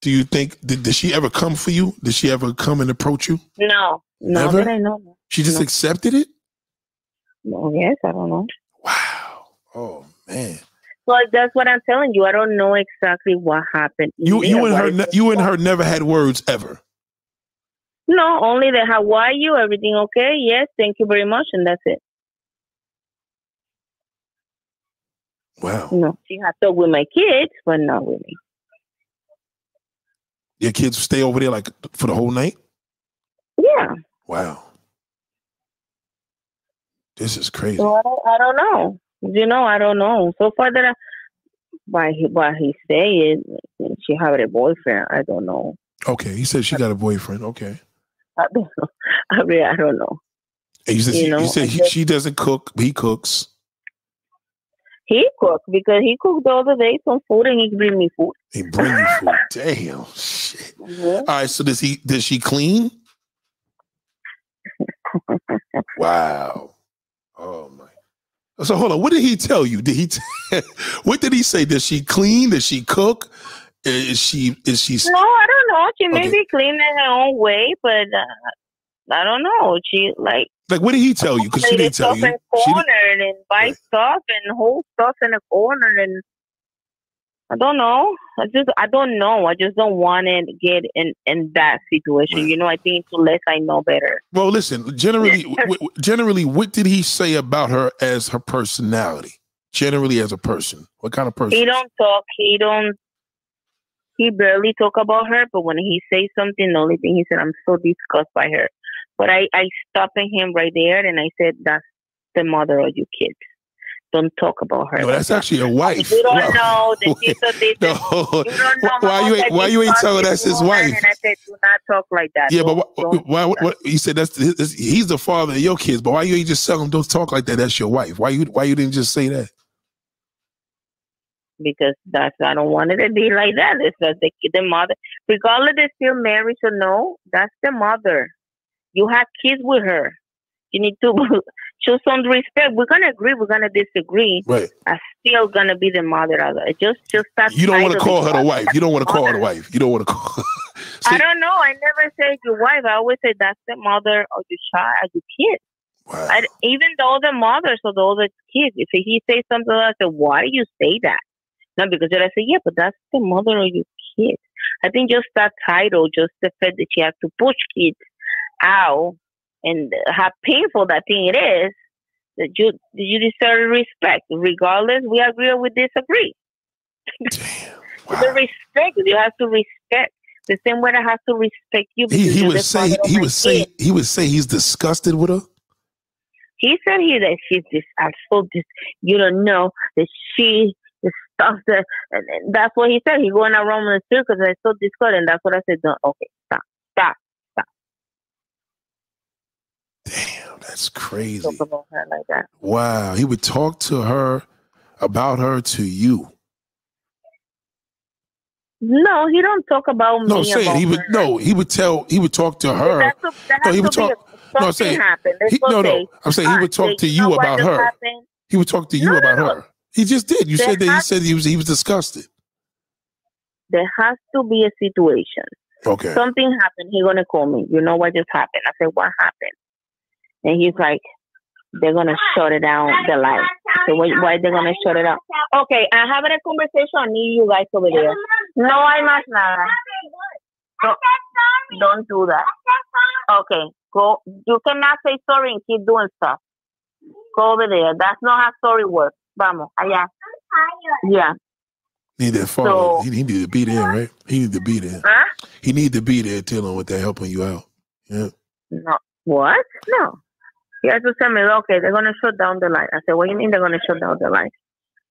Do you think did, did she ever come for you? Did she ever come and approach you? No, no, Never? I know. She just No. accepted it. No, yes, I don't know. Wow. Oh man. So that's what I'm telling you. I don't know exactly what happened. You you and her ne- you and her never had words ever. No, only the how are you? Everything okay? Yes, thank you very much, and that's it. Wow. No, she had talked with my kids, but not with me. Your kids stay over there like for the whole night. Yeah, Wow. This is crazy. so I don't know. You know, I don't know. So far that I, by he, what he saying, she have a boyfriend. I don't know. Okay, he said she got a boyfriend. Okay. I don't know. I really, I don't know. And you said You she, know, you said he, guess- she doesn't cook. He cooks. He cooked because he cooked all the other day some food and he bring me food. He bring you food. Damn. Shit. Mhm. All right. So does he? Does she clean? wow. Oh my. So hold on. What did he tell you? Did he? T- what did he say? Does she clean? Does she cook? Is she? Is she? No, I don't know. She may be clean in her own way, but uh, I don't know. She like Like what did he tell you? Because she didn't tell you. in She didn't- corner and buy Right. stuff and hold stuff in a corner and I don't know. I just I don't know. I just don't want to get in in that situation. Right. You know, I think unless I know better. Well, listen. Generally, w- w- generally, what did he say about her as her personality? Generally, as a person, what kind of person? He don't talk. He don't. he barely talk about her, but when he says something, the only thing he said, I'm so disgusted by her. But I, I stopped him right there and I said, that's the mother of your kids. Don't talk about her. No, like that's that. actually a wife. You don't Wow. know the sister did No. You don't know Why you ain't- why you ain't discussed tell that's his wife? And I said, do not talk like that. Yeah, but Don't- why, don't why, do what, what you said that's he's the father of your kids, but why you ain't just tell him don't talk like that? That's your wife. Why you why you didn't just say that? because that's I don't want it to be like that. It's that the the mother, regardless if still married or no, that's the mother. You have kids with her. You need to show some respect. We're gonna agree. We're gonna disagree. Right. I still gonna be the mother of it. Just just that. You don't want to call her the wife. You don't want to call her the wife. You don't want to call. I don't know. I never say your wife. I always say that's the mother of your child, as your kid. wow. I, even though the mothers or the kids, if he says something, I say, why do you say that? No, because then I say, yeah, but that's the mother of your kid. I think just that title, just the fact that you have to push kids out and how painful that thing it is, that you you deserve respect. Regardless, we agree or we disagree. Damn. The respect, you have to respect. The same way that I have to respect you. He because he would say he would say kid. he would say he's disgusted with her. He said he that she's this. I'm so this. You don't know that she is stuff that. And, and that's what he said. He going around in the circles. I so disgusted, and that's what I said. No, okay, stop, stop, Damn, that's crazy. talk about her like that. Wow. He would talk to her about her to you. No, he don't talk about No, I'm saying he would her. no, he would tell he would talk to her. That's a, that No, he would talk- A, no, I'm saying-. He, no, no. I'm saying he would "Ah, talk to you you know what about her. happened?" He would talk to you No, about no. her. He just did. You There said that he said he was he was disgusted. There has to be a situation. Okay. something happened. He gonna call me. You know what just happened? I said, what happened? And he's like, they're gonna shut it down the light. So why, why they gonna shut it down? Okay, I'm having a conversation. I need you guys over there. No hay más nada. No, don't do that. Okay, go. You cannot say sorry and keep doing stuff. Go over there. That's not how sorry works. Vamos, allá. Yeah. Need that father. So- he, he need to be there, right? He need to be there. Huh? He need to be there telling what they're helping you out. Yeah. No. What? No. He has to tell me, okay, they're going to shut down the light. I said, what do you mean they're going to shut down the light?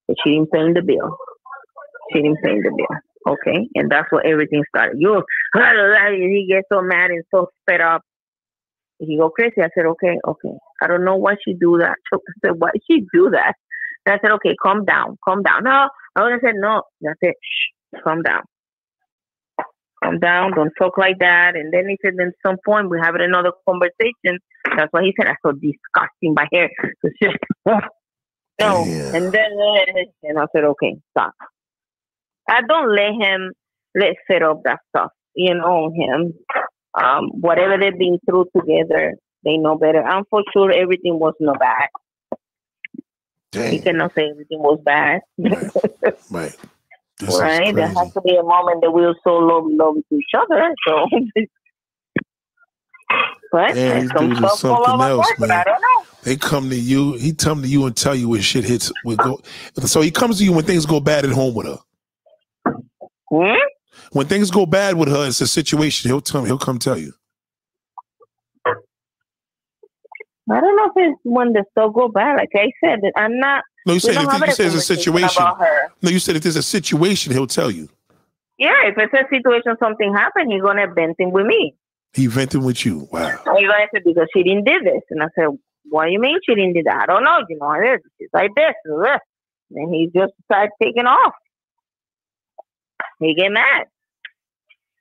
But she didn't pay the bill. She didn't pay the bill. Okay. And that's where everything started. You, he gets so mad and so fed up. He go crazy. I said, okay, okay. I don't know why she do that. I said, why she do that? And I said, okay, calm down, calm down. No, I would said, no. I said, shh, calm down. Calm down, don't talk like that. And then he said, at some point, we have another conversation. That's why he said, that's so disgusting by hair. It's just, no. Damn. And then, and I said, okay, stop. I don't let him let set up that stuff, you know, him. Um, whatever they've been through together, they know better. And for sure, everything was not bad. He Dang. cannot say everything was bad. Right. Right. This right? There has to be a moment that we also love, love each other. So, but Yeah, some stuff something else, course, man. I don't know. They come to you. He come to you and tell you when shit hits. When go, so he comes to you when things go bad at home with her. Hmm? When things go bad with her, it's a situation. He'll tell me. He'll come tell you. I don't know if it's when the stuff go bad. Like I said, I'm not. No, you said if you a said it's a situation. No, you said if there's a situation, he'll tell you. Yeah, if it's a situation, something happened, he's gonna vent it with me. He venting with you. Wow. And he's gonna say because she didn't do this, and I said, "What do you mean she didn't do that? I don't know. You know, it is. She's like this, and this." And he just started taking off. He get mad.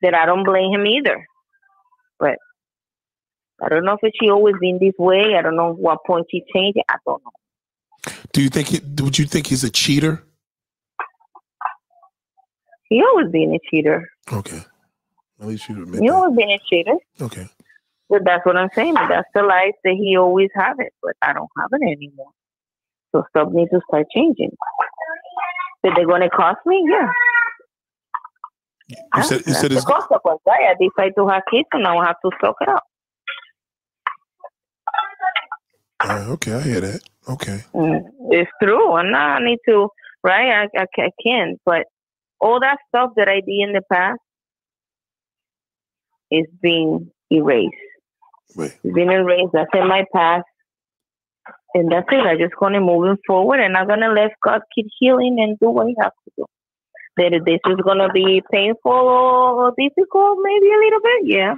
That I don't blame him either, but I don't know if she always been this way. I don't know what point she changed. I don't know. Do you think? He, would you think he's a cheater? He always been a cheater. Okay. At least you admit He always been a cheater. Okay. But that's what I'm saying. That's the life that he always have it, but I don't have it anymore. So stuff needs to start changing. That they're gonna cost me, yeah. You said. You said the it's. consequence. Right? I decide to have kids, and now I have to suck it up. Uh, okay, I hear that. Okay. Mm, it's true. And now I need to, right? I, I, I can, but all that stuff that I did in the past is being erased. It's been erased. That's in my past. And that's it. I'm just gonna moving forward and I'm gonna let God keep healing and do what he has to do. That this is gonna be painful or difficult, maybe a little bit, yeah.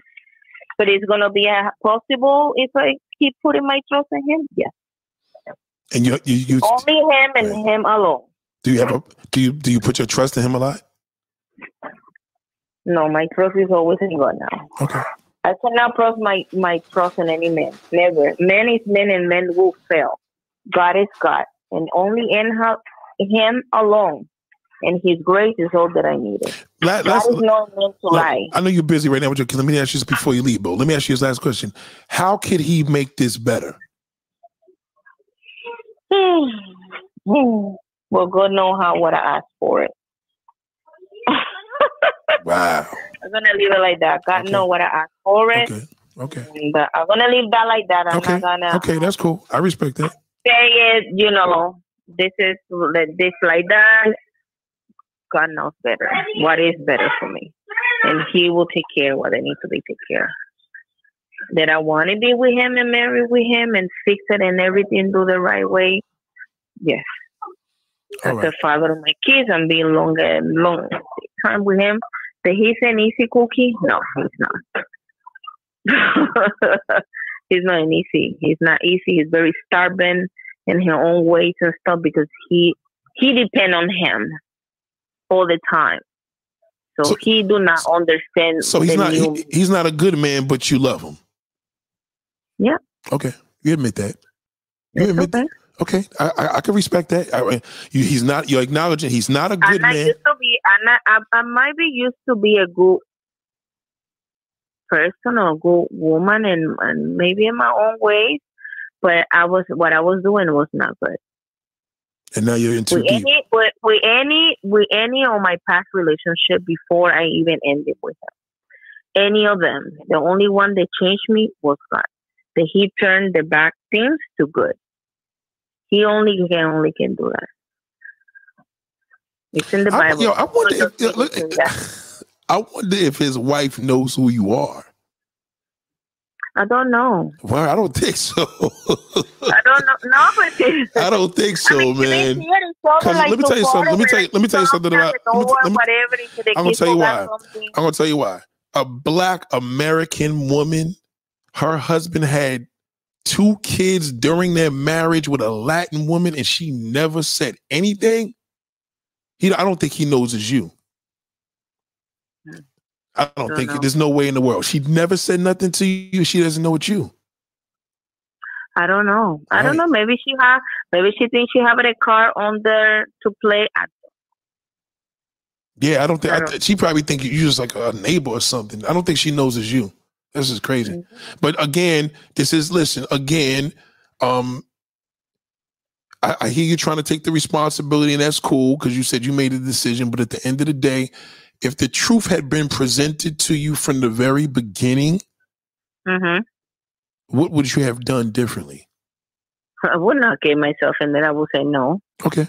But it's gonna be a possible if I keep putting my trust in him, yes. And you, you, you Only him and Right. him alone. do you have a do you do you put your trust in him a lot? No, my trust is always in God now. Okay. I cannot trust my, my trust in any man. Never. Man is man and men will fail. God is God. And only in her, him alone and his grace is all that I needed. God last- is not meant to look, lie. I know you're busy right now with your kids. Let me ask you this before you leave, Bo. Let me ask you this last question. How could he make this better? well, God know how what I asked for it. Wow. I'm gonna leave it like that. God Okay. know what I asked for it. Okay. Okay. And uh, I'm gonna leave that like that. I'm Okay. not gonna Okay, that's cool. I respect that. say it, you know, this is like this like that. God knows better. What is better for me. And he will take care of what I need to be taken care of. That I want to be with him and marry with him and fix it and everything do the right way. Yes. All As right. a father of my kids and being longer and long time with him. That he's an easy cookie? No, he's not. he's not an easy. He's not easy. He's very stubborn in his own ways and stuff because he he depend on him all the time. So, So- he do not understand. So he's not he, he's not a good man, but you love him. Yeah. Okay. You admit that. You admit okay. Okay, I, I, I can respect that. I, you, he's not. You're acknowledging he's not a good and I man. used to be, I, I, I might be used to be a good person or a good woman, and, and maybe in my own ways. But I was what I was doing was not good. And now you're in too With deep. any, with, any, with any of my past relationship before I even ended with him, any of them, the only one that changed me was God. That He turned the bad things to good. He only can only can do that. It's in the I, Bible. yo, I wonder if look, I wonder if his wife knows who you are. I don't know. Well, I don't think so. I don't know. No, but I don't think so, I mean, man. see it in each other, 'Cause like let me tell you something. Let me tell you- let me tell you something about- let me- let me- I'm gonna tell you why. I'm gonna tell you why. A black American woman, her husband had two kids during their marriage with a Latin woman, and she never said anything. He, I don't think he knows it's you. I don't Don't think know. there's no way in the world. She never said nothing to you. She doesn't know it's you. I don't know. I don't know. Maybe she have. Maybe she thinks she have a car on there to play at. Yeah, I don't think I I don't- th- she probably think you're just like a neighbor or something. I don't think she knows it's you. This is crazy. Mm-hmm. But again, this is listen again. Um, I, I hear you trying to take the responsibility, and that's cool because you said you made a decision. But at the end of the day, if the truth had been presented to you from the very beginning, Mm-hmm. what would you have done differently? I would not get myself in there. I would say no. Okay,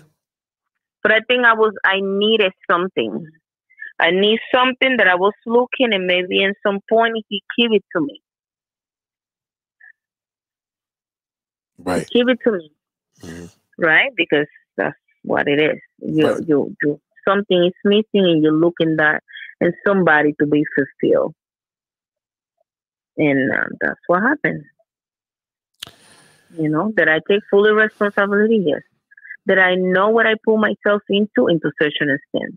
But I think I was. I needed something. I need something that I was looking, and maybe in some point he give it to me. right. Give it to me. Mhm. right? Because that's what it is. You, Right. you, you, something is missing, and you're looking that and somebody to be fulfilled, and uh, that's what happened. You know that I take fully responsibility. Yes, that I know what I put myself into into such an extent.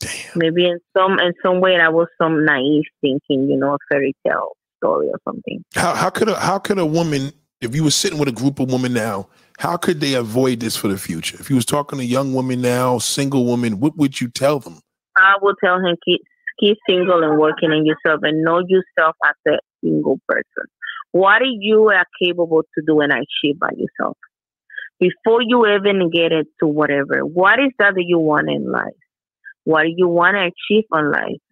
Damn. Maybe in some in some way I was some naive thinking, you know, a fairy tale story or something. How how could a how could a woman, if you were sitting with a group of women now, how could they avoid this for the future? If you was talking to young women now, single women, what would you tell them? I will tell him keep keep single and working on yourself and know yourself as a single person. What are you are capable to do and achieve by yourself? Before you even get it to whatever, what is that that you want in life? What do you want to achieve in life?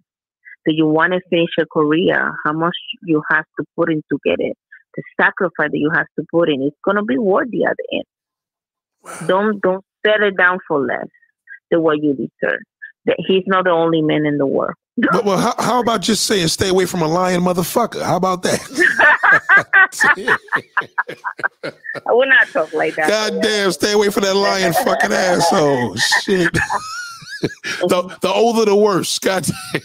Do you want to finish a career? How much you have to put in to get it? The sacrifice that you have to put in, it's gonna be worthy at the end. Don't don't settle down for less. than what you deserve. That he's not the only man in the world. But well, how, how about just saying stay away from a lying motherfucker? How about that? I will not talk like that. God damn, stay away from that lying fucking asshole. Shit. the the older the worse. God damn.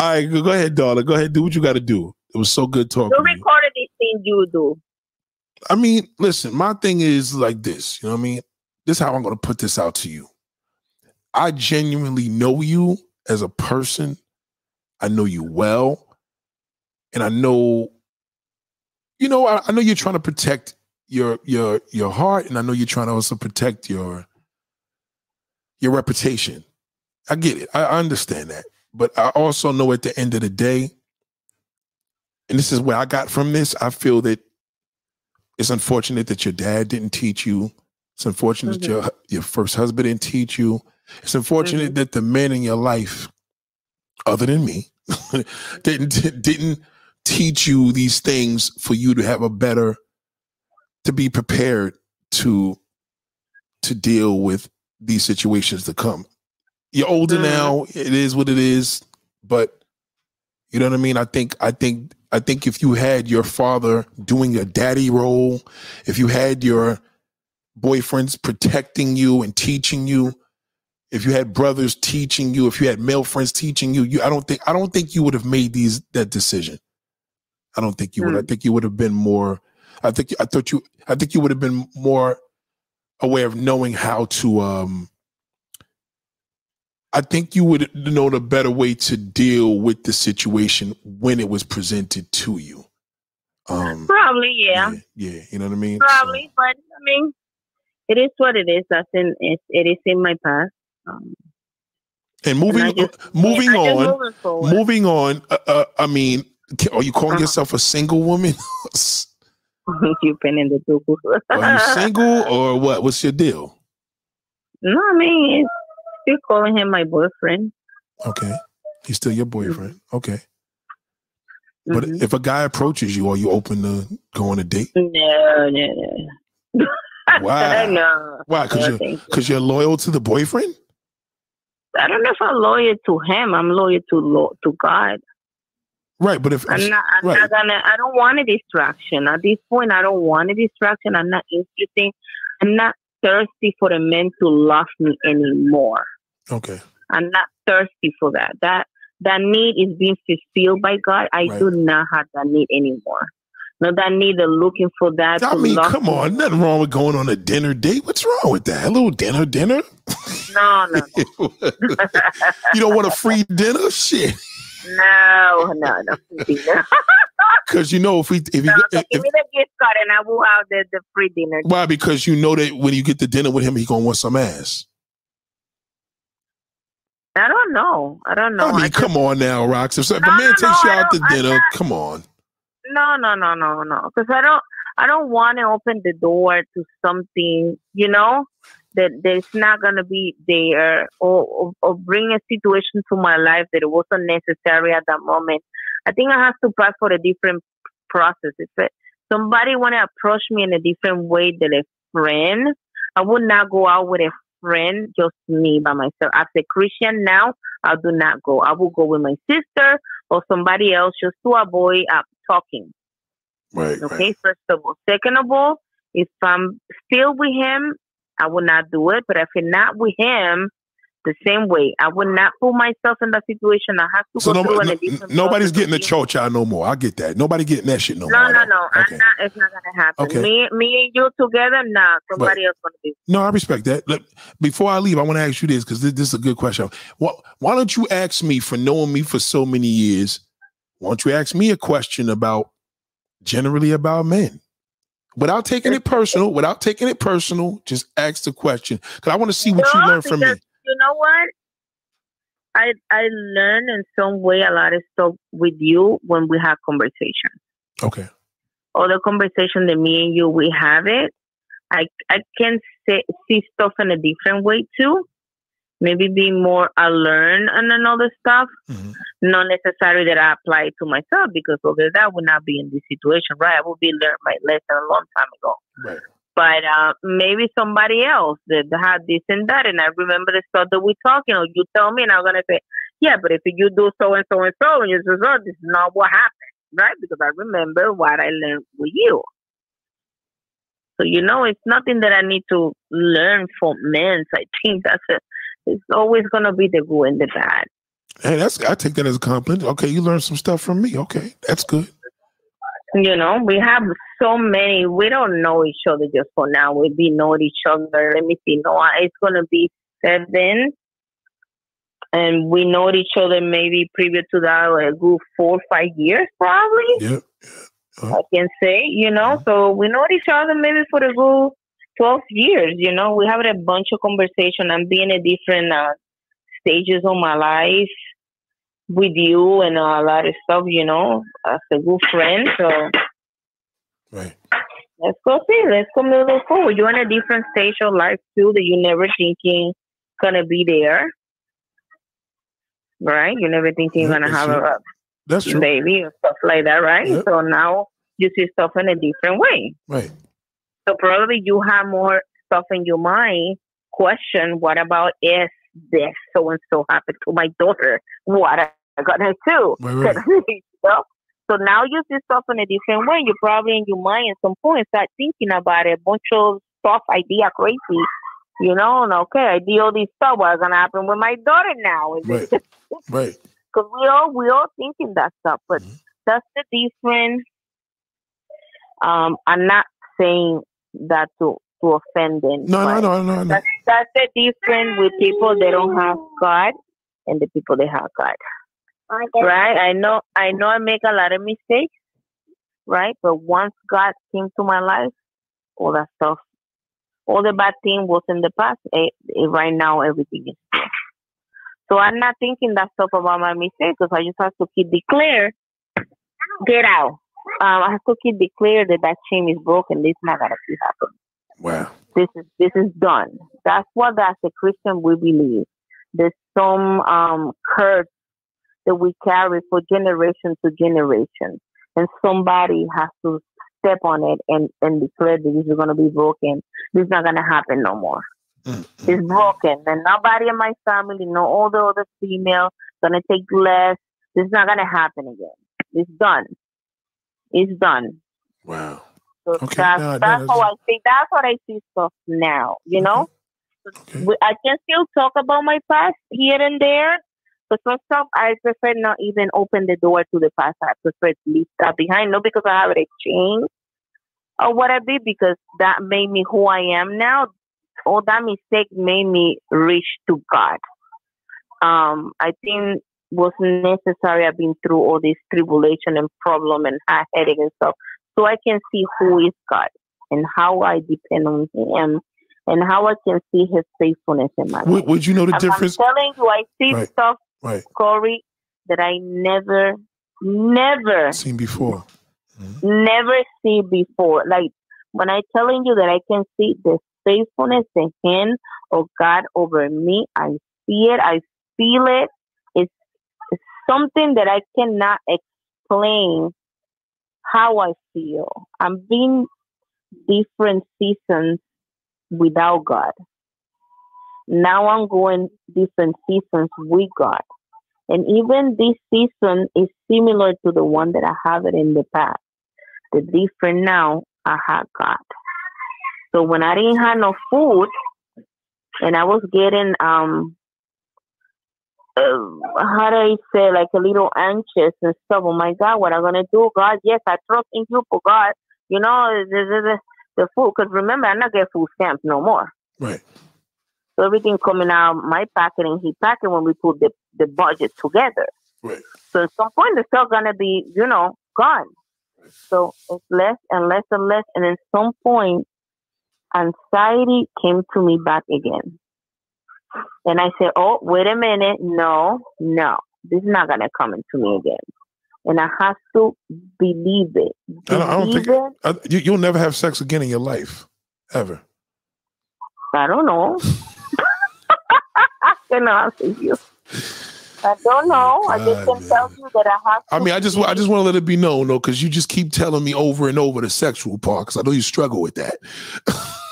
All right, go go ahead, darling. Go ahead, do what you got to do. It was so good talking. You to you. recorded these things you do. I mean, listen, my thing is like this. You know what I mean? This is how I'm going to put this out to you. I genuinely know you as a person. I know you well. And I know, you know, I, I know you're trying to protect your your your heart, and I know you're trying to also protect your your reputation. I get it. I, I understand that. But I also know at the end of the day, and this is where I got from this, I feel that it's unfortunate that your dad didn't teach you. It's unfortunate that your your first husband didn't teach you. It's unfortunate that the men in your life, other than me, didn't didn't teach you these things for you to have a better, to be prepared to to deal with these situations to come. You're older Mhm. now. It is what it is. But you know what I mean. I think. I think. I think if you had your father doing your daddy role, if you had your boyfriends protecting you and teaching you, if you had brothers teaching you, if you had male friends teaching you, you I don't think I don't think you would have made these that decision. I don't think you would. I think you would have been more. I think I thought you. I think you would have been more aware of knowing how to. um I think you would know the better way to deal with the situation when it was presented to you. Um, Probably, yeah. yeah, yeah, you know what I mean. So- Probably, but I mean, it is what it is. That's in it, it is in my past. Um, and moving, I just- moving I just on, moving forward. moving on. Uh, uh, I mean, are you calling Uh-huh. yourself a single woman? You've been in the tuku. are you single or what? What's your deal? no, I mean, it's still calling him my boyfriend. Okay, he's still your boyfriend. Okay, but Mhm. if a guy approaches you, are you open to go on a date? no, no, no. Wow. no. Why? Because No, you're you. because you're loyal to the boyfriend. I don't know if I'm loyal to him. I'm loyal to lo- to God. Right, but if I'm not. I'm right. not gonna. I don't want a distraction at this point. I don't want a distraction. I'm not interested. I'm not thirsty for the men to love me anymore. Okay, I'm not thirsty for that. That that need is being fulfilled by God. I Right. do not have that need anymore. No, that need of looking for that. I mean, come me. on, nothing wrong with going on a dinner date. What's wrong with that? A little dinner, dinner. No, no, you don't want a free dinner, shit. no, no, no. no. Because you know if we if you No, so if, give me the gift card and I will have the, the free dinner. why because you know that when you get the dinner with him, he gonna want some ass. I don't know. I don't know. I mean, just- come on now, Rox. If, if a No, man no, takes no, you out to dinner, not- come on. No, no, no, no, no. Because I don't, I don't want to open the door to something, you know, that that's not gonna be there, or, or or bring a situation to my life that it wasn't necessary at that moment. I think I have to pass for a different process. If it, somebody want to approach me in a different way than a friend, I would not go out with a friend, just me by myself. As a Christian now, I do not go. I will go with my sister or somebody else just to avoid uh, talking. Right. Okay, right. first of all. Second of all, if I'm still with him, I will not do it. But if I'm not with him, the same way, I would not put myself in that situation. I have to So go no, through no- nobody's getting the church out no more. I get that. Nobody getting that shit no, No, more. no, no. I'm Okay. not. It's not gonna happen. Okay. Me, me and you together, nah. Somebody else gonna be. No, I respect that. Look, before I leave, I want to ask you this because this, this is a good question. Why, why don't you ask me for knowing me for so many years? Why don't you ask me a question about generally about men? Without taking it personal, without taking it personal, just ask the question because I want to see what you learn from me. You know what? I I learn in some way a lot of stuff with you when we have conversations. Okay. Other conversation that me and you we have it. I I can say, see stuff in a different way too. Maybe being more alert and another stuff. Mhm. Not necessarily that I apply it to myself because other that would not be in this situation, right? I would be learned my lesson a long time ago. Right. But uh, maybe somebody else that had this and that, and I remember the stuff that we talking. Or you tell me, and I'm gonna say, yeah, but if you do so and so and so, and you say, oh, this is not what happened, right? Because I remember what I learned with you. So you know, it's nothing that I need to learn from men. I think that's a, it's always gonna be the good and the bad. Hey, that's I take that as a compliment. Okay, you learned some stuff from me. Okay, that's good. You know, we have so many. We don't know each other just for now. We be know each other. Let me see. No, it's gonna be seven, and we know each other maybe previous to that like a good four, five years probably. Yep. I can say, you know. So we know each other maybe for a good twelve years. You know, we have a bunch of conversation. I'm being at different uh, stages of my life with you and a lot of stuff. You know, as a good friend. So Right. let's go see. Let's go move forward. You're in a different stage of life too that you never thinking gonna be there. Right? You never thinking you're gonna have a, true. a That's true. baby or stuff like that, right? Yep. So now you see stuff in a different way. Right. So probably you have more stuff in your mind. Question: What about if this so and so happened to my daughter? What I gonna do? Right, right. You know? So now you see stuff in a different way. You probably in your mind at some point start thinking about a bunch of stuff, idea crazy. You know, and okay, I did all this stuff. What's gonna happen with my daughter now? Is Right. it Right. because we all we all thinking that stuff, but Mhm. that's the difference. Um, I'm not saying that to to offend them. No, no, no, no, no. That's that's the difference with people that don't have God and the people that have God. Right? I know I know I make a lot of mistakes, right? But once God came to my life, all that stuff, all the bad thing was in the past. Eh, eh, right now, everything is good. So I'm not thinking that stuff about my mistakes because I just have to keep declare, get out. Um, I have to keep declare that that chain is broken. This not gonna keep happening Wow. this is this is done. That's what as a Christian we believe. There's some um curse that we carry for generation to generation. And somebody has to step on it and, and declare that this is gonna be broken. This is not gonna happen no more. Mm, It's broken. And nobody in my family, no all the other female gonna take less. This is not gonna happen again. It's done. It's done. Wow. So Okay, that's, no, no, how that's- I see. That's what I see stuff now. You know, Okay. I can still talk about my past here and there, but some stuff I prefer not even open the door to the past. I prefer to leave that behind, not because I have it changed or what I did, because that made me who I am now. All that mistake made me reach to God. Um, I think was necessary. I've been through all this tribulation and problem and headache and stuff, so I can see who is God and how I depend on Him and how I can see His faithfulness in my life. Would, you know the difference? I'm telling you, I see Right. stuff, Right. Corey, that I never, never, Seen before. Mm-hmm. never see before. Like when I telling you that I can see the faithfulness and hand of God over me, I see it, I feel it. It's, it's something that I cannot explain how I feel. I'm being different seasons without God. Now I'm going different seasons with God. And even this season is similar to the one that I have it in the past. The different now, I have God. So when I didn't have no food and I was getting um how do I say like a little anxious and stuff. Oh my God, what am I gonna do? God, yes, I trust in you for God. You know the the, the, food. Because remember, I'm not get food stamps no more. Right. So everything coming out my pocket and his pocket when we put the, the budget together. Right. So at some point it's still gonna be, you know, gone. So it's less and less and less and at some point anxiety came to me back again. And I said, Oh, wait a minute, no, no, this is not gonna come into me again. And I have to believe it. I don't, I don't think it. I, you, you'll never have sex again in your life, ever. I don't know. I cannot answer you. I don't know. I just can tell you that I have. I mean, I just, I just want to let it be known, though, because you just keep telling me over and over the sexual part, because I know you struggle with that.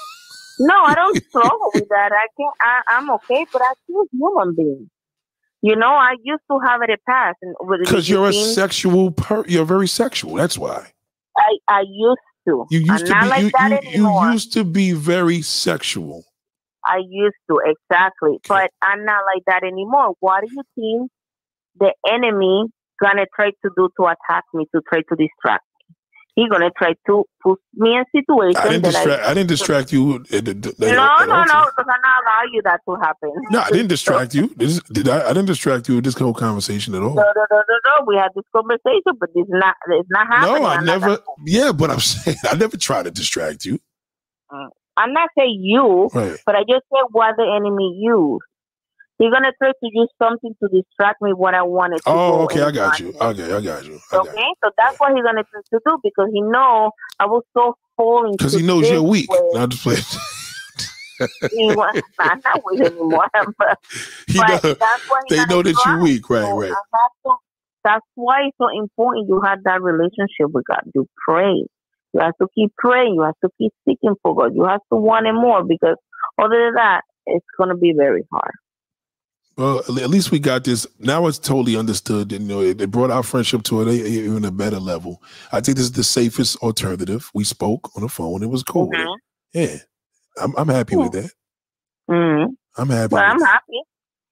No, I don't struggle with that. I can I, I'm okay, but I still human being. You know, I used to have it a past, and Because you're a things sexual, per- you're very sexual. That's why I I used to. you used I'm to be. like you, that you, you used to be very sexual. I used to exactly, but I'm not like that anymore. What do you think the enemy gonna try to do to attack me to try to distract? He gonna try to put me in situations I didn't distract. I, didn't distract you. At, at, at, I. No, no, no, because I'm not allow you that to happen. No, I didn't distract you. This, did I? I didn't distract you with this whole conversation at all. No, no, no, no, no. We had this conversation, but it's not. It's not happening. No, I I'm never. Yeah, but I'm saying I never tried to distract you. Mm, I'm not saying you, Right. but I just said what the enemy used. He's gonna try to use something to distract me what I wanted to do. Oh, okay. I got you. Okay, I got you. I got Okay, so that's what he's gonna try to do because he know I was so falling Because he knows you're weak. Not just play. He wa- I'm not weak anymore, but, he but know, that's they know that you're weak. Right, So right. To- that's why it's so important you have that relationship with God. You pray. You have to keep praying. You have to keep seeking for God. You have to want it more because other than that, it's gonna be very hard. Well, at least we got this. Now it's totally understood. And, you know, it, it brought our friendship to an a- even a better level. I think this is the safest alternative. We spoke on the phone. It was cool. Mhm. Yeah, I'm, I'm happy with that. Mhm. I'm happy. Well, I'm that. happy.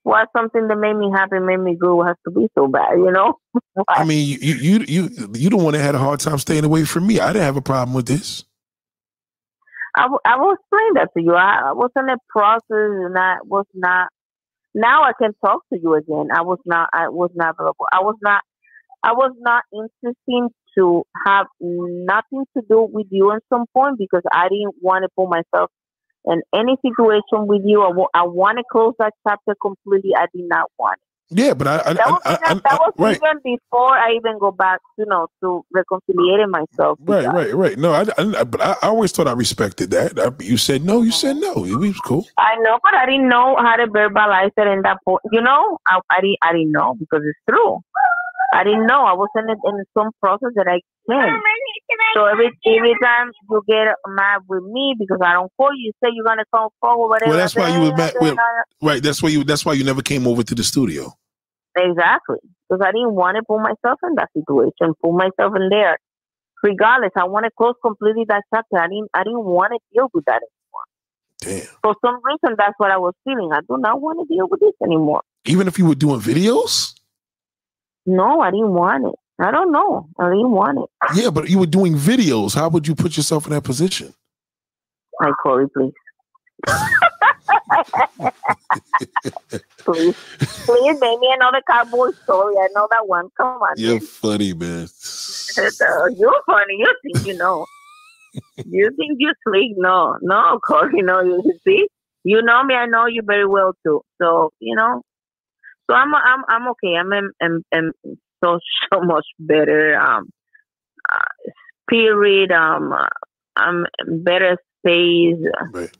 Well, something that made me happy, made me good, has to be so bad, you know? I mean, you you you you you the one that had a hard time staying away from me. I didn't have a problem with this. I, w- I will explain that to you. I, I was in a process and I was not. Now I can talk to you again. I was not. I was not available. I was not. I was not insisting to have nothing to do with you at some point because I didn't want to put myself in any situation with you. I, wa- I want to close that chapter completely. I did not want. it. Yeah, but I, I, That was, I, I, that was right, even before I even go back, you know, to reconciliating myself. right, right, right. No, I, I but I, I always thought I respected that. You said no. You said no. It was cool. I know, but I didn't know how to verbalize it in that point. You know, I, I didn't. I didn't know because it's true. I didn't know. I was in, it- in some process that I can. So every every time you get mad with me because I don't call you, you say you're gonna come forward. Whatever. Well, that's why you was mad with. Right. That's why you. That's why you never came over to the studio. Exactly, because I didn't want to put myself in that situation, put myself in there. Regardless, I want to close completely that chapter. I didn't. I didn't want to deal with that. anymore. Damn. For some reason, that's what I was feeling. I do not want to deal with this anymore. Even if you were doing videos. No, I didn't want it. I don't know. I didn't want it. Yeah, but you were doing videos. How would you put yourself in that position? Like Corey, please. please, please, make me another cowboy story. I know that one. Come on, You're man. funny, man. Uh, You're funny. You think you know? you think you sleep? No, no, Corey. No, you see, you know me. I know you very well too. So you know, so I'm, I'm, I'm okay. I'm, I'm, I'm, I'm so so much better. Um, uh, spirit. Um, uh, I'm better space. Right.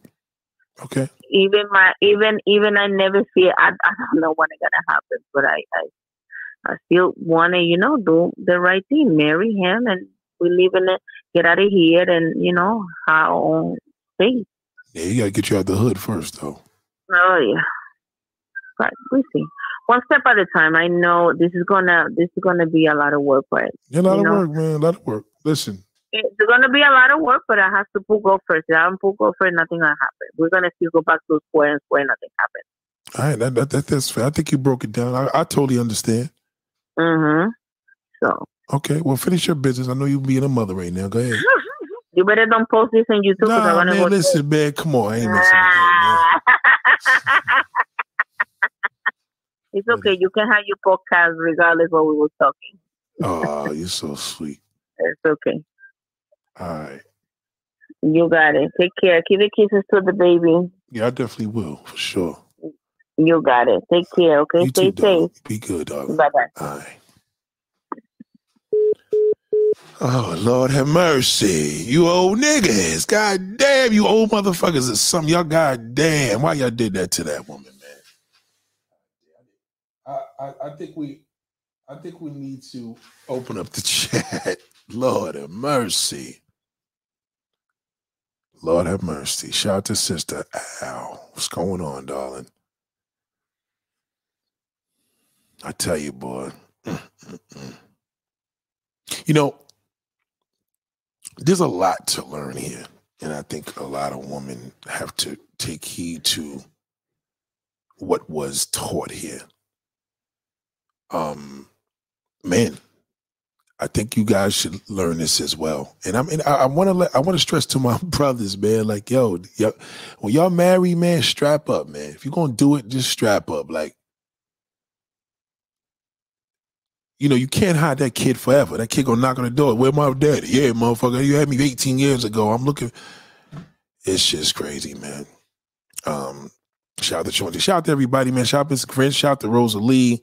Okay. even my even even I never fear I, I don't know when it's gonna happen, but I I, I still wanna, you know, do the right thing, marry him and we live in it, get out of here and, you know, our own space. Yeah, you gotta get you out the hood first, though. Oh yeah. But we see. One step at a time. I know this is gonna this is gonna be a lot of work, but Yeah, a lot of know. work, man. A lot of work. Listen, it's gonna be a lot of work, but I have to put go first. If I don't put go first, nothing gonna happen. We're gonna still go back to square and square, nothing happens. all right, that, that, that that's fair. I think you broke it down. I, I totally understand. Mm-hmm. So Okay, well, finish your business. I know you being a mother right now. Go ahead. You better don't post this on YouTube I Nah, want to man, go. listen, man. Come on, I ain't it's okay. You can have your podcast regardless of what we were talking. Oh, you're so sweet. It's okay. All right. You got it. Take care. Give the kisses to the baby. Yeah, I definitely will, for sure. You got it. Take care. Okay. You Stay too, safe. dog. Be good, dog. Bye bye. All right. Oh, Lord have mercy. You old niggas. God damn, you old motherfuckers is something. Y'all god damn. Why y'all did that to that woman, man? I, I, I think we, I think we need to open up the chat. Lord have mercy. Lord have mercy. Shout out to Sister Al. What's going on, darling? I tell you, boy. You know, there's a lot to learn here. And I think a lot of women have to take heed to what was taught here. Um, man, I think you guys should learn this as well. And I mean, I, want to I want to stress to my brothers, man. Like, yo, when y'all marry, man, strap up, man. If you're gonna do it, just strap up. Like, you know, you can't hide that kid forever. That kid gonna knock on the door. Where my daddy? Yeah, motherfucker. You had me 18 years ago. I'm looking. It's just crazy, man. Um, shout out to Chauncey. Shout out to everybody, man. Shout out to Chris. Shout out to Rosalie.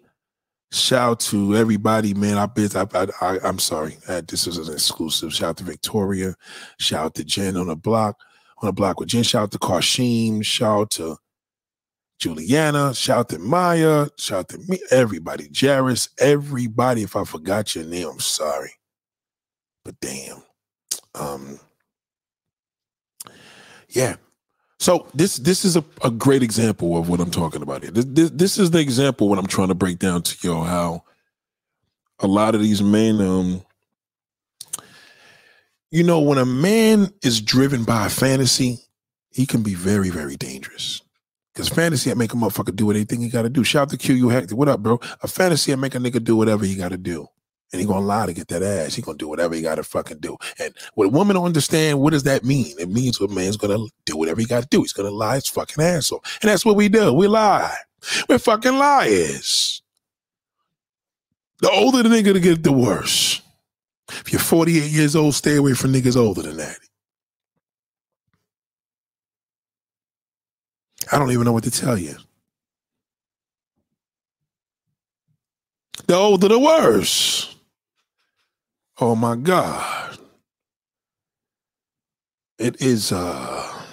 Shout out to everybody, man. I bet I, I, I am sorry. Uh, this is an exclusive. Shout out to Victoria. Shout out to Jen on the block, on the block with Jen. Shout out to Karshim. Shout out to Juliana. Shout out to Maya. Shout out to me. Everybody. Jairus. Everybody. If I forgot your name, I'm sorry. But damn. Um. Yeah. So this this is a, a great example of what I'm talking about here. This, this this is the example what I'm trying to break down to you how a lot of these men um you know when a man is driven by fantasy, he can be very very dangerous. Because fantasy, I make a motherfucker do anything he got to do. Shout out to Q, you. What up, bro? A fantasy, I make a nigga do whatever he got to do. And he gonna lie to get that ass. He gonna do whatever he gotta fucking do. And what a woman don't understand, what does that mean? It means a man's gonna do whatever he gotta do. He's gonna lie his fucking ass off. And that's what we do. We lie. We're fucking liars. The older the nigga to get the worse. If you're 48 years old, stay away from niggas older than that. I don't even know what to tell you. The older the worse. Oh my God. It is uh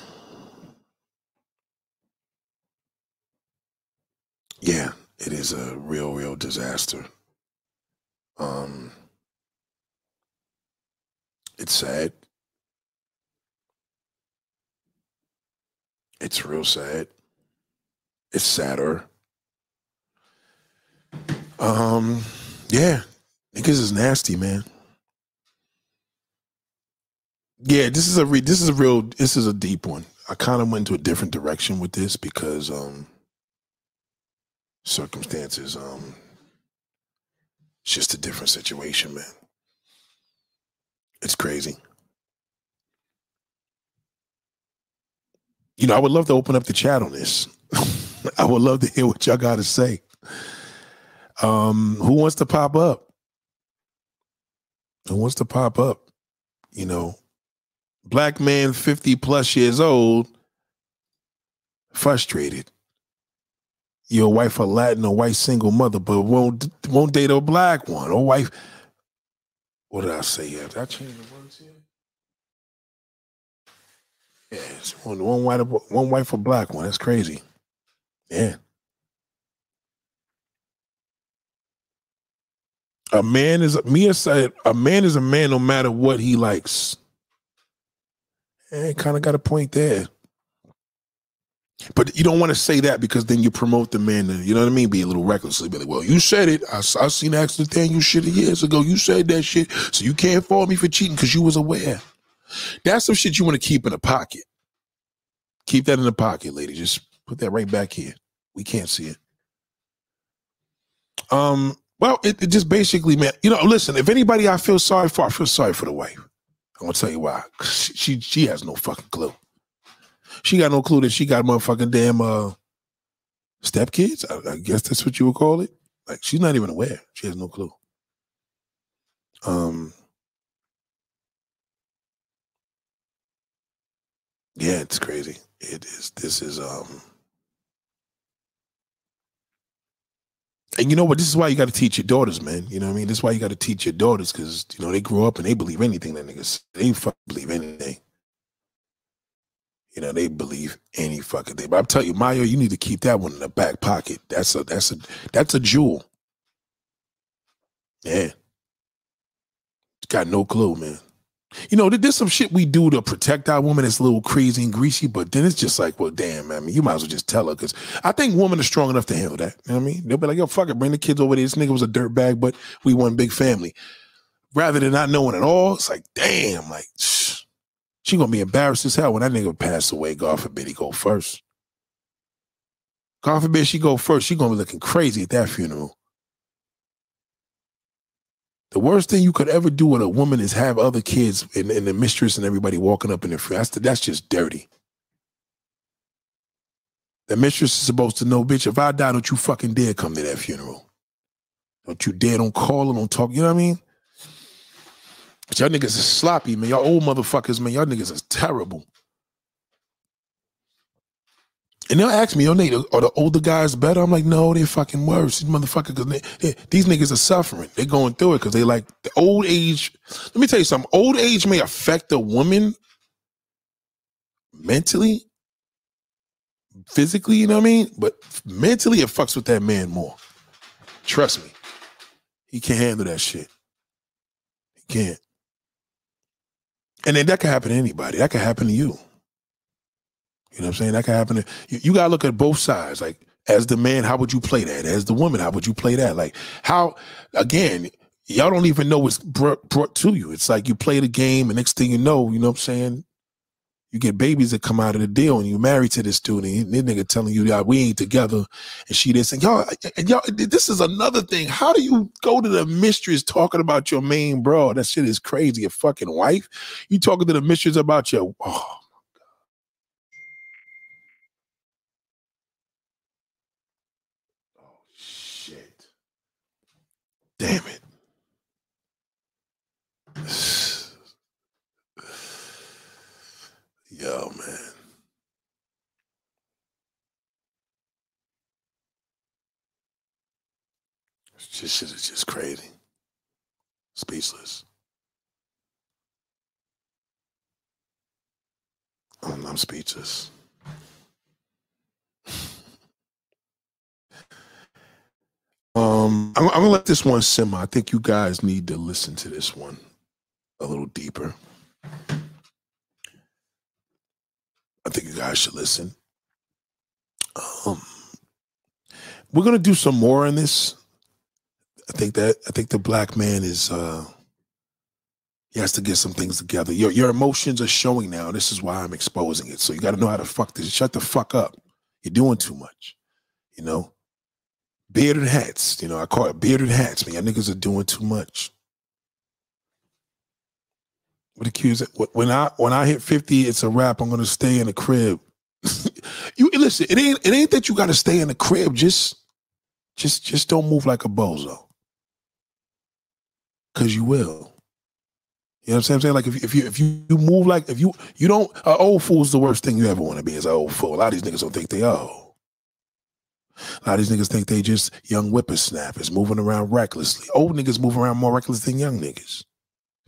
yeah, it is a real, real disaster. Um it's sad. It's real sad. It's sadder. Um, yeah, niggas is nasty, man. Yeah, this is a re- this is a real this is a deep one. I kind of went into a different direction with this because um circumstances um it's just a different situation, man. It's crazy. You know, I would love to open up the chat on this. I would love to hear what y'all got to say. Um, who wants to pop up? Who wants to pop up? You know, black man, 50 plus years old, frustrated. Your wife a Latin or white single mother, but won't won't date a black one. Or wife. What did I say here? Did I change the words here? Yeah, it's one, one white one white for black one. That's crazy. Yeah. A man is Mia said a man is a man no matter what he likes. And kind of got a point there. But you don't want to say that because then you promote the man. To, you know what I mean? Be a little recklessly. Be like, well, you said it. I, I seen Axel Daniel shit years ago. You said that shit. So you can't fault me for cheating because you was aware. That's some shit you want to keep in the pocket. Keep that in the pocket, lady. Just put that right back here. We can't see it. Um, well, it, it just basically meant, you know, listen, if anybody I feel sorry for, I feel sorry for the wife. I'm gonna tell you why. She, she has no fucking clue. She got no clue that she got motherfucking damn uh stepkids. I, I guess that's what you would call it. Like she's not even aware. She has no clue. Um Yeah, it's crazy. It is this is um and you know what? This is why you got to teach your daughters, man. You know what I mean? This is why you got to teach your daughters because you know they grow up and they believe anything that niggas they fucking believe anything. You know they believe any fucking thing. But I'm telling you, Mayo, you need to keep that one in the back pocket. That's a that's a that's a jewel. Yeah. Got no clue, man. You know, there- there's some shit we do to protect our woman that's a little crazy and greasy, but then it's just like, well, damn, man, you might as well just tell her. Cause I think women are strong enough to handle that. You know what I mean? They'll be like, yo, fuck it, bring the kids over there. This nigga was a dirtbag, but we one big family. Rather than not knowing at all, it's like, damn, like, she gonna be embarrassed as hell when that nigga pass away. God forbid he go first. God forbid she go first. She gonna be looking crazy at that funeral. The worst thing you could ever do with a woman is have other kids and, and the mistress and everybody walking up in the front. That's, that's just dirty. The mistress is supposed to know, bitch, if I die, don't you fucking dare come to that funeral. Don't you dare, don't call her, don't talk. You know what I mean? But y'all niggas is sloppy, man. Y'all old motherfuckers, man. Y'all niggas is terrible. And they'll ask me, yo, Nate, are the older guys better? I'm like, no, they're fucking worse. These motherfuckers, these niggas are suffering. They're going through it because they like the old age. Let me tell you something. Old age may affect a woman mentally, physically, you know what I mean? But mentally, it fucks with that man more. Trust me. He can't handle that shit. He can't. And then that can happen to anybody. That can happen to you. You know what I'm saying? That can happen you. You gotta look at both sides. Like, as the man, how would you play that? As the woman, how would you play that? Like, how again, y'all don't even know what's brought, brought to you. It's like you play the game, and next thing you know, you know what I'm saying? You get babies that come out of the deal, and you married to this dude, and this nigga telling you, yeah, we ain't together, and she this, and y'all, and y'all, this is another thing. How do you go to the mistress talking about your main bro? That shit is crazy. Your fucking wife. You talking to the mistress about your oh Damn it. Yo, man. It's just shit is just crazy. Speechless. I'm, I'm speechless. Um, I'm, I'm gonna let this one simmer. I think you guys need to listen to this one a little deeper. I think you guys should listen. Um, we're gonna do some more on this. I think that I think the black man is uh he has to get some things together. Your your emotions are showing now. This is why I'm exposing it. So you got to know how to fuck this. Shut the fuck up. You're doing too much. You know, bearded hats. You know, I call it bearded hats. Man, y'all niggas are doing too much. What accuse? When I when I hit fifty, it's a wrap. I'm gonna stay in the crib. you listen. It ain't it ain't that you got to stay in the crib. Just just just don't move like a bozo. Cause you will. You know what I'm saying? Like if, if you if you move like if you you don't an old fool's the worst thing you ever want to be is an old fool. A lot of these niggas don't think they are. A lot of these niggas think they just young whippersnappers moving around recklessly. Old niggas move around more reckless than young niggas.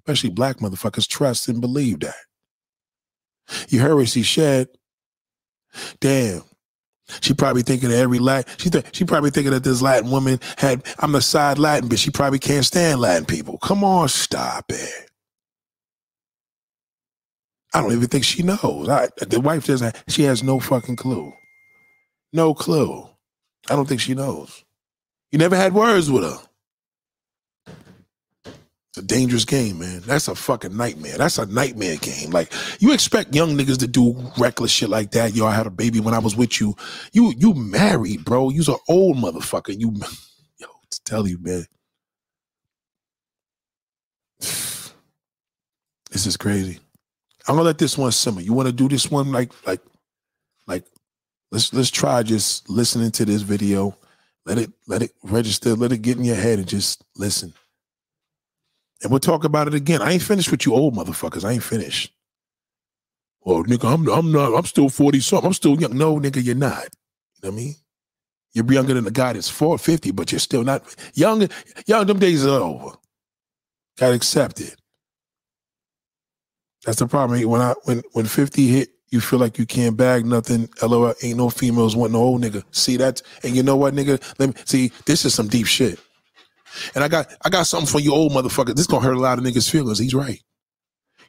Especially black motherfuckers trust and believe that. You heard what she said. Damn. She probably thinking of every Latin. She th- she probably thinking that this Latin woman had. I'm a side Latin, but she probably can't stand Latin people. Come on, stop it. I don't even think she knows. I, the wife doesn't. She has no fucking clue. No clue. I don't think she knows. You never had words with her. It's a dangerous game, man. That's a fucking nightmare. That's a nightmare game. Like you expect young niggas to do reckless shit like that. Yo, I had a baby when I was with you. You you married, bro. You's an old motherfucker. You yo, to tell you, man. This is crazy. I'm gonna let this one simmer. You want to do this one like like like let's let's try just listening to this video. Let it let it register. Let it get in your head and just listen. And we'll talk about it again. I ain't finished with you old motherfuckers. I ain't finished. Well, nigga, I'm I'm not. I'm still forty something. I'm still young. No, nigga, you're not. You know what I mean? You're younger than the guy that's 450, but you're still not young. Young, them days are over. Gotta accept it. That's the problem. When I when when 50 hit, you feel like you can't bag nothing. LOL, ain't no females want no old nigga. See that? And you know what, nigga? Let me see. This is some deep shit. And I got I got something for you old motherfuckers. This gonna hurt a lot of niggas' feelings. He's right.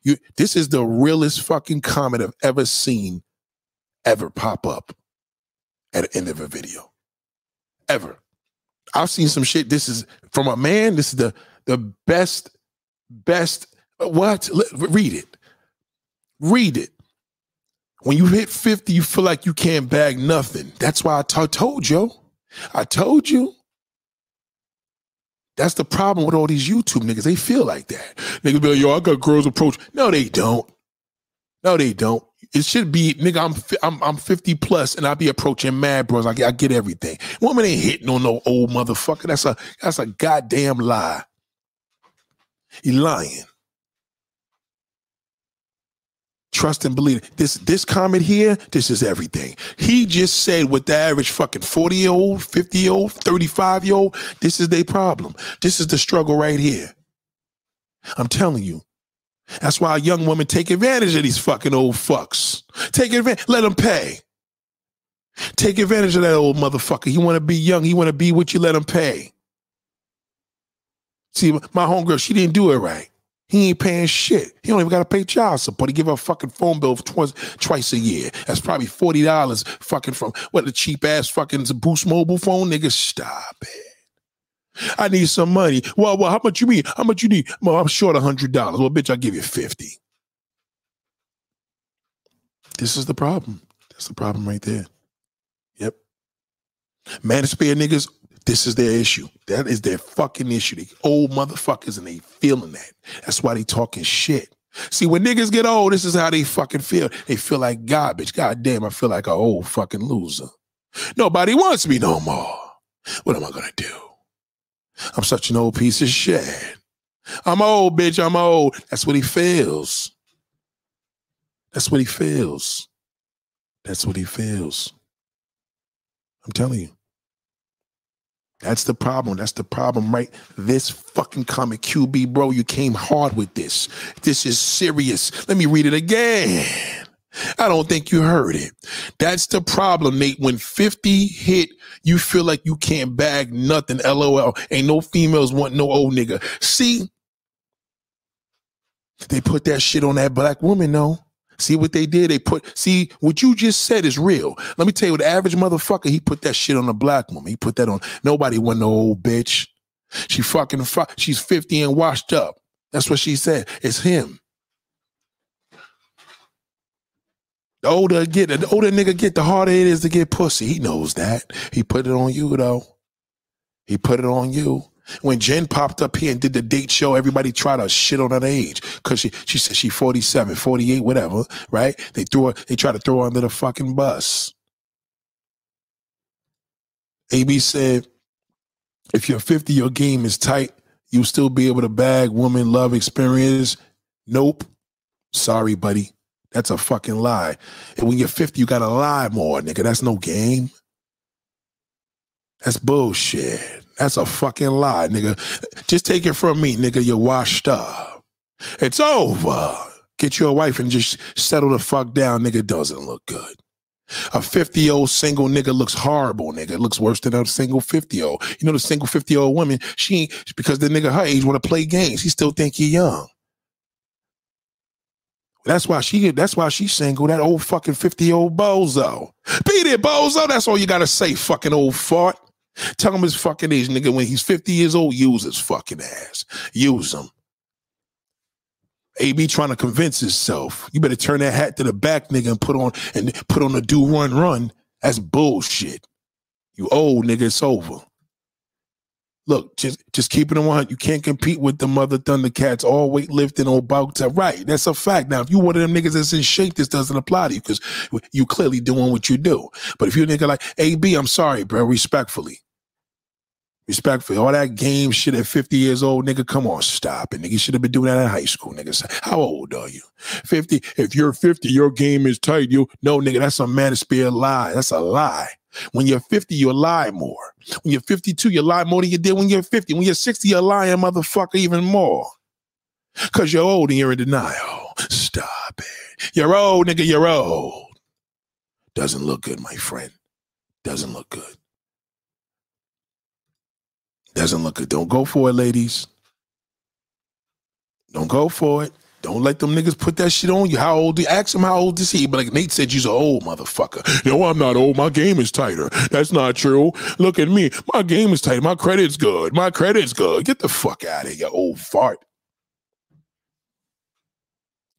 You this is the realest fucking comment I've ever seen ever pop up at the end of a video. Ever. I've seen some shit. This is from a man. This is the the best, best. What? Let- Read it. Read it. When you hit 50, you feel like you can't bag nothing. That's why I told you. I told you. That's the problem with all these YouTube niggas. They feel like that. Niggas be like, yo, I got girls approach. No, they don't. No, they don't. It should be, nigga, I'm I'm, I'm 50 plus and I be approaching mad bros. I, get- I get everything. Woman ain't hitting on no old motherfucker. That's a that's a goddamn lie. He lying. Trust and believe. This this comment here, this is everything. He just said what the average fucking 40 year old, 50 year old, 35 year old, this is their problem. This is the struggle right here. I'm telling you. That's why young women take advantage of these fucking old fucks. Take advantage, let them pay. Take advantage of that old motherfucker. He want to be young. He want to be what you let him pay. See, my homegirl, she didn't do it right. He ain't paying shit. He don't even got to pay child support. He give her a fucking phone bill twice, twice a year. That's probably forty dollars fucking from what the cheap ass fucking Boost mobile phone nigga. Stop it. I need some money. Well, well, how much you mean? How much you need? Well, I'm short hundred dollars. Well, bitch, I'll give you fifty. This is the problem. That's the problem right there. Yep. Manosphere niggas, this is their issue. That is their fucking issue. They old motherfuckers and they feeling that. That's why they talking shit. See, when niggas get old, this is how they fucking feel. They feel like garbage. God damn, I feel like an old fucking loser. Nobody wants me no more. What am I gonna do? I'm such an old piece of shit. I'm old, bitch. I'm old. That's what he feels. That's what he feels. That's what he feels. I'm telling you. That's the problem. That's the problem, right? This fucking comic QB, bro, you came hard with this. This is serious. Let me read it again. I don't think you heard it. That's the problem, Nate. When 50 hit, you feel like you can't bag nothing. LOL. Ain't no females want no old nigga. See, they put that shit on that black woman, though. See what they did? They put, see, what you just said is real. Let me tell you, the average motherfucker, he put that shit on a black woman. He put that on, nobody want no old bitch. She fucking, fu- she's 50 and washed up. That's what she said. It's him. The older get, the older nigga get, the harder it is to get pussy. He knows that. He put it on you though. He put it on you. When Jen popped up here and did the date show, everybody tried to shit on her age because she she said she 47, 48, whatever, right? They threw her, they tried to throw her under the fucking bus. AB said, if you're 50, your game is tight. You'll still be able to bag woman love experience. Nope. Sorry, buddy. That's a fucking lie. And when you're 50, you gotta lie more, nigga. That's no game. That's bullshit. That's a fucking lie, nigga. Just take it from me, nigga. You're washed up. It's over. Get your wife and just settle the fuck down, nigga. Doesn't look good. A 50 year old single nigga looks horrible, nigga. It looks worse than a single 50 year old. You know, the single 50 year old woman, she because the nigga her age want to play games. He still think he young. That's why she, that's why she's single. That old fucking 50 year old bozo. Beat it, bozo. That's all you gotta say, fucking old fart. Tell him his fucking age, nigga. When he's 50 years old, use his fucking ass. Use him. AB trying to convince himself. You better turn that hat to the back, nigga, and put on and put on a do run run. That's bullshit. You old nigga, it's over. Look, just just keep it in one. You can't compete with the mother Thundercats all weightlifting or about right. That's a fact. Now, if you one of them niggas that's in shape, this doesn't apply to you because you clearly doing what you do. But if you're a nigga like AB, I'm sorry, bro, respectfully. Respectfully, all that game shit at 50 years old, nigga, come on, stop it. Nigga, you should have been doing that in high school, nigga. How old are you? 50. If you're 50, your game is tight. You no, nigga, that's a man manosphere lie. That's a lie. When you're 50, you lie more. When you're 52, you lie more than you did when you're 50. When you're 60, you're lying, motherfucker, even more. Cause you're old and you're in denial. Stop it. You're old, nigga, you're old. Doesn't look good, my friend. Doesn't look good. Doesn't look good. Don't go for it, ladies. Don't go for it. Don't let them niggas put that shit on you. How old? Ask him how old is he? But like Nate said, you's an old motherfucker. No, I'm not old. My game is tighter. That's not true. Look at me. My game is tight. My credit's good. My credit's good. Get the fuck out of here, you old fart.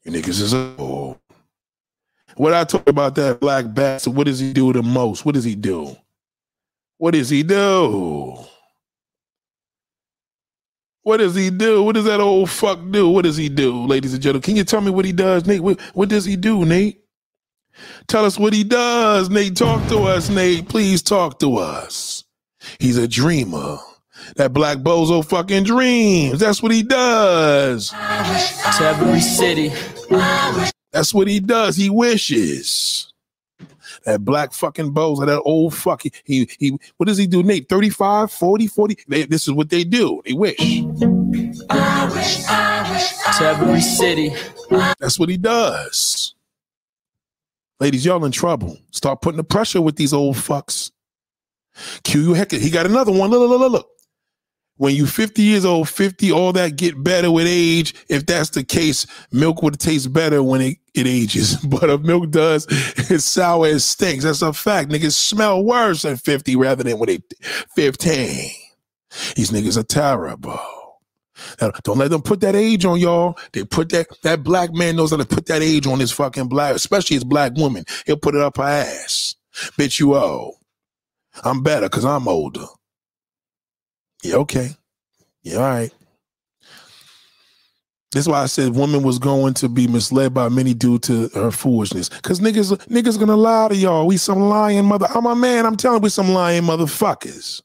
You niggas is old. What I talk about that black bastard, what does he do the most? What does he do? What does he do? What does he do? What does that old fuck do? What does he do, ladies and gentlemen? Can you tell me what he does, Nate? What, what does he do, Nate? Tell us what he does, Nate. Talk to us, Nate. Please talk to us. He's a dreamer. That black bozo fucking dreams. That's what he does. To every city. That's what he does. He wishes. That black fucking bozo, that old fucking, he, he, what does he do, Nate? 35, 40, 40? They, this is what they do. They wish. To every city. That's what he does. Ladies, y'all in trouble. Start putting the pressure with these old fucks. Q, you heck, he got another one. Look, look, look, look. When you 50 years old, 50, all that get better with age. If that's the case, milk would taste better when it, it ages. But if milk does, it's sour, it stinks. That's a fact. Niggas smell worse at 50 rather than when they 15. These niggas are terrible. Now, don't let them put that age on y'all. They put that that black man knows how to put that age on his fucking black, especially his black woman. He'll put it up her ass. Bitch, you old. I'm better because I'm older. Yeah, okay. Yeah, all right. That's why I said woman was going to be misled by many due to her foolishness. Cause niggas, niggas gonna lie to y'all. We some lying mother. I'm a man. I'm telling we some lying motherfuckers.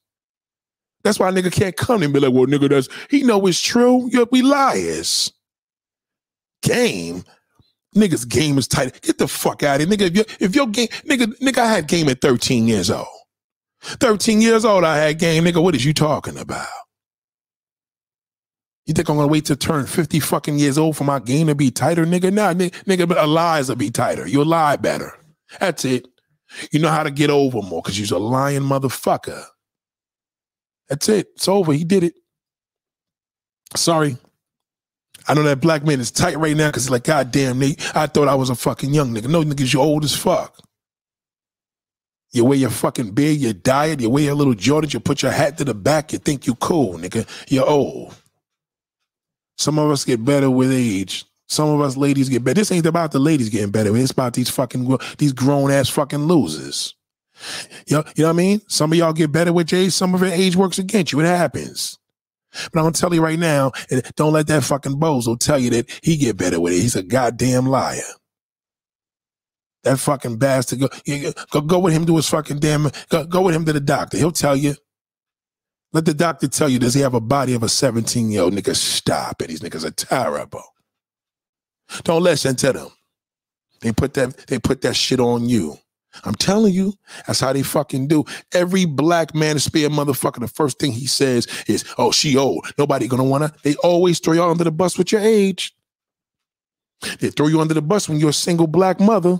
That's why nigga can't come and be like, well, nigga, that's he know it's true. Yeah, we liars. Game. Niggas game is tight. Get the fuck out of here. Nigga, if your if your game, nigga, nigga, I had game at 13 years old. 13 years old, I had game. Nigga, what is you talking about? You think I'm gonna wait to turn 50 fucking years old for my game to be tighter, nigga? Nah, nigga, nigga but a lies will be tighter. You'll lie better. That's it. You know how to get over more because you're a lying motherfucker. That's it. It's over. He did it. Sorry. I know that black man is tight right now because he's like, God damn, Nate, I thought I was a fucking young nigga. No, niggas, you're old as fuck. You wear your fucking beard, your diet, you wear your little Jordans, you put your hat to the back, you think you cool, nigga. You're old. Some of us get better with age. Some of us ladies get better. This ain't about the ladies getting better. It's about these fucking these grown ass fucking losers. You know, you know what I mean? Some of y'all get better with age. Some of your age works against you. It happens. But I'm gonna tell you right now, don't let that fucking bozo tell you that he get better with it. He's a goddamn liar. That fucking bastard. Go, go, go with him to his fucking damn. Go, go with him to the doctor. He'll tell you. Let the doctor tell you, does he have a body of a 17 year old nigga? Stop it. These niggas are terrible. Don't listen to them. They put that they put that shit on you. I'm telling you, that's how they fucking do. Every black man, spare motherfucker, the first thing he says is, "Oh, she old. Nobody gonna wanna." They always throw you under the bus with your age. They throw you under the bus when you're a single black mother,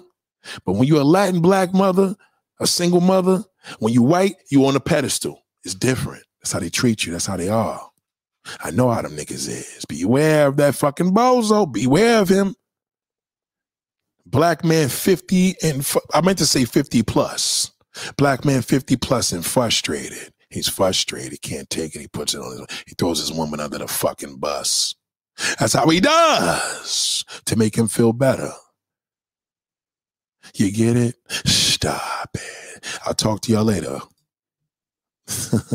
but when you're a Latin black mother, a single mother, when you white, you on a pedestal. It's different. That's how they treat you. That's how they are. I know how them niggas is. Beware of that fucking bozo. Beware of him. Black man 50 and I meant to say 50 plus. Black man 50 plus and frustrated. He's frustrated, He can't take it. He puts it on his he throws his woman under the fucking bus. That's how he does to make him feel better. You get it? Stop it. I'll talk to y'all later.